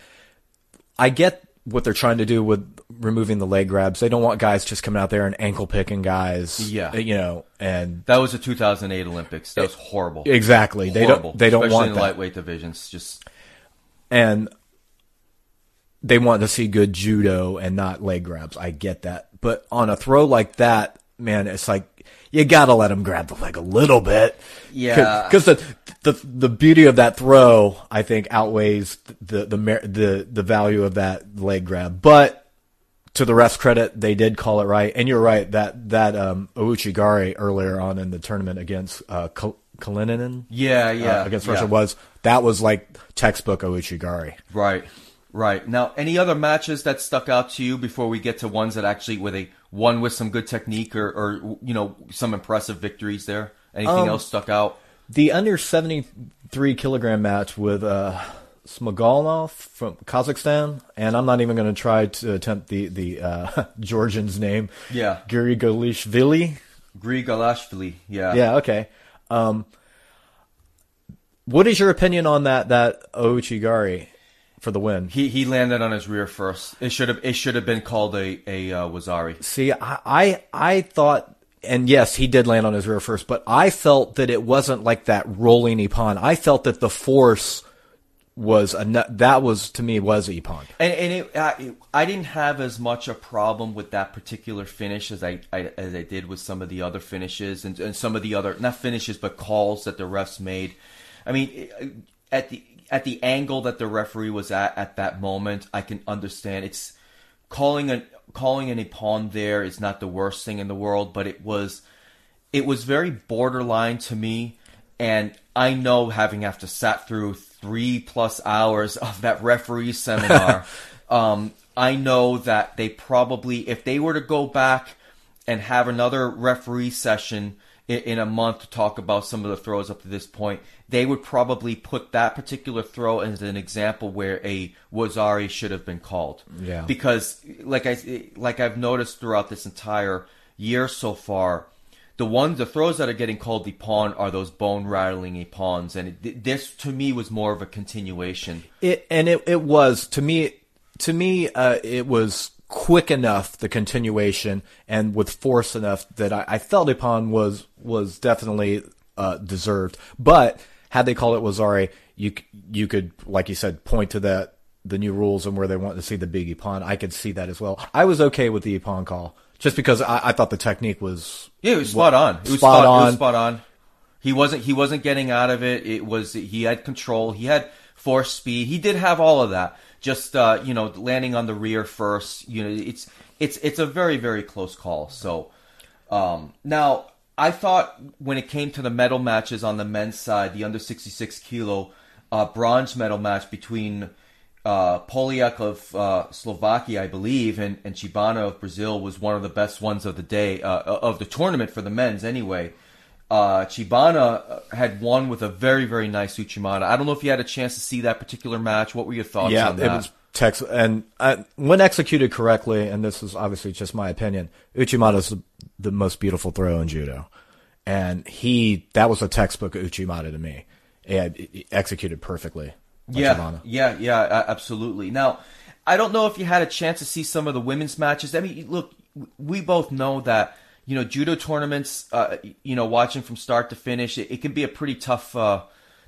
I get what they're trying to do with removing the leg grabs. They don't want guys just coming out there and ankle picking guys. Yeah. you know, and That was the 2008 Olympics. That was horrible. exactly they Horrible. don't they don't Especially want in that. the lightweight divisions. Just and they want to see good judo and not leg grabs. I get that, but on a throw like that, man, it's like you gotta let him grab the leg a little bit. Yeah. because the, the the beauty of that throw, I think, outweighs the the the the value of that leg grab. But to the refs' credit, they did call it right, and you're right that that um, Ouchigari earlier on in the tournament against uh, Kal- Kalinin, yeah, yeah, uh, against yeah. Russia was that was like textbook Ouchigari. right, right. Now, any other matches that stuck out to you before we get to ones that actually where they won with some good technique or, or you know some impressive victories there? Anything Um, else stuck out? The under 73 kilogram match with uh, Smogalnov from Kazakhstan, and I'm not even going to try to attempt the the uh, [LAUGHS] Georgian's name. Yeah. Grigolishvili. Grigolashvili. Yeah, Yeah, okay. Um, what is your opinion on that that Ouchigari for the win? He he landed on his rear first. It should have it should have been called a a uh, Wazari. See, I, I I thought, and yes, he did land on his rear first, but I felt that it wasn't like that rolling Ippon. I felt that the force was a that was to me was Ippon. And, and it, I, I didn't have as much a problem with that particular finish as I, I as I did with some of the other finishes and, and some of the other not finishes but calls that the refs made. I mean, uh, at the at the angle that the referee was at at that moment, I can understand. It's calling a calling an ippon there is not the worst thing in the world, but it was it was very borderline to me and i know having after sat through three plus hours of that referee seminar [LAUGHS] um, i know that they probably if they were to go back and have another referee session in, in a month to talk about some of the throws up to this point they would probably put that particular throw as an example where a wazari should have been called Yeah. because like i like i've noticed throughout this entire year so far the ones the throws that are getting called the ippon are those bone rattling ippons and it, this to me was more of a continuation It and it it was to me to me uh, it was quick enough the continuation and with force enough that I, I felt Ippon was was definitely uh, deserved. But had they called it Wazari, you you could like you said point to that the new rules and where they want to see the big Ippon. I could see that as well. I was okay with the Ippon call just because I, I thought the technique was yeah it was spot on it was Spot It on. was spot on He wasn't he wasn't getting out of it. It was he had control. He had force speed. He did have all of that. Just uh, you know, landing on the rear first. You know, it's it's it's a very very close call. So um, now I thought when it came to the medal matches on the men's side, the under 66 kilo uh, bronze medal match between uh, Poliak of uh, Slovakia, I believe, and, and Chibana of Brazil was one of the best ones of the day, uh, of the tournament for the men's anyway. Uh, Chibana uh, had won with a very, very nice Uchimata. I don't know if you had a chance to see that particular match. What were your thoughts yeah, on that? it was text and uh, when executed correctly, and this is obviously just my opinion, Uchimata is the, the most beautiful throw in judo, and he that was a textbook Uchimata to me. And executed perfectly. Yeah, yeah, yeah, uh, absolutely. Now, I don't know if you had a chance to see some of the women's matches. I mean, look, we both know that you know judo tournaments. Uh, you know, watching from start to finish, it, it can be a pretty tough, uh,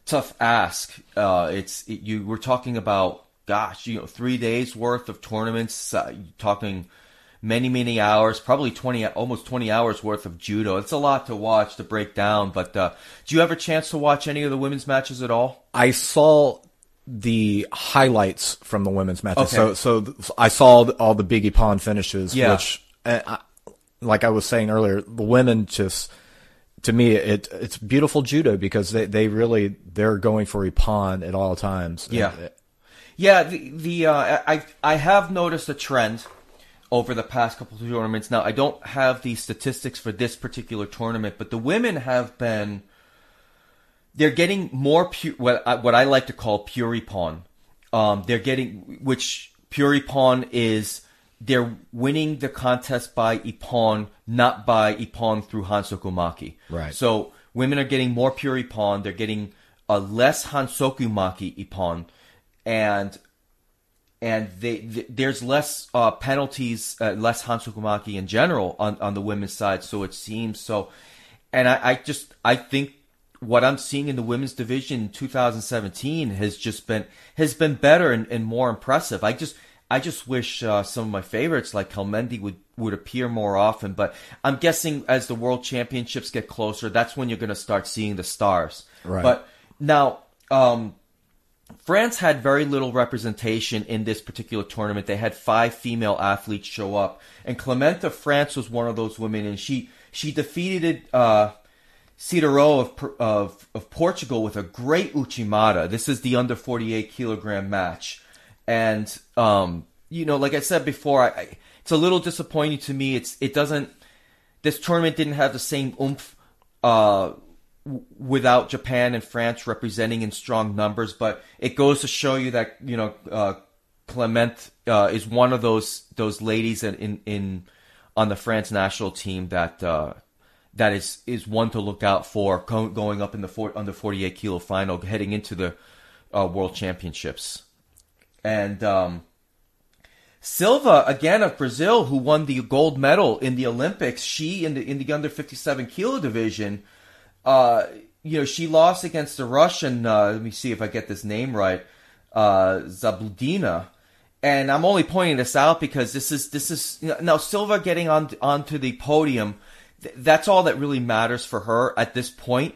tough ask. Uh, it's it, you. We're talking about, gosh, you know, three days worth of tournaments. Uh, talking many many hours probably 20 almost 20 hours worth of judo it's a lot to watch to break down but uh, do you have a chance to watch any of the women's matches at all i saw the highlights from the women's matches. Okay. So, so I saw all the Big Ippon finishes, Yeah. which, uh, I, like I was saying earlier, the women just, to me, it it's beautiful judo because they, they really they're going for Ippon at all times. Yeah. it- Yeah, the the uh, I I have noticed a trend over the past couple of tournaments. Now I don't have the statistics for this particular tournament, but the women have been they're getting more pu- what I, what I like to call pure ippon. Um, they're getting which pure ippon is they're winning the contest by ippon, not by ippon through hansokumake. Right. So women are getting more pure ippon. They're getting a less hansokumake ippon, and and they, th- there's less uh, penalties, uh, less hansokumake in general on, on the women's side. So it seems so, and I, I just I think what I'm seeing in the women's division in 2017 has just been has been better and, and more impressive. I just I just wish uh, some of my favorites like Kelmendi would would appear more often. But I'm guessing as the world championships get closer, that's when you're going to start seeing the stars. Right. But now. Um, France had very little representation in this particular tournament. They had five female athletes show up, and Clemente of France was one of those women, and she she defeated uh, Citaro of, of of Portugal with a great uchimata. This is the under forty eight kilogram match, and um, you know, like I said before, I, I, it's a little disappointing to me. It's it doesn't. This tournament didn't have the same oomph. Uh, w- without Japan and France representing in strong numbers, but it goes to show you that you know uh, Clement uh, is one of those those ladies in in, in on the France national team that uh, that is is one to look out for going up in the four, under 48 kilo final heading into the uh, world championships and um, Silva again of Brazil, who won the gold medal in the Olympics. She in the in the under fifty seven kilo division, uh, you know, she lost against the Russian. Uh, let me see if I get this name right, uh, Zabludina. And I'm only pointing this out because this is this is you know, now Silva getting on onto the podium. Th- That's all that really matters for her at this point.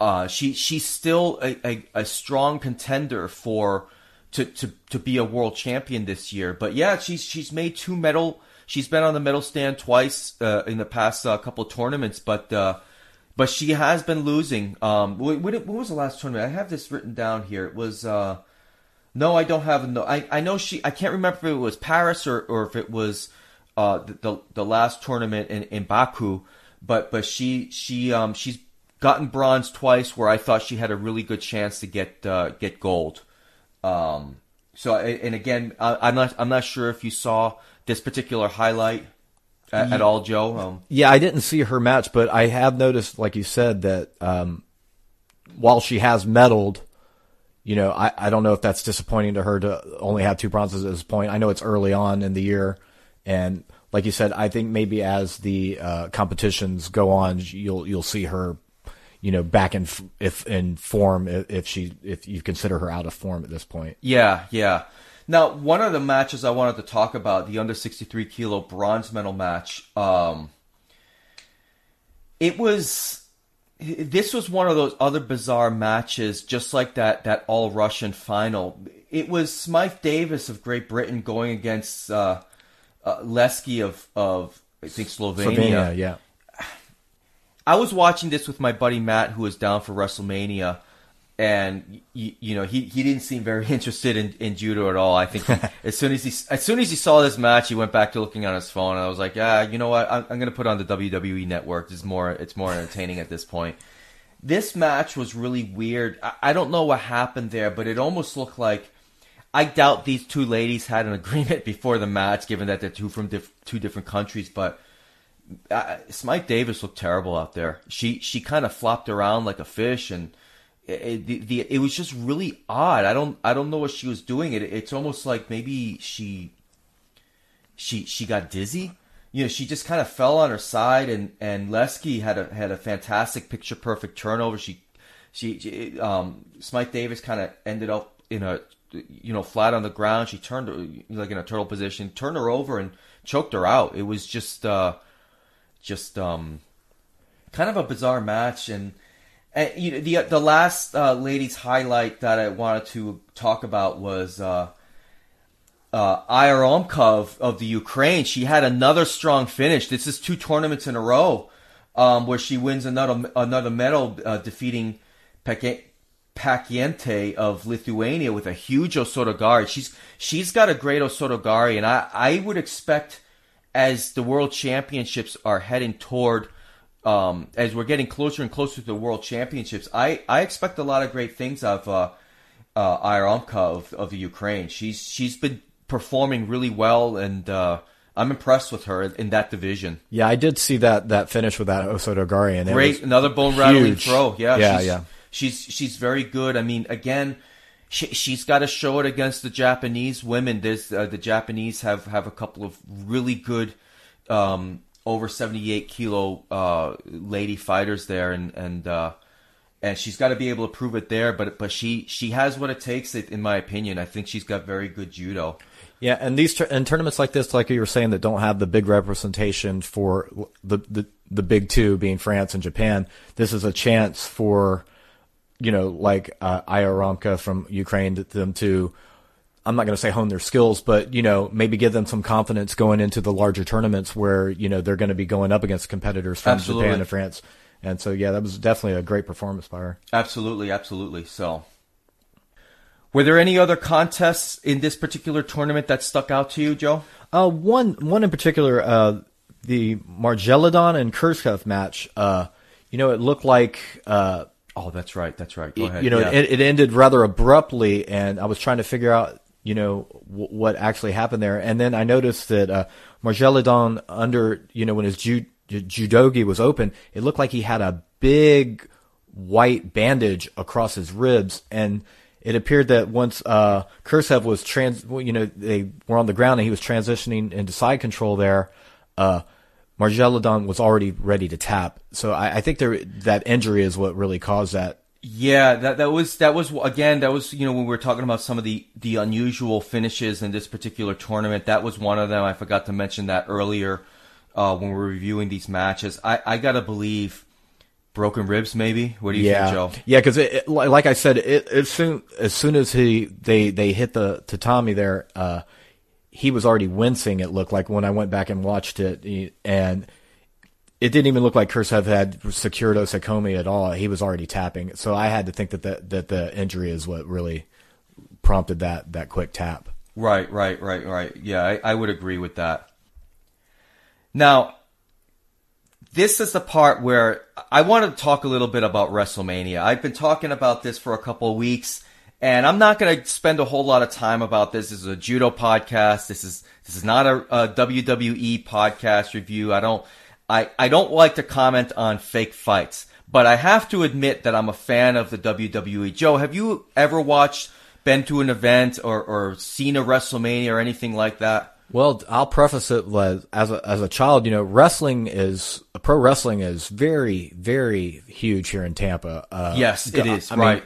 Uh, she she's still a, a, a strong contender for to, to to be a world champion this year. But yeah, she's she's made two medal. She's been on the medal stand twice uh, in the past uh, couple of tournaments, but uh, but she has been losing. Um, what, was the last tournament? I have this written down here. It was uh, no, I don't have no. I I know she. I can't remember if it was Paris or or if it was uh the the, the last tournament in, in Baku. But but she she um she's gotten bronze twice where I thought she had a really good chance to get uh, get gold. Um, so and again, I, I'm not I'm not sure if you saw this particular highlight at, at all, Joe. Um, Yeah, I didn't see her match, but I have noticed, like you said, that um, while she has medaled, you know, I, I don't know if that's disappointing to her to only have two bronzes at this point. I know it's early on in the year, and like you said, I think maybe as the uh, competitions go on, you'll you'll see her, you know, back in if in form if, if she if you consider her out of form at this point. Yeah, yeah. Now, one of the matches I wanted to talk about, the under 63 kilo bronze medal match, um, it was this was one of those other bizarre matches, just like that that all Russian final. It was Smythe Davis of Great Britain going against uh, uh, Leski of of I think Slovenia. Slovenia, yeah. I was watching this with my buddy Matt, who was down for WrestleMania, and you, you know he, he didn't seem very [LAUGHS] interested in, in judo at all. I think he, [LAUGHS] as soon as he as soon as he saw this match, he went back to looking on his phone. And I was like, yeah, you know what? I'm, I'm going to put on the WWE Network. It's more it's more entertaining at this point. This match was really weird. I, I don't know what happened there, but it almost looked like. I doubt these two ladies had an [LAUGHS] agreement before the match, given that they're two from two different countries. But uh, Smythe Davis looked terrible out there. She she kind of flopped around like a fish, and it, the, the it was just really odd. I don't I don't know what she was doing. It it's almost like maybe she she she got dizzy. You know, she just kind of fell on her side, and and Leski had a had a fantastic picture perfect turnover. She she, um Smythe Davis kind of ended up in a you know flat on the ground. She turned like in a turtle position, turned her over and choked her out. It was just uh just um kind of a bizarre match and. And you know, the the last uh, ladies highlight that I wanted to talk about was uh, uh, Ira of, the Ukraine. She had another strong finish. This is two tournaments in a row um, where she wins another another medal, uh, defeating Pakiente of Lithuania with a huge Osotogari. She's she's got a great Osotogari, and I I would expect as the World Championships are heading toward um, as we're getting closer and closer to the World Championships, I, I expect a lot of great things of uh, uh, of, of the Ukraine. She's she's been performing really well, and uh, I'm impressed with her in that division. Yeah, I did see that that finish with that Osotogari, and great, another bone rattling throw. Yeah, yeah, yeah. She's she's very good. I mean, again. She, she's got to show it against the Japanese women. There's uh, the Japanese have, have a couple of really good um, over 78 kilo uh, lady fighters there, and and uh, and she's got to be able to prove it there. But but she she has what it takes, in my opinion. I think she's got very good judo. Yeah, and these and tournaments like this, like you were saying, that don't have the big representation for the the the big two being France and Japan. This is a chance for you know like uh, from Ukraine them to I'm not going to say hone their skills, but you know, maybe give them some confidence going into the larger tournaments where you know they're going to be going up against competitors from Absolutely. Japan and France. And so, yeah, that was definitely a great performance by her. Absolutely, absolutely. So, were there any other contests in this particular tournament that stuck out to you, Joe? Uh, one, one in particular, uh, the Margelidon and Kurschev match. Uh, you know, it looked like. Uh, oh, that's right. That's right. Go ahead. You know, yeah. it, it ended rather abruptly, and I was trying to figure out you know w- what actually happened there. And then I noticed that uh, Margelidon under you know when his ju- judogi was open, it looked like he had a big white bandage across his ribs, and it appeared that once uh, Kursev was trans, you know, they were on the ground and he was transitioning into side control there. Uh, Margelidon was already ready to tap, so I, I think there that injury is what really caused that yeah, that that was that was again that was you know when we were talking about some of the the unusual finishes in this particular tournament. That was one of them. I forgot to mention that earlier uh, when we were reviewing these matches. I I gotta believe broken ribs. Maybe what do you yeah. think, Joe? Yeah, because like I said, it, as soon as soon as he they they hit the tatami there, uh, he was already wincing. It looked like when I went back and watched it, and it didn't even look like Kursev had secured Osaekomi at all. He was already tapping. So I had to think that the, that the injury is what really prompted that, that quick tap. Right, right, right, right. Yeah, I, I would agree with that. Now, this is the part where I want to talk a little bit about WrestleMania. I've been talking about this for a couple of weeks, and I'm not going to spend a whole lot of time about this. This is a judo podcast. This is this is not a, a WWE podcast review. I don't I, I don't like to comment on fake fights, but I have to admit that I'm a fan of the WWE. Joe, have you ever watched, been to an event or, or seen a WrestleMania or anything like that? Well, I'll preface it as a, as a child, you know, wrestling is, pro wrestling is very, very huge here in Tampa. Uh, yes, it is, I right.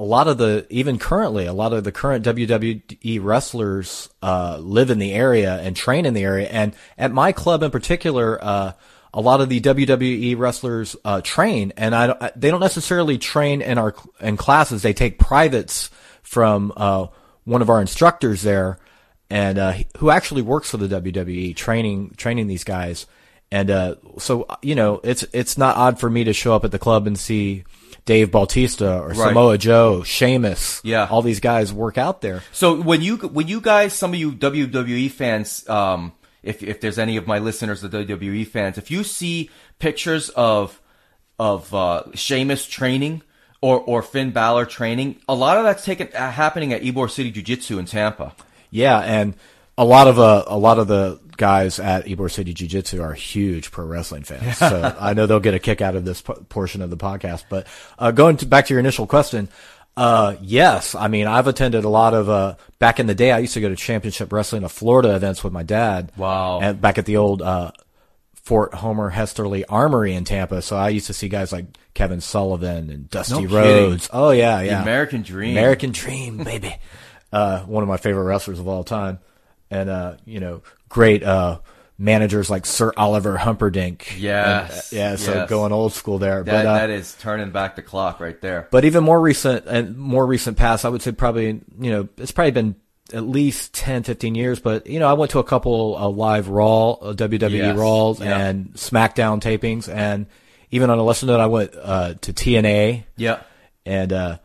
A lot of the, even currently, a lot of the current WWE wrestlers uh, live in the area and train in the area. And at my club in particular, uh, a lot of the WWE wrestlers uh, train, and I, don't- they don't necessarily train in our in classes. They take privates from uh, one of our instructors there, and uh, who actually works for the WWE, training training these guys. And uh, so you know, it's it's not odd for me to show up at the club and see Dave Bautista or Right. Samoa Joe, Sheamus, Yeah. all these guys work out there. So when you when you guys, some of you WWE fans, um, if if there's any of my listeners that are WWE fans, if you see pictures of of uh, Sheamus training or or Finn Balor training, a lot of that's taken uh, happening at Ybor City Jiu Jitsu in Tampa. Yeah, and a lot of uh, a lot of the guys at Ybor City Jiu Jitsu are huge pro wrestling fans, so I know they'll get a kick out of this p- portion of the podcast. But uh, going to, back to your initial question, uh, yes, I mean I've attended a lot of uh, back in the day. I used to go to Championship Wrestling of Florida events with my dad. Wow. and back at the old uh, Fort Homer Hesterly Armory in Tampa. So I used to see guys like Kevin Sullivan and Dusty No kidding. Rhodes. Oh yeah, yeah, American Dream. American Dream, baby. [LAUGHS] uh, one of my favorite wrestlers of all time, and uh, you know, great uh, managers like Sir Oliver Humperdink. Yes, And, uh, yeah. So yes. going old school there, That but uh, that is turning back the clock right there. but even more recent and more recent past, I would say probably, you know, it's probably been at least 10, 15 years, but you know, I went to a couple of live Raw, uh, WWE Yes. Raws Yeah. and SmackDown tapings. And even on a lesser note, I went, uh, to TNA Yeah. and, uh,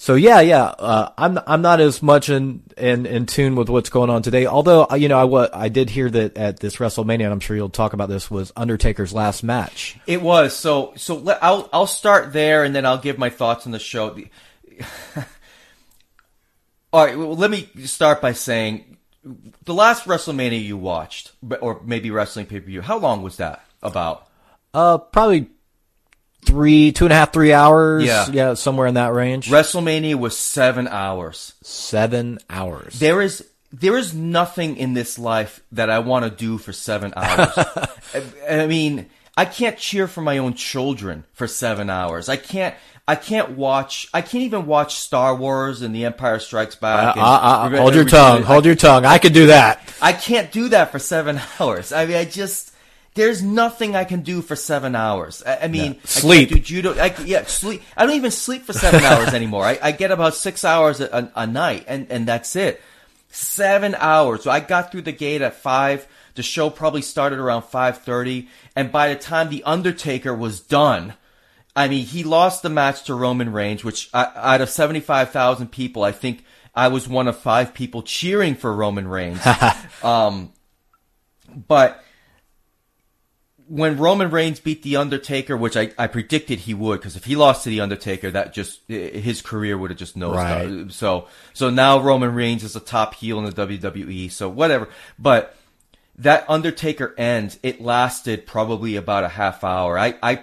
so yeah, yeah, uh, I'm I'm not as much in, in in tune with what's going on today. Although uh, you know, I what I did hear that at this WrestleMania, and I'm sure you'll talk about this, was Undertaker's last match. It was so. So let, I'll I'll start there, and then I'll give my thoughts on the show. [LAUGHS] All right. Well, let me start by saying the last WrestleMania you watched, or maybe wrestling pay per view. How long was that? About Uh, probably three, two and a half, three hours. Yeah. yeah, somewhere in that range. WrestleMania was seven hours. Seven hours. There is there is nothing in this life that I want to do for seven hours. [LAUGHS] I, I mean, I can't cheer for my own children for seven hours. I can't. I can't watch. I can't even watch Star Wars and The Empire Strikes Uh, Back. uh, uh, Revenge- hold your tongue. Hold your tongue. I could do that. I can't do that for seven [LAUGHS] hours. I mean, I just there's nothing I can do for seven hours. I, I mean, I Sleep. can't do judo. I, yeah, sleep. I don't even sleep for seven [LAUGHS] hours anymore. I, I get about six hours a, a, a night, and and that's it. Seven hours. So I got through the gate at five. The show probably started around five thirty, and by the time the Undertaker was done. I mean, he lost the match to Roman Reigns, which uh, out of 75,000 people, I think I was one of five people cheering for Roman Reigns. [LAUGHS] um, but when Roman Reigns beat The Undertaker, which I, I predicted he would, because if he lost to The Undertaker, that just, his career would have just nosedived. Right. So, so now Roman Reigns is a top heel in the WWE, so whatever. But that Undertaker end, it lasted probably about a half hour. I, I,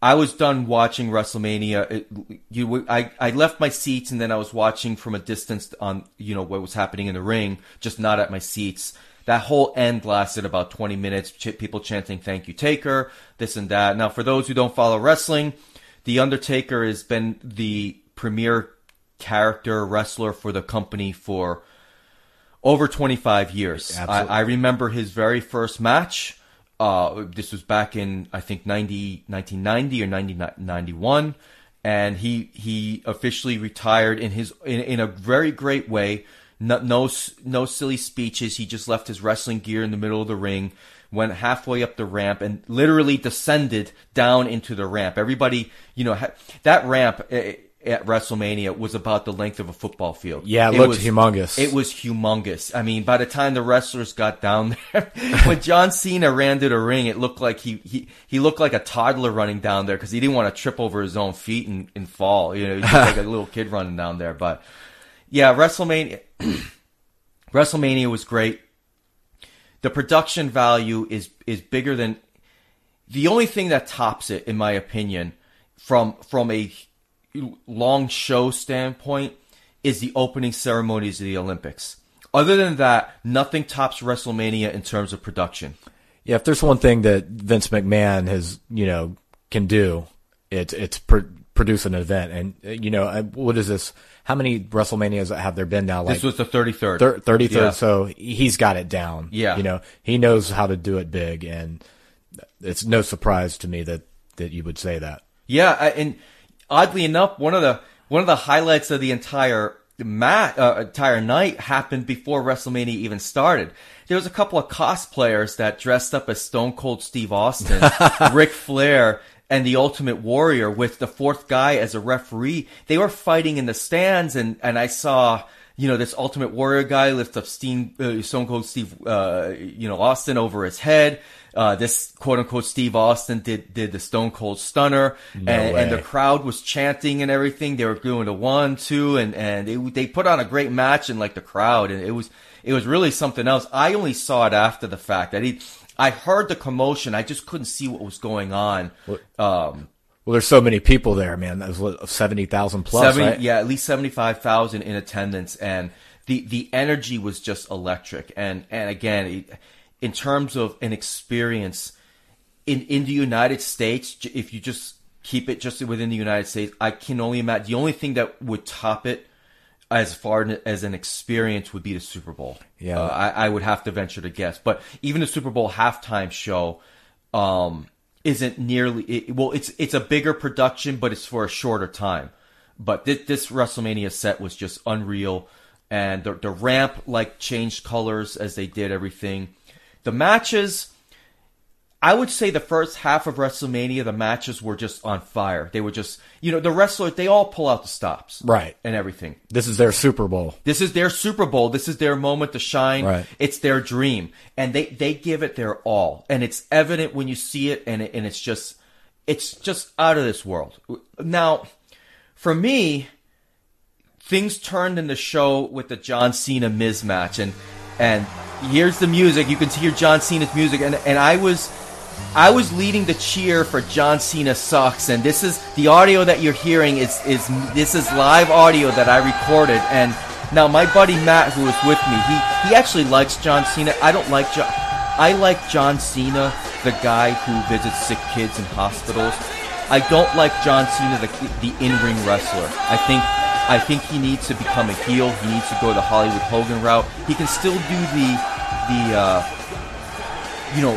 I was done watching WrestleMania. It, you, I, I left my seats and then I was watching from a distance on, you know, what was happening in the ring, just not at my seats. That whole end lasted about 20 minutes. Ch- people chanting, thank you, Taker, this and that. Now, for those who don't follow wrestling, The Undertaker has been the premier character wrestler for the company for over 25 years. I, I remember his very first match. Uh, this was back in, I think, 90, 1990 or 1991. And he, he officially retired in his, in, in a very great way. No, no, no silly speeches. He just left his wrestling gear in the middle of the ring, went halfway up the ramp and literally descended down into the ramp. Everybody, you know, that ramp eh, at WrestleMania was about the length of a football field. Yeah, it looked humongous. It was humongous. I mean, by the time the wrestlers got down there, [LAUGHS] when John Cena ran to the ring, it looked like he he, he looked like a toddler running down there because he didn't want to trip over his own feet and, and fall. You know, he looked like a [LAUGHS] little kid running down there. But yeah, WrestleMania [CLEARS THROAT] WrestleMania was great. The production value is is bigger than the only thing that tops it, in my opinion, from from a long show standpoint, is the opening ceremonies of the Olympics. Other than that, nothing tops WrestleMania in terms of production. Yeah, if there's one thing that Vince McMahon has, you know, can do, it's it's pr- produce an event. And you know, what is this? How many WrestleManias have there been now? Like This was the 33rd. thirty third. Yeah. So he's got it down. Yeah. you know, he knows how to do it big, and it's no surprise to me that that you would say that. Yeah, and oddly enough, one of the one of the highlights of the entire mat uh, entire night happened before WrestleMania even started. There was a couple of cosplayers that dressed up as Stone Cold Steve Austin, [LAUGHS] Ric Flair, and the Ultimate Warrior with the fourth guy as a referee. They were fighting in the stands, and and I saw. You know this Ultimate Warrior guy lift up Steve, uh, Stone Cold Steve, uh, you know Austin over his head. Uh, this quote unquote Steve Austin did did the Stone Cold Stunner, and, and the crowd was chanting and everything. They were doing the one, two, and and they they put on a great match in like the crowd, and it was it was really something else. I only saw it after the fact. I did, I heard the commotion. I just couldn't see what was going on. Um, Well, there's so many people there, man. That was seventy thousand plus, 70 right? yeah, at least seventy five thousand in attendance, and the the energy was just electric. And and again, in terms of an experience in in the United States, if you just keep it just within the United States, I can only imagine the only thing that would top it as far as an experience would be the Super Bowl. Yeah. Uh, I, I would have to venture to guess, but even the Super Bowl halftime show um, isn't nearly. It, well, it's it's a bigger production, but it's for a shorter time. But this, this WrestleMania set was just unreal, and the the ramp like changed colors as they did everything. The matches. I would say the first half of WrestleMania, the matches were just on fire. They were just, you know, the wrestlers, they all pull out the stops. Right. And everything. This is their Super Bowl. This is their Super Bowl. This is their moment to shine. Right. It's their dream, and they they give it their all, and it's evident when you see it, and it, and it's just it's just out of this world. Now, for me, things turned in the show with the John Cena Miz match, and and here's the music. You can hear John Cena's music, and and I was. I was leading the cheer for John Cena sucks, and this is the audio that you're hearing is is this is live audio that I recorded. And now my buddy Matt, who was with me, he he actually likes John Cena. I don't like John. I like John Cena, the guy who visits sick kids in hospitals. I don't like John Cena, the the in ring wrestler. I think I think he needs to become a heel. He needs to go the Hollywood Hogan route. He can still do the the. Uh, you know,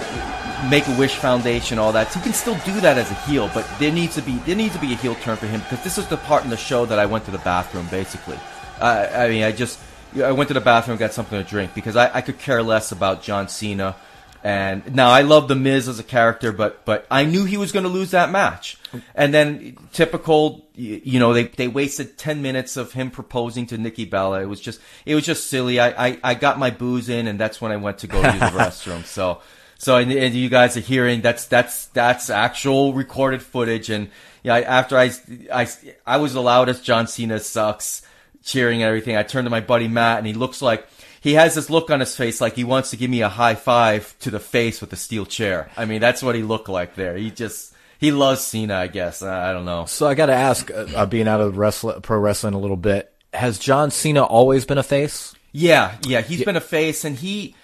Make a Wish Foundation, all that. So He can still do that as a heel, but there needs to be there needs to be a heel turn for him because this is the part in the show that I went to the bathroom. Basically, uh, I mean, I just I went to the bathroom, got something to drink because I, I could care less about John Cena. And now I love the Miz as a character, but but I knew he was going to lose that match. And then typical, you, you know, they they wasted ten minutes of him proposing to Nikki Bella. It was just it was just silly. I I, I got my booze in, and that's when I went to go to the [LAUGHS] restroom. So. So and, and you guys are hearing that's that's that's actual recorded footage and yeah after I I I was the loudest John Cena sucks cheering and everything I turned to my buddy Matt and he looks like he has this look on his face like he wants to give me a high five to the face with a steel chair. I mean that's what he looked like there. He just he loves Cena I guess I don't know. So I got to ask, uh, uh, being out of wrestle- pro wrestling a little bit, has John Cena always been a face? Yeah, yeah, he's been a face, and he.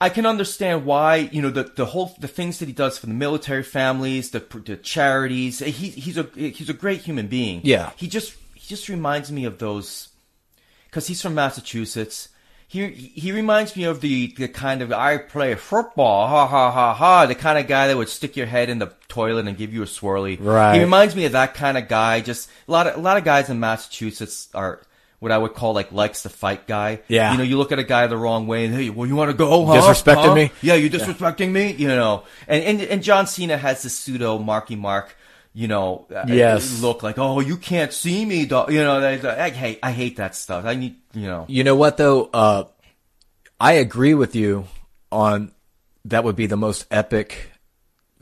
I can understand why you know the the whole the things that he does for the military families, the the charities. Eh, he he's a he's a great human being. Yeah. he just he just reminds me of those because he's from Massachusetts. He he reminds me of the the kind of I play football, ha ha ha ha, the kind of guy that would stick your head in the toilet and give you a swirly. Right. He reminds me of that kind of guy. Just a lot of a lot of guys in Massachusetts are what I would call like likes to fight guy. Yeah. You know, you look at a guy the wrong way and hey, well, you want to go? Huh? Disrespecting Huh? me? Yeah, you disrespecting me. You know, and and and John Cena has this pseudo Marky Mark. You know, uh, Yes. look like oh you can't see me, dog. You know, they- I hate I hate that stuff. I need you know. You know what though? Uh, I agree with you on that would be the most epic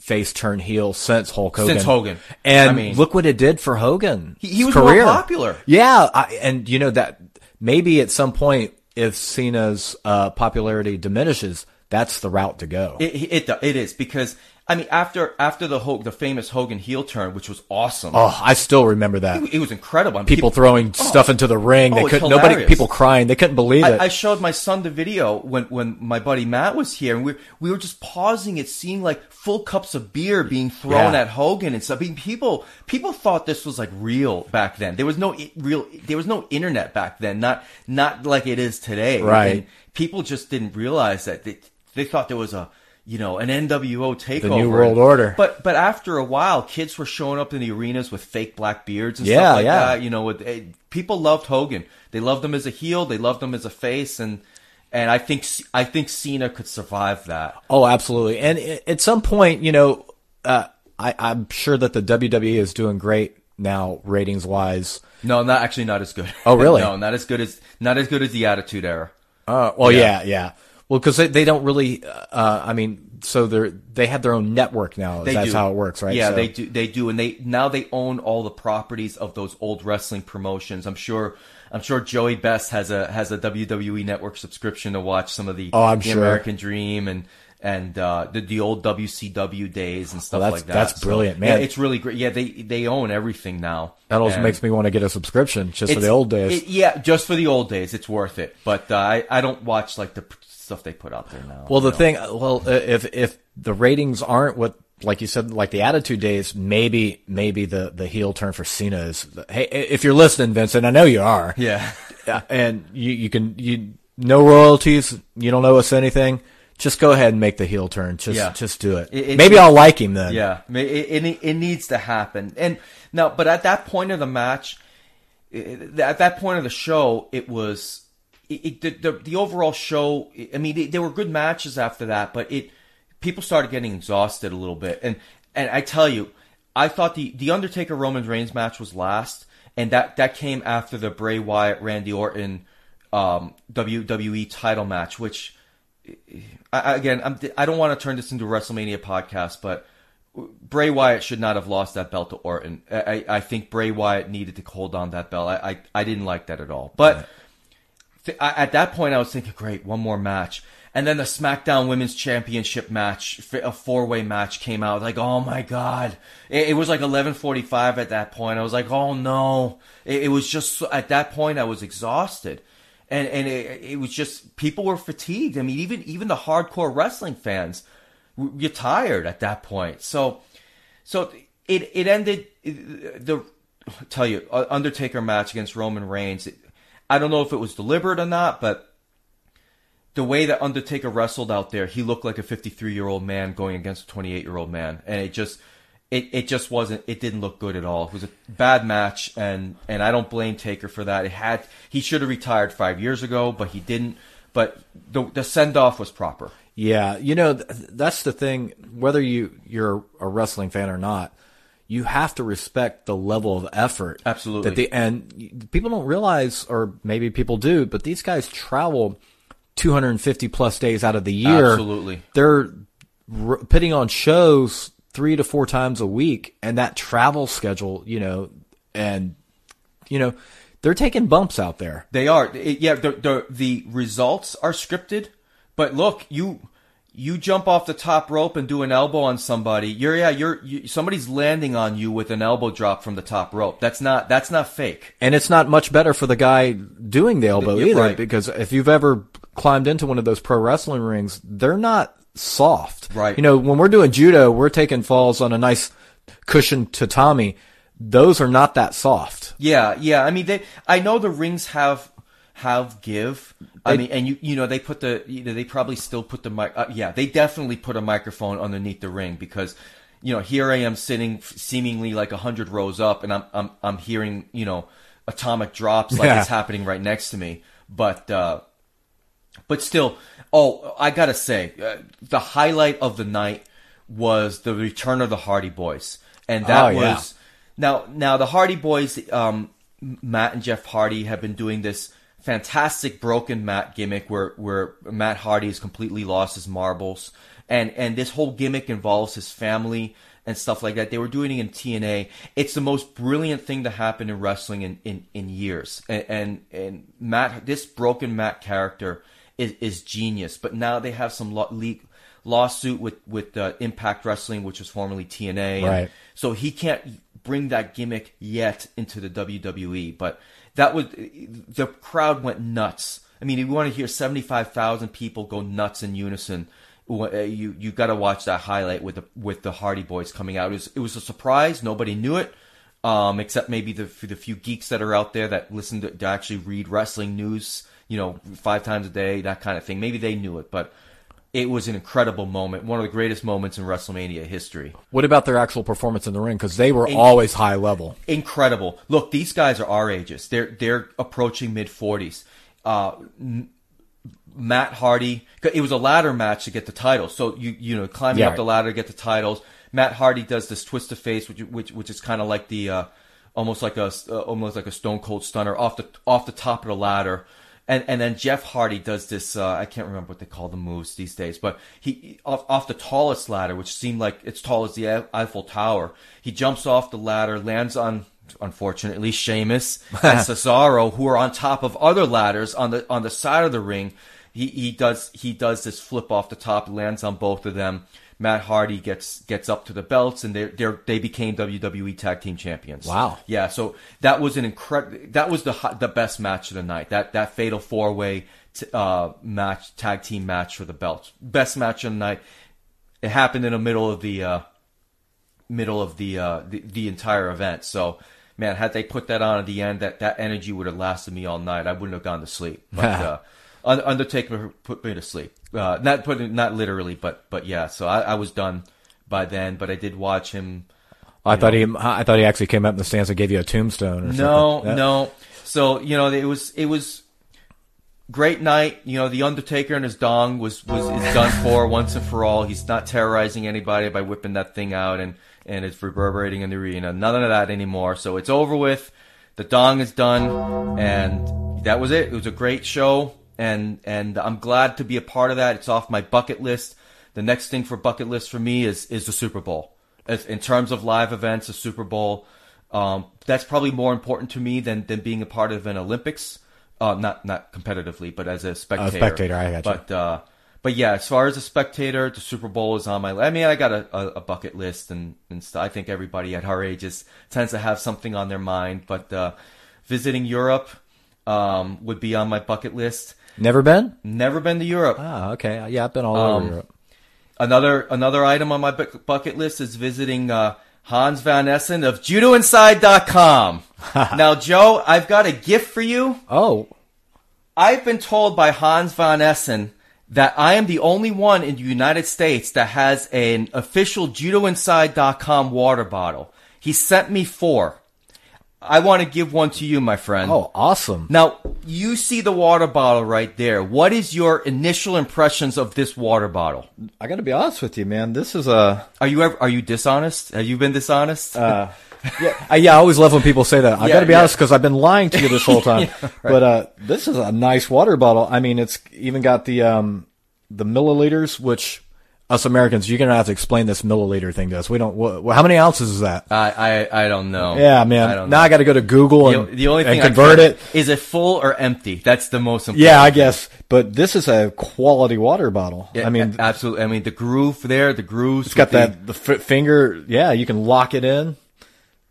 face turn heel since Hulk Hogan. Since Hogan. And I mean- look what it did for Hogan. He- he was more popular. Yeah, I, and you know that maybe at some point if Cena's uh, popularity diminishes, that's the route to go. It, it it is because I mean after after the Hulk, the famous Hogan heel turn, which was awesome. oh, I still remember that. It, it was incredible. I mean, People throwing oh, stuff into the ring. Oh, they couldn't. Nobody. People crying. They couldn't believe it. I, I showed my son the video when, when my buddy Matt was here, and we we were just pausing it, seeing like full cups of beer being thrown Yeah. at Hogan and stuff. I mean, people people thought this was like real back then. There was no i- real, there was no internet back then, not not like it is today. Right. And people just didn't realize that they they thought there was a you know, an NWO takeover. The New World Order. But but after a while, kids were showing up in the arenas with fake black beards and Yeah, stuff like yeah. that. You know, with eh, people loved Hogan. They loved him as a heel. They loved him as a face, and and I think I think Cena could survive that. Oh, absolutely. And at some point, you know, uh, I, I'm sure that the WWE is doing great now, ratings wise. No, not actually not as good. Oh, really? [LAUGHS] no, not as good as not as good as the Attitude Era. Uh, well, Yeah. yeah, yeah. Well, because they, they don't really. Uh, I mean, so they're they have their own network now. They That's do. how it works, right? Yeah, So- they do. They do, and they now they own all the properties of those old wrestling promotions. I'm sure. I'm sure Joey Best has a has a WWE Network subscription to watch some of the, Oh, I'm the sure. American Dream and and uh, the the old WCW days and stuff like that. that's brilliant, man. Yeah, it's really great. Yeah, they they own everything now. That also makes me want to get a subscription just for the old days. it- yeah, just for the old days, it's worth it. But uh, I I don't watch like the stuff they put out there now. well, the know. thing, well, if if the ratings aren't what, like you said, like the Attitude Days, maybe maybe the the heel turn for Cena is. Hey, if you're listening, Vincent, I know you are. [LAUGHS] yeah. And you you can you no royalties. You don't owe us anything. Just go ahead and make the heel turn. Just Yeah. just do it. It- it- Maybe I'll like him then. Yeah, it, it, it needs to happen. And now, but at that point of the match, at that point of the show, it was it, it, the, the the overall show. I mean, it, there were good matches after that, but it people started getting exhausted a little bit. And and I tell you, I thought the the Undertaker Roman Reigns match was last, and that that came after the Bray Wyatt Randy Orton um, WWE title match, which I, again, I'm, I don't want to turn this into a WrestleMania podcast, but Bray Wyatt should not have lost that belt to Orton. I, I I think Bray Wyatt needed to hold on that belt. I, I, I didn't like that at all. But th- I, at that point, I was thinking, great, one more match. And then the SmackDown Women's Championship match, a four-way match came out. Like, oh my god! It, it was like 11:45 at that point. I was like, oh no! It, it was just at that point I was exhausted, and and it, it was just people were fatigued. I mean, even even the hardcore wrestling fans, you're tired at that point. So, so it it ended the tell you uh, Undertaker match against Roman Reigns. It, I don't know if it was deliberate or not, but the way that Undertaker wrestled out there, he looked like a 53 year old man going against a 28 year old man, and it just it, it just wasn't it didn't look good at all. It was a bad match, and and I don't blame Taker for that. It had he should have retired five years ago, but he didn't. But the the send off was proper. Yeah, you know th- that's the thing. Whether you you're a wrestling fan or not, you have to respect the level of effort. Absolutely. That the and people don't realize, or maybe people do, but these guys travel 250 plus days out of the year. Absolutely. they're r- putting on shows three to four times a week, and that travel schedule, you know, and you know, they're taking bumps out there. They are. It- yeah, the, the the results are scripted, but look, you you jump off the top rope and do an elbow on somebody. You're yeah, you're you, somebody's landing on you with an elbow drop from the top rope. That's not that's not fake. And it's not much better for the guy doing the elbow either, right. because if you've ever climbed into one of those pro wrestling rings, they're not soft. Right. You know, when we're doing judo, we're taking falls on a nice cushioned tatami. Those are not that soft. Yeah, yeah. I mean, they. I know the rings have have give. I mean, and you you know they put the you know they probably still put the mic. Uh, yeah, they definitely put a microphone underneath the ring because you know here I am sitting seemingly like a hundred rows up, and I'm I'm I'm hearing you know atomic drops like Yeah. it's happening right next to me. But uh, but still, oh, I gotta say, uh, the highlight of the night was the return of the Hardy Boys, and that Oh, yeah. was now. Now the Hardy Boys, um, Matt and Jeff Hardy have been doing this fantastic broken Matt gimmick where where Matt Hardy has completely lost his marbles, and and this whole gimmick involves his family and stuff like that. They were doing it in TNA. It's the most brilliant thing to happen in wrestling in, in, in years. And, and and Matt, this broken Matt character is, is genius. But now they have some law, le- lawsuit with with uh, Impact Wrestling, which was formerly TNA. And Right. So he can't bring that gimmick yet into the WWE. But that would the crowd went nuts. I mean, you want to hear seventy five thousand people go nuts in unison, uh, you you got to watch that highlight with the with the Hardy Boys coming out. It was it was a surprise. Nobody knew it, um, except maybe the the few geeks that are out there that listen to, to actually read wrestling news. You know, five times a day, that kind of thing. Maybe they knew it, but it was an incredible moment, one of the greatest moments in WrestleMania history. What about their actual performance in the ring? Because they were always high level. Incredible. Look, these guys are our ages. They're they're approaching mid forties. Uh, n- Matt Hardy. It was a ladder match to get the title. So you you know climbing Yeah. up the ladder to get the titles. Matt Hardy does this twist of fate, which which which is kind of like the uh, almost like a uh, almost like a Stone Cold Stunner off the off the top of the ladder. And and then Jeff Hardy does this. Uh, I can't remember what they call the moves these days, but he off off the tallest ladder, which seemed like it's tall as the Eiffel Tower. He jumps off the ladder, lands on unfortunately Sheamus [LAUGHS] and Cesaro, who are on top of other ladders on the on the side of the ring. He he does he does this flip off the top, lands on both of them. Matt Hardy gets gets up to the belts, and they they they became WWE Tag Team Champions. Wow. Yeah, so that was an incredible. That was the the best match of the night. That that fatal four way t- uh, match, tag team match for the belts. Best match of the night. It happened in the middle of the uh, middle of the, uh, the the entire event. So man, had they put that on at the end, that that energy would have lasted me all night. I wouldn't have gone to sleep. But [LAUGHS] uh, Undertaker put me to sleep. Uh, not put not literally, but but yeah. So I, I was done by then. But I did watch him. I thought he, I thought he actually came up in the stands and gave you a tombstone. Or No. Yeah. no. So you know, it was it was great night. You know, the Undertaker and his dong was was is done for once and for all. He's not terrorizing anybody by whipping that thing out and and it's reverberating in the arena. None of that anymore. So it's over with. The dong is done, and that was it. It was a great show, and and I'm glad to be a part of that. It's off my bucket list. The next thing for bucket list for me is is the Super Bowl. As, in terms of live events, the Super Bowl. Um, that's probably more important to me than, than being a part of an Olympics. Uh, not not competitively, but as a spectator. A spectator, I got you. But uh, but yeah, as far as a spectator, the Super Bowl is on my. I mean, I got a, a, a bucket list, and and stuff. I think everybody at our ages tends to have something on their mind. But uh, visiting Europe um, would be on my bucket list. Never been? Never been to Europe. Ah, okay. Yeah, I've been all Um, over Europe. Another another item on my bu- bucket list is visiting uh, Hans Van Essen of JudoInside.com. [LAUGHS] now, Joe, I've got a gift for you. Oh, I've been told by Hans Van Essen that I am the only one in the United States that has an official JudoInside.com water bottle. He sent me four. I want to give one to you, my friend. oh, awesome. Now, you see the water bottle right there. What is your initial impressions of this water bottle? I got to be honest with you, man. This is a Are you ever are you dishonest? Have you been dishonest? [LAUGHS] yeah. I, yeah, I always love when people say that. I Yeah, got to be yeah. honest because I've been lying to you this whole [LAUGHS] time. But uh, this is a nice water bottle. I mean, it's even got the um, the milliliters, which us Americans, you're gonna have to explain this milliliter thing to us. We don't. Wh- how many ounces is that? I, I I don't know. yeah, man. I don't now know. I got to go to Google and, the only thing and convert it. is it full or empty? That's the most important. Yeah, I guess. But this is a quality water bottle. Yeah, I mean, absolutely. I mean, the groove there, the grooves. It's got that the f- finger. Yeah, you can lock it in.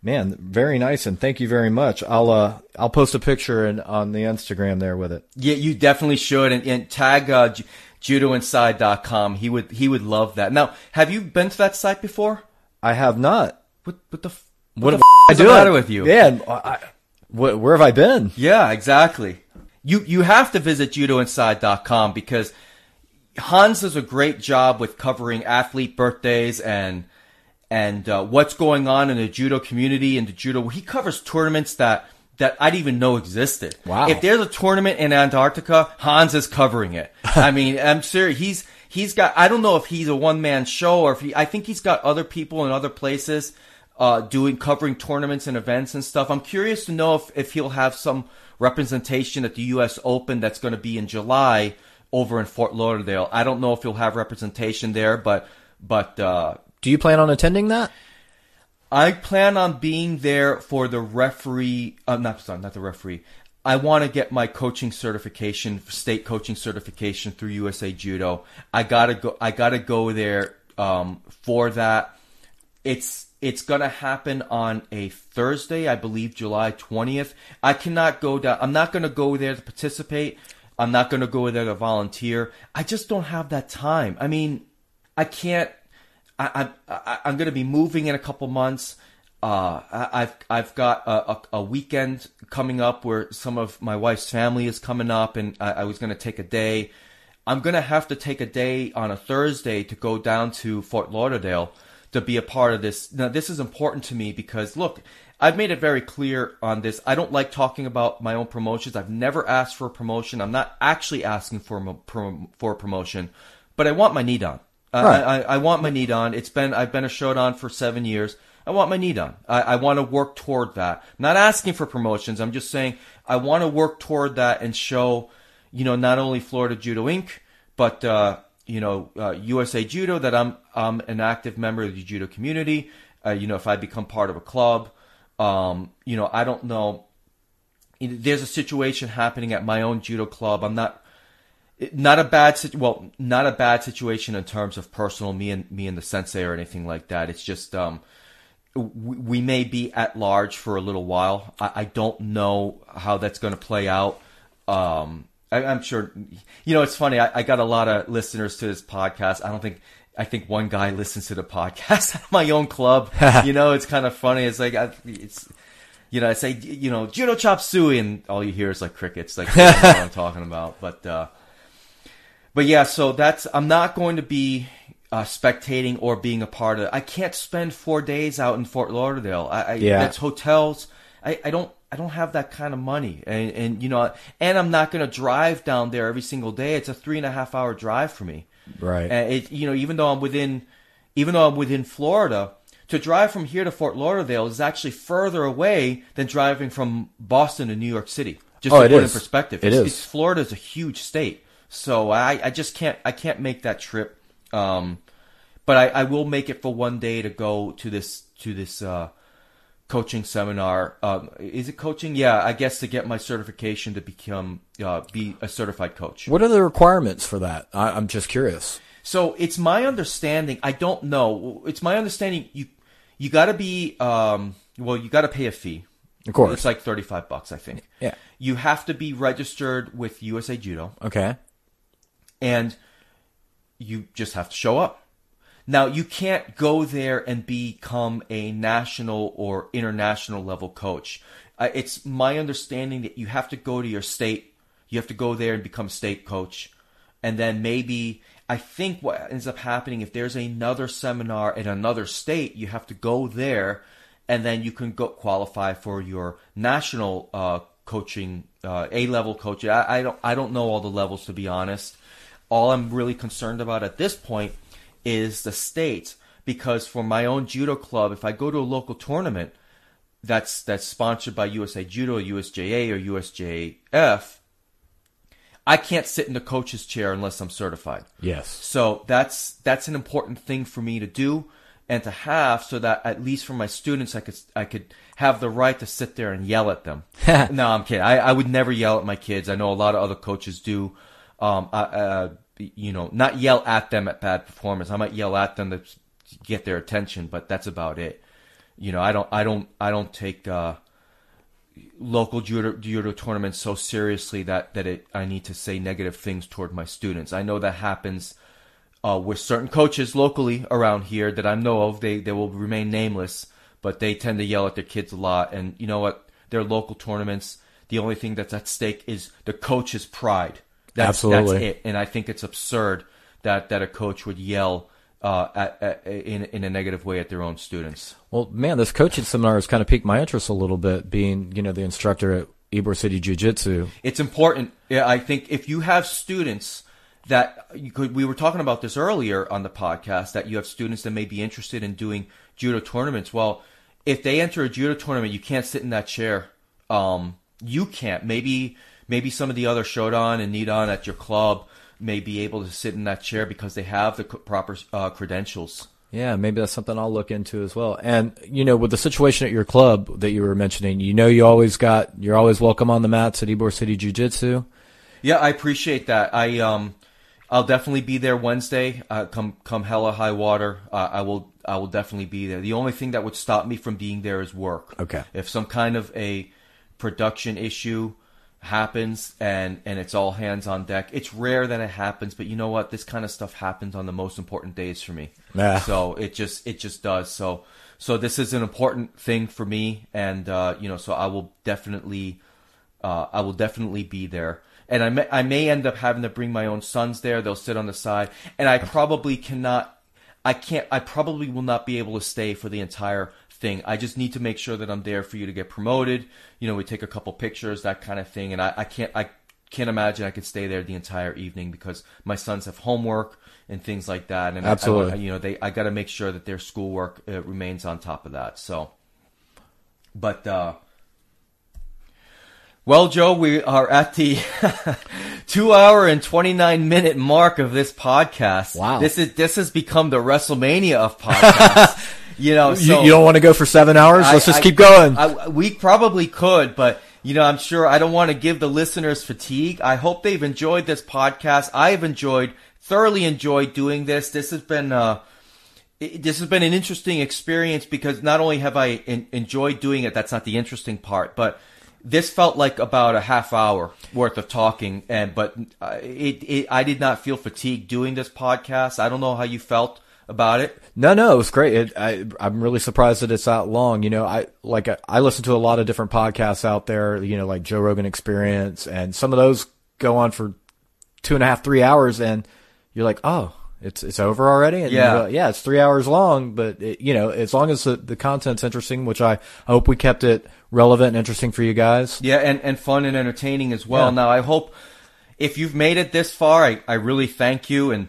Man, very nice, and thank you very much. I'll uh I'll post a picture in, on the Instagram there with it. Yeah, you definitely should, and, and tag uh, JudoInside.com. He would he would love that. Now, have you been to that site before? I have not. What what the f- What, the the f- is the matter with you? Yeah, I, I, wh- where have I been? Yeah, exactly. You you have to visit judoinside.com because Hans does a great job with covering athlete birthdays and and uh, what's going on in the judo community and the judo. He covers tournaments that that I didn't even know existed. Wow. If there's a tournament in Antarctica, Hans is covering it. [LAUGHS] I mean, I'm serious. He's he's got. I don't know if he's a one man show or if he. I think he's got other people in other places uh, doing covering tournaments and events and stuff. I'm curious to know if if he'll have some representation at the U.S. Open that's going to be in July over in Fort Lauderdale. I don't know if he'll have representation there, but but. Uh, Do you plan on attending that? I plan on being there for the referee. Uh, not sorry, not the referee. I want to get my coaching certification, state coaching certification through USA Judo. I gotta go. I gotta go there um, for that. It's it's gonna happen on a Thursday, I believe, July twentieth. I cannot go down. I'm not gonna go there to participate. I'm not gonna go there to volunteer. I just don't have that time. I mean, I can't. I, I, I'm going to be moving in a couple months. Uh, I've I've got a, a, a weekend coming up where some of my wife's family is coming up, and I, I was going to take a day. I'm gonna have to take a day on a Thursday to go down to Fort Lauderdale to be a part of this. Now, this is important to me because look, I've made it very clear on this. I don't like talking about my own promotions. I've never asked for a promotion. I'm not actually asking for a, for a promotion, but I want my Nidan. I- Right. I, I want my Nidan. It's been I've been a Shodan for seven years. I want my Nidan. I, I want to work toward that. Not asking for promotions. I'm just saying I want to work toward that and show, you know, not only Florida Judo Inc. but uh, you know uh, USA Judo that I'm I'm an active member of the judo community. Uh, you know, if I become part of a club, um, you know, I don't know. There's a situation happening at my own judo club. I'm not not a bad sit- well not a bad situation in terms of personal me and me and the sensei or anything like that it's just um we, we may be at large for a little while i, I don't know how that's going to play out um I, i'm sure you know it's funny I, I got a lot of listeners to this podcast i don't think I think one guy [LAUGHS] listens to the podcast [LAUGHS] at my own club. [LAUGHS] you know, it's kind of funny. It's like I, it's you know, I say, you know, judo chop suey, and all you hear is like crickets. Like, you know what I'm talking about. But, uh, but yeah, so that's, I'm not going to be, uh, spectating or being a part of it. I can't spend four days out in Fort Lauderdale. I, I Yeah. that's hotels. I, I don't, I don't have that kind of money. And, and, you know, and I'm not going to drive down there every single day. It's a three and a half hour drive for me. Right. And it, you know, even though I'm within, even though I'm within Florida, to drive from here to Fort Lauderdale is actually further away than driving from Boston to New York City. Just Oh, to it put is. in perspective, It it's, is. It's, Florida's a huge state, so I, I just can't, I can't make that trip. Um, but I, I will make it for one day to go to this, to this, uh, coaching seminar. Um, is it coaching? Yeah, I guess to get my certification to become, uh, be a certified coach. what are the requirements for that? I, I'm just curious. So it's my understanding. I don't know. It's my understanding. You you got to be um, well. You got to pay a fee. Of course. it's like thirty five bucks. I think. Yeah. You have to be registered with USA Judo, Okay. And you just have to show up. Now you can't go there and become a national or international level coach. Uh, it's my understanding that you have to go to your state. You have to go there and become state coach, and then maybe I think what ends up happening if there's another seminar in another state, you have to go there, and then you can go qualify for your national uh, coaching, uh, A level coaching. I, I don't I don't know all the levels to be honest. All I'm really concerned about at this point is the state because for my own judo club, if I go to a local tournament that's that's sponsored by USA Judo, USJA, or USJF, I can't sit in the coach's chair unless I'm certified. Yes. So that's that's an important thing for me to do and to have, so that at least for my students, I could I could have the right to sit there and yell at them. [LAUGHS] no, I'm kidding. I, I would never yell at my kids. I know a lot of other coaches do. Um, uh, you know, not yell at them at bad performance. I might yell at them to get their attention, but that's about it. You know, I don't, I don't, I don't take uh, local judo, judo tournaments so seriously that that it I need to say negative things toward my students. I know that happens uh, with certain coaches locally around here that I know of. They they will remain nameless, but they tend to yell at their kids a lot. And you know what? Their local tournaments. The only thing that's at stake is the coach's pride. That's, Absolutely. that's it. And I think it's absurd that that a coach would yell uh, at, at, in in a negative way at their own students. Well, man, this coaching seminar has kind of piqued my interest a little bit, being you know the instructor at Ybor City Jiu Jitsu. It's important. Yeah, I think if you have students that you could, we were talking about this earlier on the podcast that you have students that may be interested in doing judo tournaments. Well, if they enter a judo tournament, you can't sit in that chair. Um, you can't. Maybe maybe some of the other Shodan and Nidan at your club may be able to sit in that chair because they have the proper uh, credentials. Yeah, maybe that's something I'll look into as well. And you know, with the situation at your club that you were mentioning, you know, you always got you're always welcome on the mats at Ybor City Jiu Jitsu. Yeah, I appreciate that. I um, I'll definitely be there Wednesday. Uh, come come hella high water, uh, I will I will definitely be there. The only thing that would stop me from being there is work. Okay. If some kind of a production issue happens and and it's all hands on deck, it's rare that it happens. But you know what? This kind of stuff happens on the most important days for me. Yeah. So it just it just does. So so this is an important thing for me, and uh, you know, so I will definitely uh, I will definitely be there. And I may, I may end up having to bring my own sons there. They'll sit on the side, and I probably cannot. I can't. I probably will not be able to stay for the entire thing. I just need to make sure that I'm there for you to get promoted. You know, we take a couple pictures, that kind of thing. And I, I can't. I can't imagine I could stay there the entire evening because my sons have homework and things like that. And I- Absolutely. I, you know, they I got to make sure that their schoolwork uh, remains on top of that. So, but uh, well, Joe, we are at the [LAUGHS] two hour and twenty nine minute mark of this podcast. Wow. this is this has become the WrestleMania of podcasts. [LAUGHS] you know, so you, you don't want to go for seven hours? Let's just I- keep going. I, we probably could, but you know, I'm sure I don't want to give the listeners fatigue. I hope they've enjoyed this podcast. I've enjoyed, thoroughly enjoyed doing this. This has been, uh, it, this has been an interesting experience because not only have I en- enjoyed doing it, that's not the interesting part, but this felt like about a half hour worth of talking, and but uh, it, it I did not feel fatigued doing this podcast. I don't know how you felt about it. No, no, it was great. It, I, I'm really surprised that it's that long. You know, I like I, I listen to a lot of different podcasts out there. You know, like Joe Rogan Experience, and some of those go on for two and a half, three hours, and you're like, oh, it's it's over already. And Yeah. go, yeah, it's three hours long, but it, you know, as long as the, the content's interesting, which I, I hope we kept it relevant and interesting for you guys. Yeah, and, and fun and entertaining as well. Yeah. Now, I hope if you've made it this far, I, I really thank you. And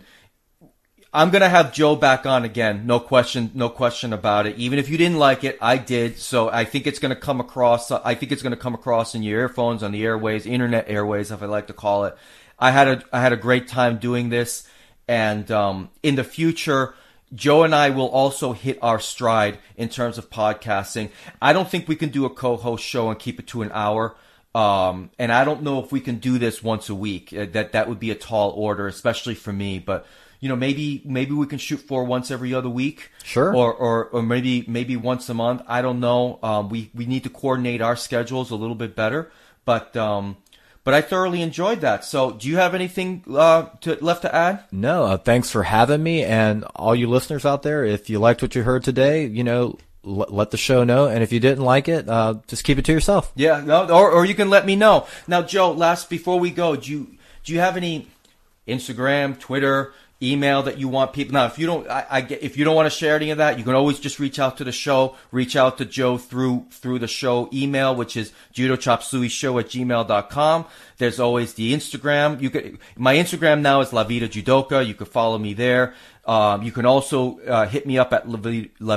I'm gonna have Joe back on again. No question, no question about it. Even if you didn't like it, I did. So I think it's gonna come across. I think it's gonna come across in your earphones, on the airways, internet airways, if I like to call it. I had a I had a great time doing this, and um, in the future. Joe and I will also hit our stride in terms of podcasting. I don't think we can do a co-host show and keep it to an hour. Um, and I don't know if we can do this once a week. Uh, That that would be a tall order, especially for me. But you know, maybe maybe we can shoot for once every other week. Sure. Or or, or maybe maybe once a month. I don't know. Um, we we need to coordinate our schedules a little bit better. But um, but I thoroughly enjoyed that. So, do you have anything uh, to, left to add? No, uh, thanks for having me, and all you listeners out there. If you liked what you heard today, you know, let the show know, and if you didn't like it, uh, just keep it to yourself. Yeah, no, or or you can let me know. Now, Joe, last before we go, do you do you have any Instagram, Twitter, email that you want people? Now, if you don't, I, I get if you don't want to share any of that, you can always just reach out to the show. Reach out to Joe through through the show email, which is judochopsuishow at gmail.com. There's always the Instagram. You could my Instagram now is La Vida Judoka. You can follow me there. Um, you can also uh, hit me up at La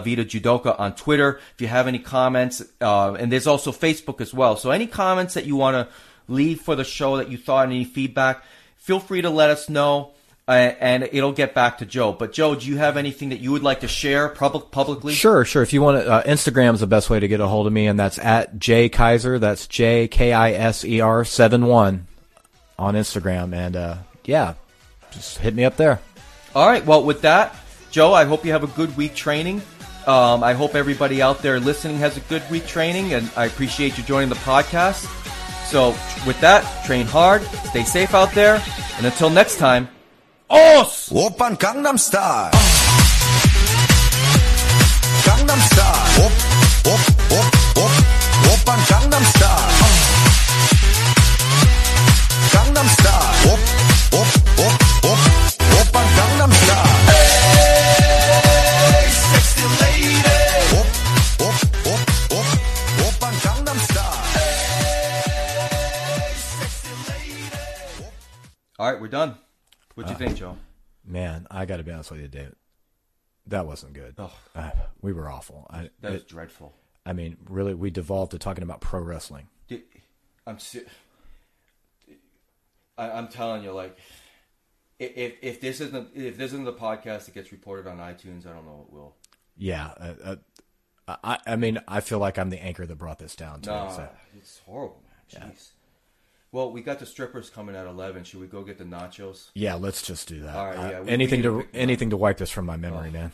Vida Judoka on Twitter if you have any comments. Uh, and there's also Facebook as well. So any comments that you want to leave for the show that you thought, any feedback, feel free to let us know. Uh, and it'll get back to Joe. But Joe, do you have anything that you would like to share public publicly? Sure, sure. If you want to, uh, Instagram's the best way to get a hold of me, and that's at J Kiser. That's J K I S E R seven one on Instagram, and uh, yeah, just hit me up there. All right. Well, with that, Joe, I hope you have a good week training. Um, I hope everybody out there listening has a good week training, and I appreciate you joining the podcast. So, with that, train hard, stay safe out there, and until next time, aus. Oppan Gangnam Style. Gangnam Style. Op, op, op, op. Oppan Gangnam Style. Gangnam Style. Op, op, op, op. Oppan Gangnam Style. Hey, sexy lady. Op, op, Gangnam Style. Hey, sexy lady. All right, we're done. What'd you think, Joe? Man, I got to be honest with you, David. That wasn't good. Oh. Uh, we were awful. I, That was it- dreadful. I mean, really, we devolved to talking about pro wrestling. Dude, I'm I, I'm telling you, like, if if this isn't if this isn't the podcast that gets reported on iTunes, I don't know what will. Yeah, uh, uh, I, I mean, I feel like I'm the anchor that brought this down. Too, No, so. it's horrible, man. Jeez. Well, we got the strippers coming at eleven. Should we go get the nachos? Yeah, let's just do that. All right, Uh, we- anything need to to- anything to wipe this from my memory, man.